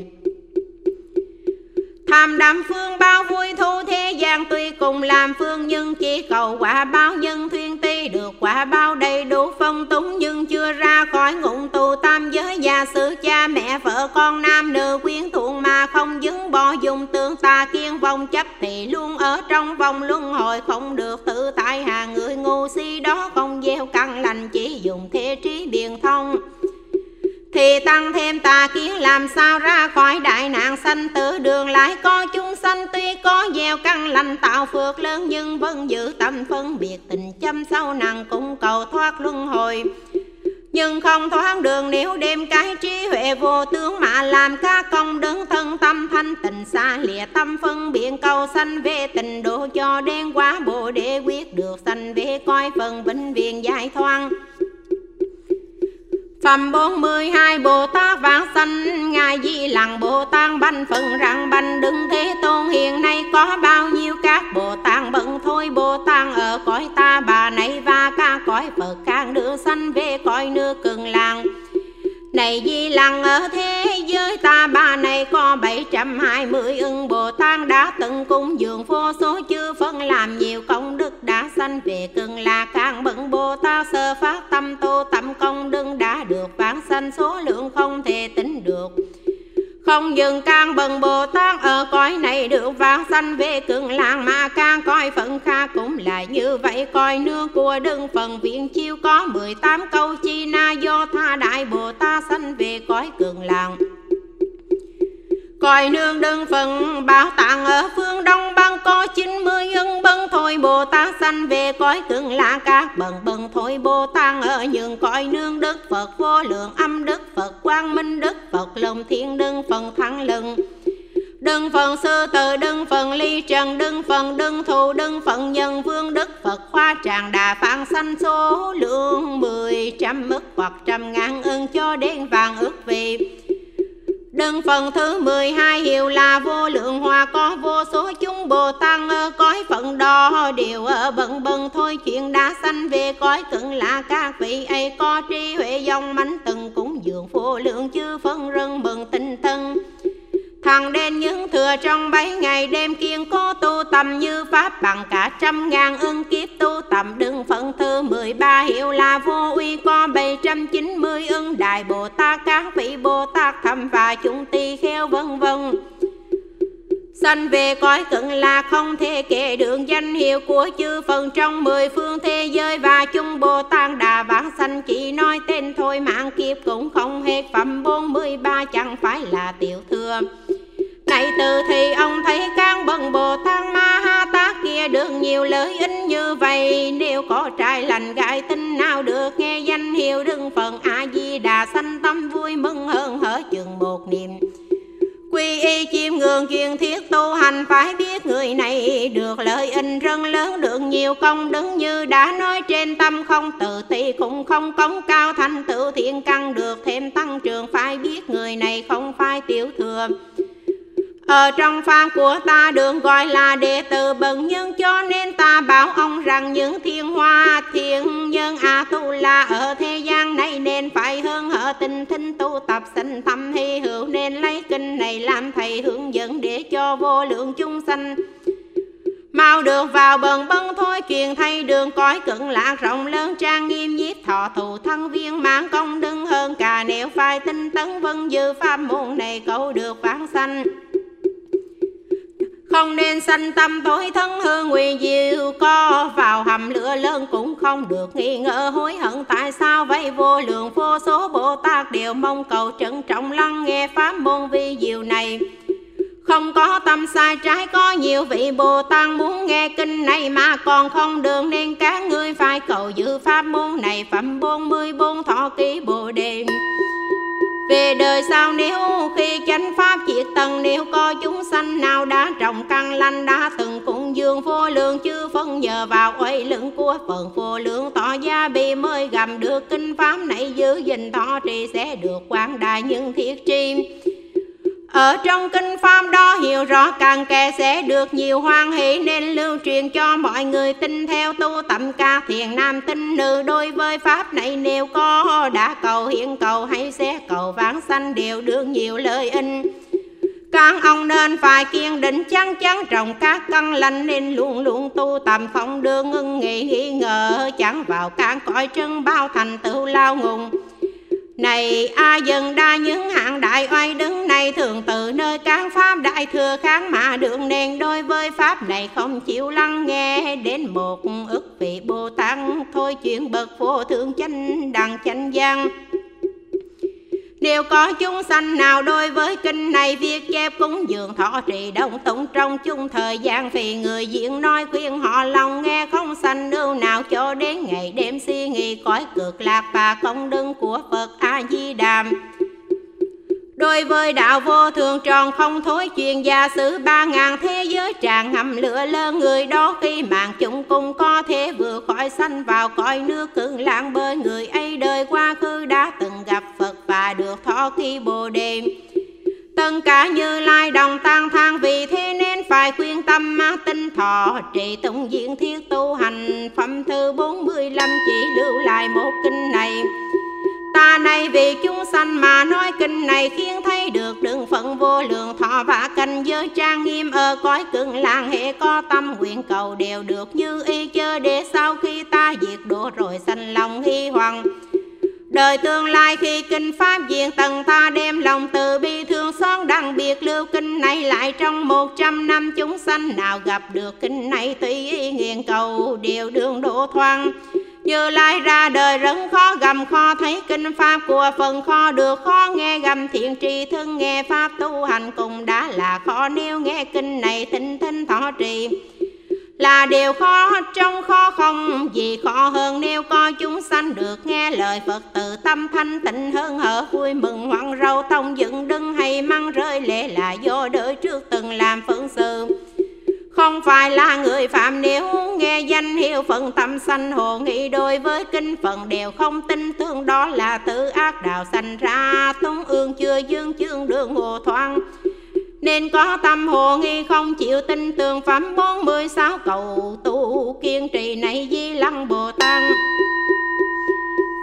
Tham đắm phương bao vui thu thế gian Tuy cùng làm phương nhưng chỉ cầu quả bao nhân thuyên ti Được quả bao đầy đủ phong túng Nhưng chưa ra khỏi ngụm tù tam giới Gia sư cha mẹ vợ con nam nữ quyến thuận Mà không dứng bỏ dùng tương ta kiên vong chấp Thì luôn ở trong vòng luân hồi Không được tự tại hàng người ngu si đó Không gieo căn lành chỉ dùng thế trí biện thông thì tăng thêm tà kiến làm sao ra khỏi đại nạn sanh tử đường lại có chúng sanh, tuy có gieo căn lành tạo phước lớn nhưng vẫn giữ tâm phân biệt tình châm sâu nặng cũng cầu thoát luân hồi. Nhưng không thoáng đường nếu đem cái trí huệ vô tướng mà làm các công đứng thân tâm thanh tình xa lìa tâm phân biện cầu sanh về tình độ cho đen quá bộ để quyết được sanh về coi phần vĩnh viễn giải thoáng Phẩm 42 Bồ Tát vãng sanh, Ngài Di Lặng Bồ Tát banh phần rằng banh đứng thế tôn hiện nay có bao nhiêu các Bồ Tát bận thôi? Bồ Tát ở cõi ta bà này và ca, cõi Phật càng đưa sanh về cõi nước cường làng. Này Di lăng ở thế giới ta bà này có 720 ưng Bồ Tát đã từng cung dường vô số, chư phân làm nhiều công đức đã sanh về cường là càng bận. Bồ Tát sơ phát tâm tu tâm công đừng được, vãng sanh số lượng không thể tính được. Không dừng càng bần Bồ Tát ở cõi này được vãng sanh về cường làng mà càng coi phận kha cũng là như vậy, coi nương của đừng phần viện chiêu. Có 18 câu chi na do tha đại Bồ Tát sanh về cõi cường làng. Coi nương đơn phần bảo tàng ở phương đông có chín mươi ân bân thôi Bồ Tát sanh về cõi cường lạ các bần bần thôi Bồ Tát ở những cõi nương đức Phật vô lượng âm đức Phật quang minh đức Phật lòng thiên đương phần thắng lừng. Đừng phần sư tử, đừng phần ly trần, đừng phần đừng thù, đừng phần nhân vương đức Phật khoa tràng đà phạn sanh số lượng mười trăm mức hoặc trăm ngàn ưng cho đến vàng ước vị Đơn phần thứ 12 hiệu là vô lượng hòa, có vô số chúng Bồ Tát cõi phận đo, đều ở bận bận thôi chuyện đã sanh về cõi cận là các vị ấy, có trí huệ dòng mánh từng, cũng dường vô lượng chư phân rân mừng tinh thân Thằng đến những thừa trong bảy ngày đêm kiên cố tu tầm như pháp, bằng cả trăm ngàn ưng kiếp tu tầm. Đừng phận thứ mười ba hiệu là vô uy, có bảy trăm chín mươi ưng đại Bồ Tát, các vị Bồ Tát thầm và chúng tỳ kheo vân vân. Sanh về cõi cận là không thể kể đường danh hiệu của chư phần trong mười phương thế giới và chung Bồ Tát Đà Vãng sanh. Chỉ nói tên thôi, mạng kiếp cũng không hết, phẩm bốn mươi ba chẳng phải là tiểu thừa. Này từ thì ông thấy các bậc Bồ Tát Ma Ha Tát kia được nhiều lợi ích như vậy. Nếu có trai lành gai tinh nào được nghe danh hiệu đừng phần A-di-đà, sanh tâm vui mừng hơn hở chừng một niệm. Quy y chiêm ngưỡng chuyên thiết tu hành, Phải biết người này được lợi ích rất lớn, Được nhiều công đức như đã nói trên tâm Không tự ti cũng không cống cao thành tựu thiện căn, Được thêm tăng trưởng, phải biết người này không phải tiểu thừa ở trong pháp của ta đường gọi là đệ tử bần nhân cho nên ta bảo ông rằng những thiên hoa, thiên nhân a tu la ở thế gian này nên phải hơn ở tinh thinh tu tập sinh thâm hy hữu nên lấy kinh này làm thầy hướng dẫn để cho vô lượng chúng sanh. Mau được vào bần bân thôi truyền thay đường cõi cận lạc rộng lớn trang nghiêm nhiếp thọ thù thân viên mãn công đức hơn cả nếu phải tinh tấn vân dư pháp môn này cầu được vãng sanh không nên sanh tâm tối thân hư, nguy diệu. Co vào hầm lửa lớn cũng không được nghi ngờ. Hối hận tại sao vậy? Vô lượng vô số bồ tát đều mong cầu trân trọng lắng nghe pháp môn vi diệu này. Không có tâm sai trái, có nhiều vị Bồ Tát muốn nghe kinh này mà còn không được nên các ngươi phải cầu giữ pháp môn này. Phẩm bốn mươi bốn thọ ký Bồ Đề. Về đời sau nếu khi chánh pháp triệt tầng, Nếu có chúng sanh nào đã trồng căn lành, Đã từng phụng dương vô lượng chư phân Nhờ vào uy lượng của phần vô lượng tỏ gia bị mới gầm được kinh pháp này Giữ gìn thọ trì sẽ được quang đại những thiết tri ở trong kinh pháp đó hiểu rõ càng kẻ sẽ được nhiều hoan hỷ, Nên lưu truyền cho mọi người tin theo tu tầm ca thiền nam tinh nữ. Đối với pháp này, nếu có đã cầu hiện cầu, hay sẽ cầu vãng sanh đều được nhiều lợi ích. Các ông nên phải kiên định chắc chắn trồng các căn lành, nên luôn luôn tu tầm không đưa ngưng nghỉ, nghi ngờ, chẳng vào các cõi chân bao thành tựu lao ngùng này, a dân đa những hạng đại oai đứng này thường từ nơi các pháp đại thừa kháng mà đường nền đối với pháp này không chịu lắng nghe đến một ức vị bồ tát thôi chuyện bậc vô thượng chánh đằng chánh giang nếu có chúng sanh nào đối với kinh này, viết chép cúng dường thọ trì đông tụng trong chung thời gian Vì người diễn nói khuyên họ lòng nghe không sanh ưu nào cho đến ngày đêm suy nghĩ cõi cực lạc và công đức của Phật a di đàm. Đối với đạo vô thường tròn không thối chuyên gia sử ba ngàn thế giới tràn ngầm lửa lớn người, đó khi mạng chúng cùng có thể vừa khỏi sanh vào cõi nước cứng lãng bơi người ấy đời quá khứ đã từng gặp Phật và được thọ khi bồ đề. Tất cả như lai đồng tan thang, vì thế nên phải khuyên tâm mang tinh thọ. Trì tụng diện thiết tu hành phẩm thư 45 chỉ lưu lại một kinh này. Ta này vì chúng sanh mà nói kinh này khiến thấy được đường phận vô lượng. Thọ và canh giới trang nghiêm ở cõi cưng làng hệ có tâm nguyện cầu đều được như y chớ để sau khi ta diệt độ rồi sanh lòng hy hoàng Đời tương lai khi kinh pháp diện tầng ta đem lòng từ bi thương xót đặc biệt lưu kinh này lại trong một trăm năm chúng sanh nào gặp được kinh này tùy ý nghiền cầu đều đường độ thoáng như lai ra đời rất khó gầm kho thấy kinh pháp. Của phần kho được khó nghe gầm, thiện trì thân nghe pháp. Tu hành cùng đã là khó, nếu nghe kinh này thinh thinh thọ trì. Là điều khó, trong khó không gì khó hơn. Nếu có chúng sanh được nghe lời Phật từ tâm thanh tịnh hơn, hở vui mừng hoan râu tông dựng đứng hay măng rơi lệ là do đời trước từng làm phận sự không phải là người phạm nếu nghe danh hiệu phận tâm sanh hồ nghĩ đối với kinh phận đều không tin tưởng đó là tự ác đạo sanh ra tống ương chưa dương chương đường hồ thoáng nên có tâm hồ nghi không chịu tin, tường phẩm bốn mươi sáu cầu tu kiên trì này di lăng bồ tát.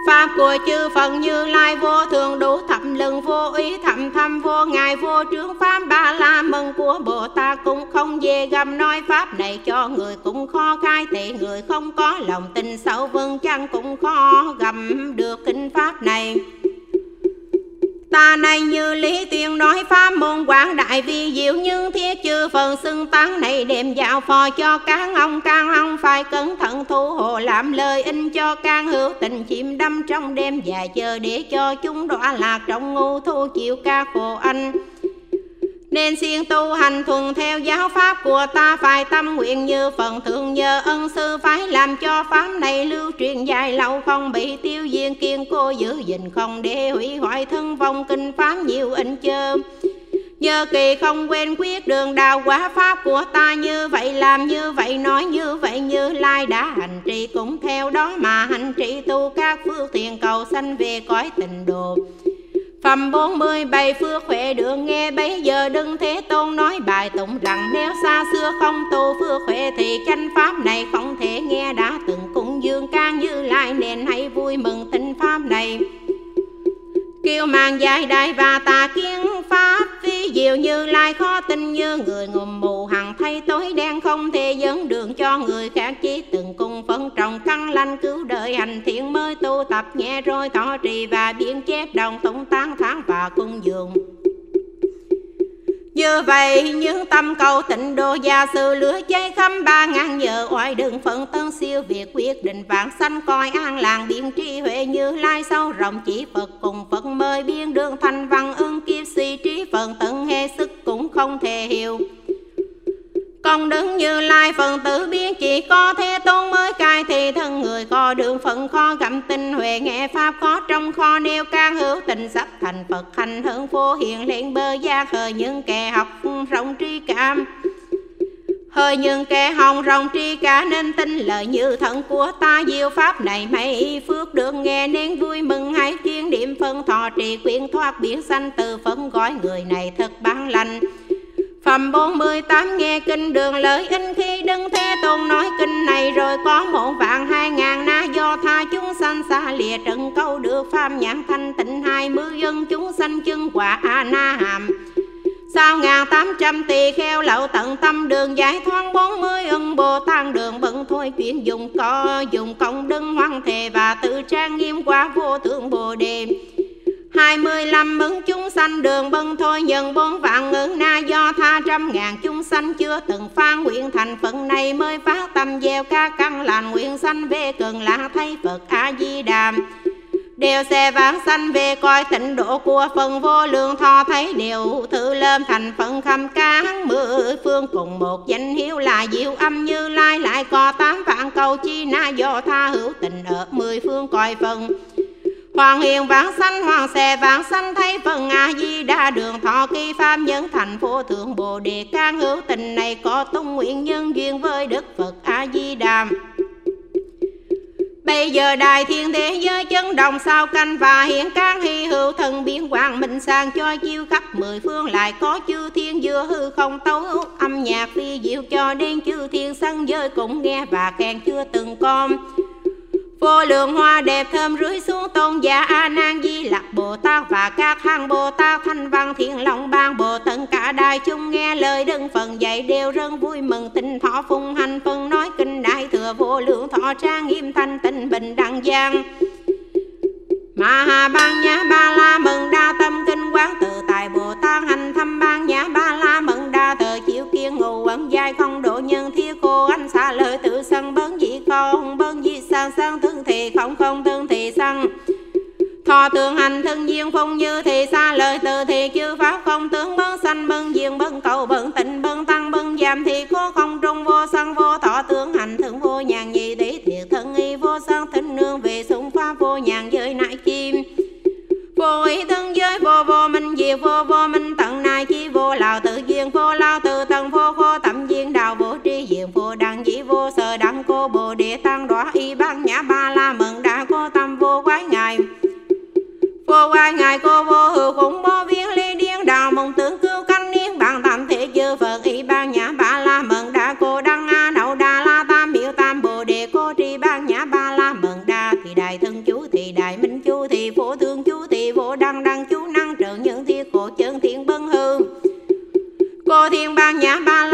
Pháp của chư Phật như lai vô thường đủ thập lừng, vô ý thầm thâm, vô ngài, vô trướng Pháp. Ba la mừng của Bồ Tát cũng không về gầm nói Pháp này cho người cũng khó khai thị người không có lòng tin sâu vâng chăng cũng khó gầm được kinh Pháp này. Ta này như lý tuyên nói pháp môn quảng đại vi diệu, nhưng thiết chư phần xưng tán này đem dạo phò cho các ông. Can ông phải cẩn thận thu hộ làm lời in cho can hữu tình chìm đâm trong đêm và chờ để cho chúng đọa lạc trong ngu thu chịu ca khổ anh nên siêng tu hành thuần theo giáo pháp của ta, Phải tâm nguyện như phần thượng nhờ ân sư, Phải làm cho pháp này lưu truyền dài lâu, Không bị tiêu diệt, kiên cô giữ gìn, Không để hủy hoại thân vong, kinh pháp nhiều in chơ. Nhờ kỳ không quên quyết đường đào quả pháp của ta, Như vậy làm như vậy, nói như vậy, như lai đã hành trì, Cũng theo đó mà hành trì tu các phương thiền cầu sanh về cõi tình độ. Phẩm bốn mươi bảy phước huệ được nghe bây giờ đừng thế tôn nói bài tụng rằng nếu xa xưa không tu phước huệ thì chánh pháp này không thể nghe đã. Từng cúng dương can như lại nên hãy vui mừng tinh pháp này kêu mang dài đại và tà kiến pháp Phi diệu như lai khó tin như người ngùm mù. Hằng thay tối đen không thể dẫn đường cho người khác. Chỉ từng cung phân trọng căn lanh cứu đời hành thiện mới tu tập nghe rồi thọ trì và biên chép đồng tụng tán tháng và cung dường như vậy những tâm cầu tịnh độ gia sư lửa cháy khăm ba ngàn giờ oai đừng phận tân siêu việc quyết định vạn sanh coi an làng biên tri huệ như lai sâu rộng chỉ phật cùng phật mời biên đường thành văn ưng kiếp suy trí phần tận hệ sức cũng không thể hiểu còn đứng như lai, phần tử biến chỉ có thế tôn mới cai thì thân người kho đường phận kho gặm tinh huệ, nghe pháp khó trong kho, nêu can hữu tình, sắp thành phật, hành hưởng phô hiện liền bơ gia khờ những kẻ học rộng tri cảm. Hơi những kẻ hồng rồng tri cả, nên tin lời như thần của ta, diệu pháp này mấy phước được, nghe nên vui mừng, hãy chuyên điểm phân, thọ trì quyển thoát biển sanh từ phấn gói người này thật bán lành. Phẩm 48 nghe kinh đường lợi in khi đứng Thế Tôn nói kinh này rồi có một vạn hai ngàn na do tha chúng sanh xa lìa trận câu được phàm nhãn thanh tịnh hai mươi dân chúng sanh chân quả a na hàm. Sao ngàn tám trăm tỳ kheo lậu tận tâm đường giải thoát bốn mươi ân Bồ Tát đường bận thôi chuyển dùng co dùng công đừng hoang thề và tự trang nghiêm qua vô thượng Bồ Đề hai mươi lăm ứng chúng sanh đường bân thôi nhân bốn vạn ứng na do tha trăm ngàn chúng sanh chưa từng phan nguyện thành phận này mới phát tâm gieo ca căn lành nguyện sanh về cần là thấy phật a di đàm. Đều xe vãng sanh về coi tịnh độ của phần vô lượng thọ thấy đều thử lên thành phận khâm ca mười phương cùng một danh hiếu là diệu âm như lai, lại có tám vạn cầu chi na do tha hữu tình ở mười phương coi phần. Hoàng hiền vãng sanh, hoàng xe vãng sanh, thấy phần A Di Đa đường, thọ kỳ pháp nhân thành phố thượng Bồ đề can hữu tình này có tung nguyện nhân duyên với Đức Phật A Di Đà. Bây giờ đại thiên thế giới chân đồng sao canh và hiện can hy hữu thần biến quang minh sang, cho chiêu khắp mười phương lại có chư thiên dưa hư không tấu âm nhạc phi diệu cho đến chư thiên sân giới cũng nghe và khen chưa từng con Vô lượng hoa đẹp thơm rưới xuống tôn giả A Nan Di Lặc, Bồ Tát và các hàng Bồ Tát thanh văn thiện long ban. Bồ tận cả đại chúng nghe lời đừng phần dạy đều rất vui mừng. Tinh thọ phung hành phân nói kinh đại thừa vô lượng thọ trang nghiêm thanh tịnh bình đẳng giang. Mà hà ban nhã ba la mừng đa tâm kinh quán tự tại bồ tát hành thăm ban nhã ba la mừng đa tờ chịu kiên ngụ quẩn dài không độ nhân thiết cô anh xa lời tự sân bấn dị không bấn dị sang sang thì không không tương thì sanh Thọ tương hành thân duyên phong như thì xa, lời từ thì chư pháp không tướng bấn sanh bấn duyên bấn cầu bấn tịnh bấn tăng bấn giảm thì có không trung vô sanh vô thọ tướng hành thân vô nhàn nhị đi thiệt thân y vô sanh thính nương về súng pháp vô nhàn giới nại chim vô ý thân giới, vô vô minh diệt vô vô minh tận nai chi, vô lào tự duyên, vô lao tự tận, vô khô tẩm duyên đạo vô tri diện, vô đăng dĩ vô sở đăng, cô bồ đề tăng đoá y bát nhã ba cô qua ngài cô vô hữu cũng bố viên ly điên đào, mộng tướng cứu canh niên. Bằng tạm thể chư phật y ban nhã ba la mừng đa. Cô đăng a đậu đa la tam biểu tam bồ đề. Cô tri ban nhã ba la mừng đa. Thì đại thân chú, thì đại minh chú, thì phổ thương chú, thì phổ đăng đăng chú. Năng trợ những thiết cổ chân thiên bân hư cô thiên ban nhã ba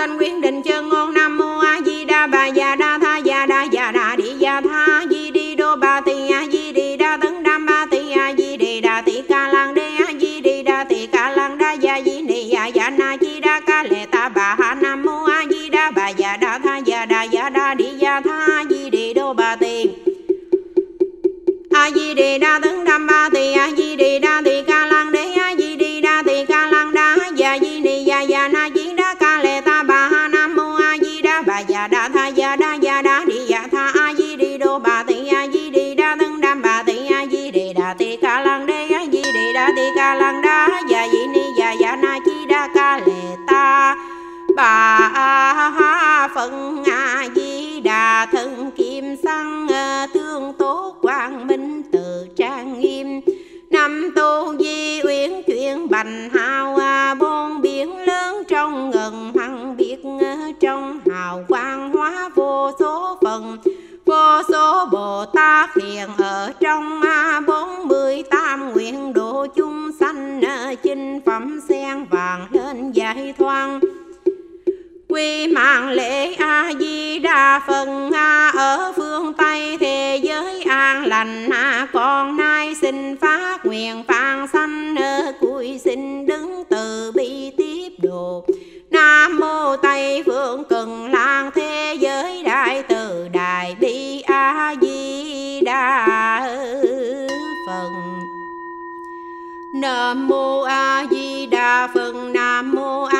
sanh quyết định chân ngôn nam mô a di đà bà già đa tha già đa già đa đi già tha, di đi đô ba tỳ, a di đi đa tấn đam ba tỳ, a di đi đa tỳ ca lang đê, a di đi đa tỳ ca lang đa già di ni ya ya na di đa ca lệ ta bà ha nam mô a di đà bà già đa tha già đa già đa đi già tha, a di đi đô ba tỳ. A di đi đa tấn đam ba tỳ quy mạng lễ a di đà phật. A ở phương tây thế giới an lành. A con nay xin phát nguyện phạn sanh. Cúi xin đứng từ bi tiếp độ. Nam mô tây phương cần lang thế giới đại từ đại bi a di đà phật. Nam mô a di đà phật. Nam mô a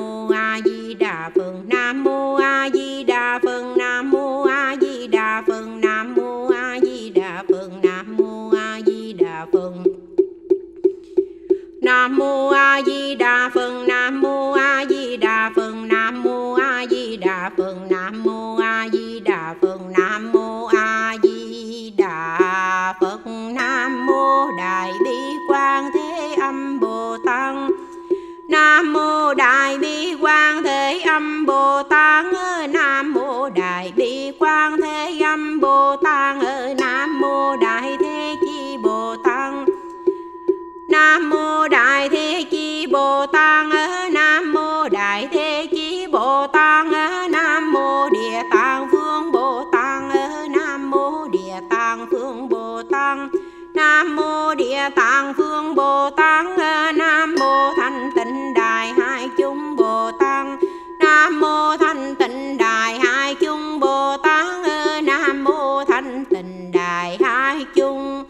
nam mô a di đà phật. Nam mô a di đà phật. Nam mô a di đà phật. Nam mô a di đà phật. Nam mô a di đà phật. Nam mô đại bi quan thế âm bồ tát. Nam mô đại bi quan thế âm bồ tát. Nam mô đại bi quan thế âm bồ tát. Nam mô đại thế chi bồ tát. Nam mô đại thế chi bồ tát. Nam mô địa tạng vương bồ tát. Nam mô địa tạng vương bồ tát. Nam mô địa tạng vương bồ tát. Nam mô thanh tịnh đại hai chúng bồ tát. Nam mô thanh tịnh đại hai chúng bồ tát. Nam mô thanh tịnh đại hai chúng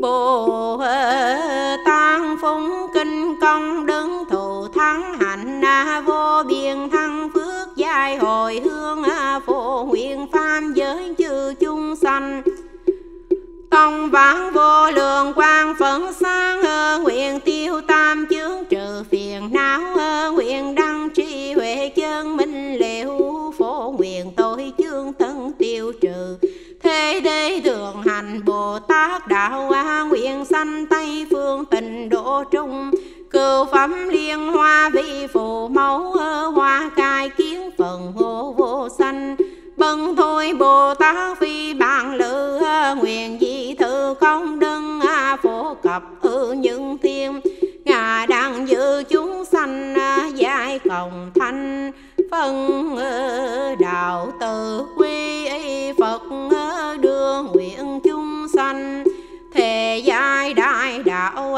bồ tát vô biên thăng phước giai hồi hương à, phổ nguyện phàm giới chư chung sanh. Công vãng vô lượng quang phấn sáng à, Nguyện tiêu tam chướng trừ phiền não à, Nguyện đăng tri huệ chân minh liệu, Phổ nguyện tội chương thân tiêu trừ. Thế đế thường hành Bồ Tát đạo hoa Nguyện sanh Tây phương tịnh độ trung. Cựu phẩm liên hoa vi phù mẫu Hoa cai kiến phần hộ vô sanh. Bần thôi, Bồ Tát phi bạn lự Nguyện di thư công đừng phổ cập ư những thiên. Ngà đang giữ chúng sanh giải cộng thanh. Phân đạo tự quy Phật đưa nguyện chúng sanh. Thề giai đại đạo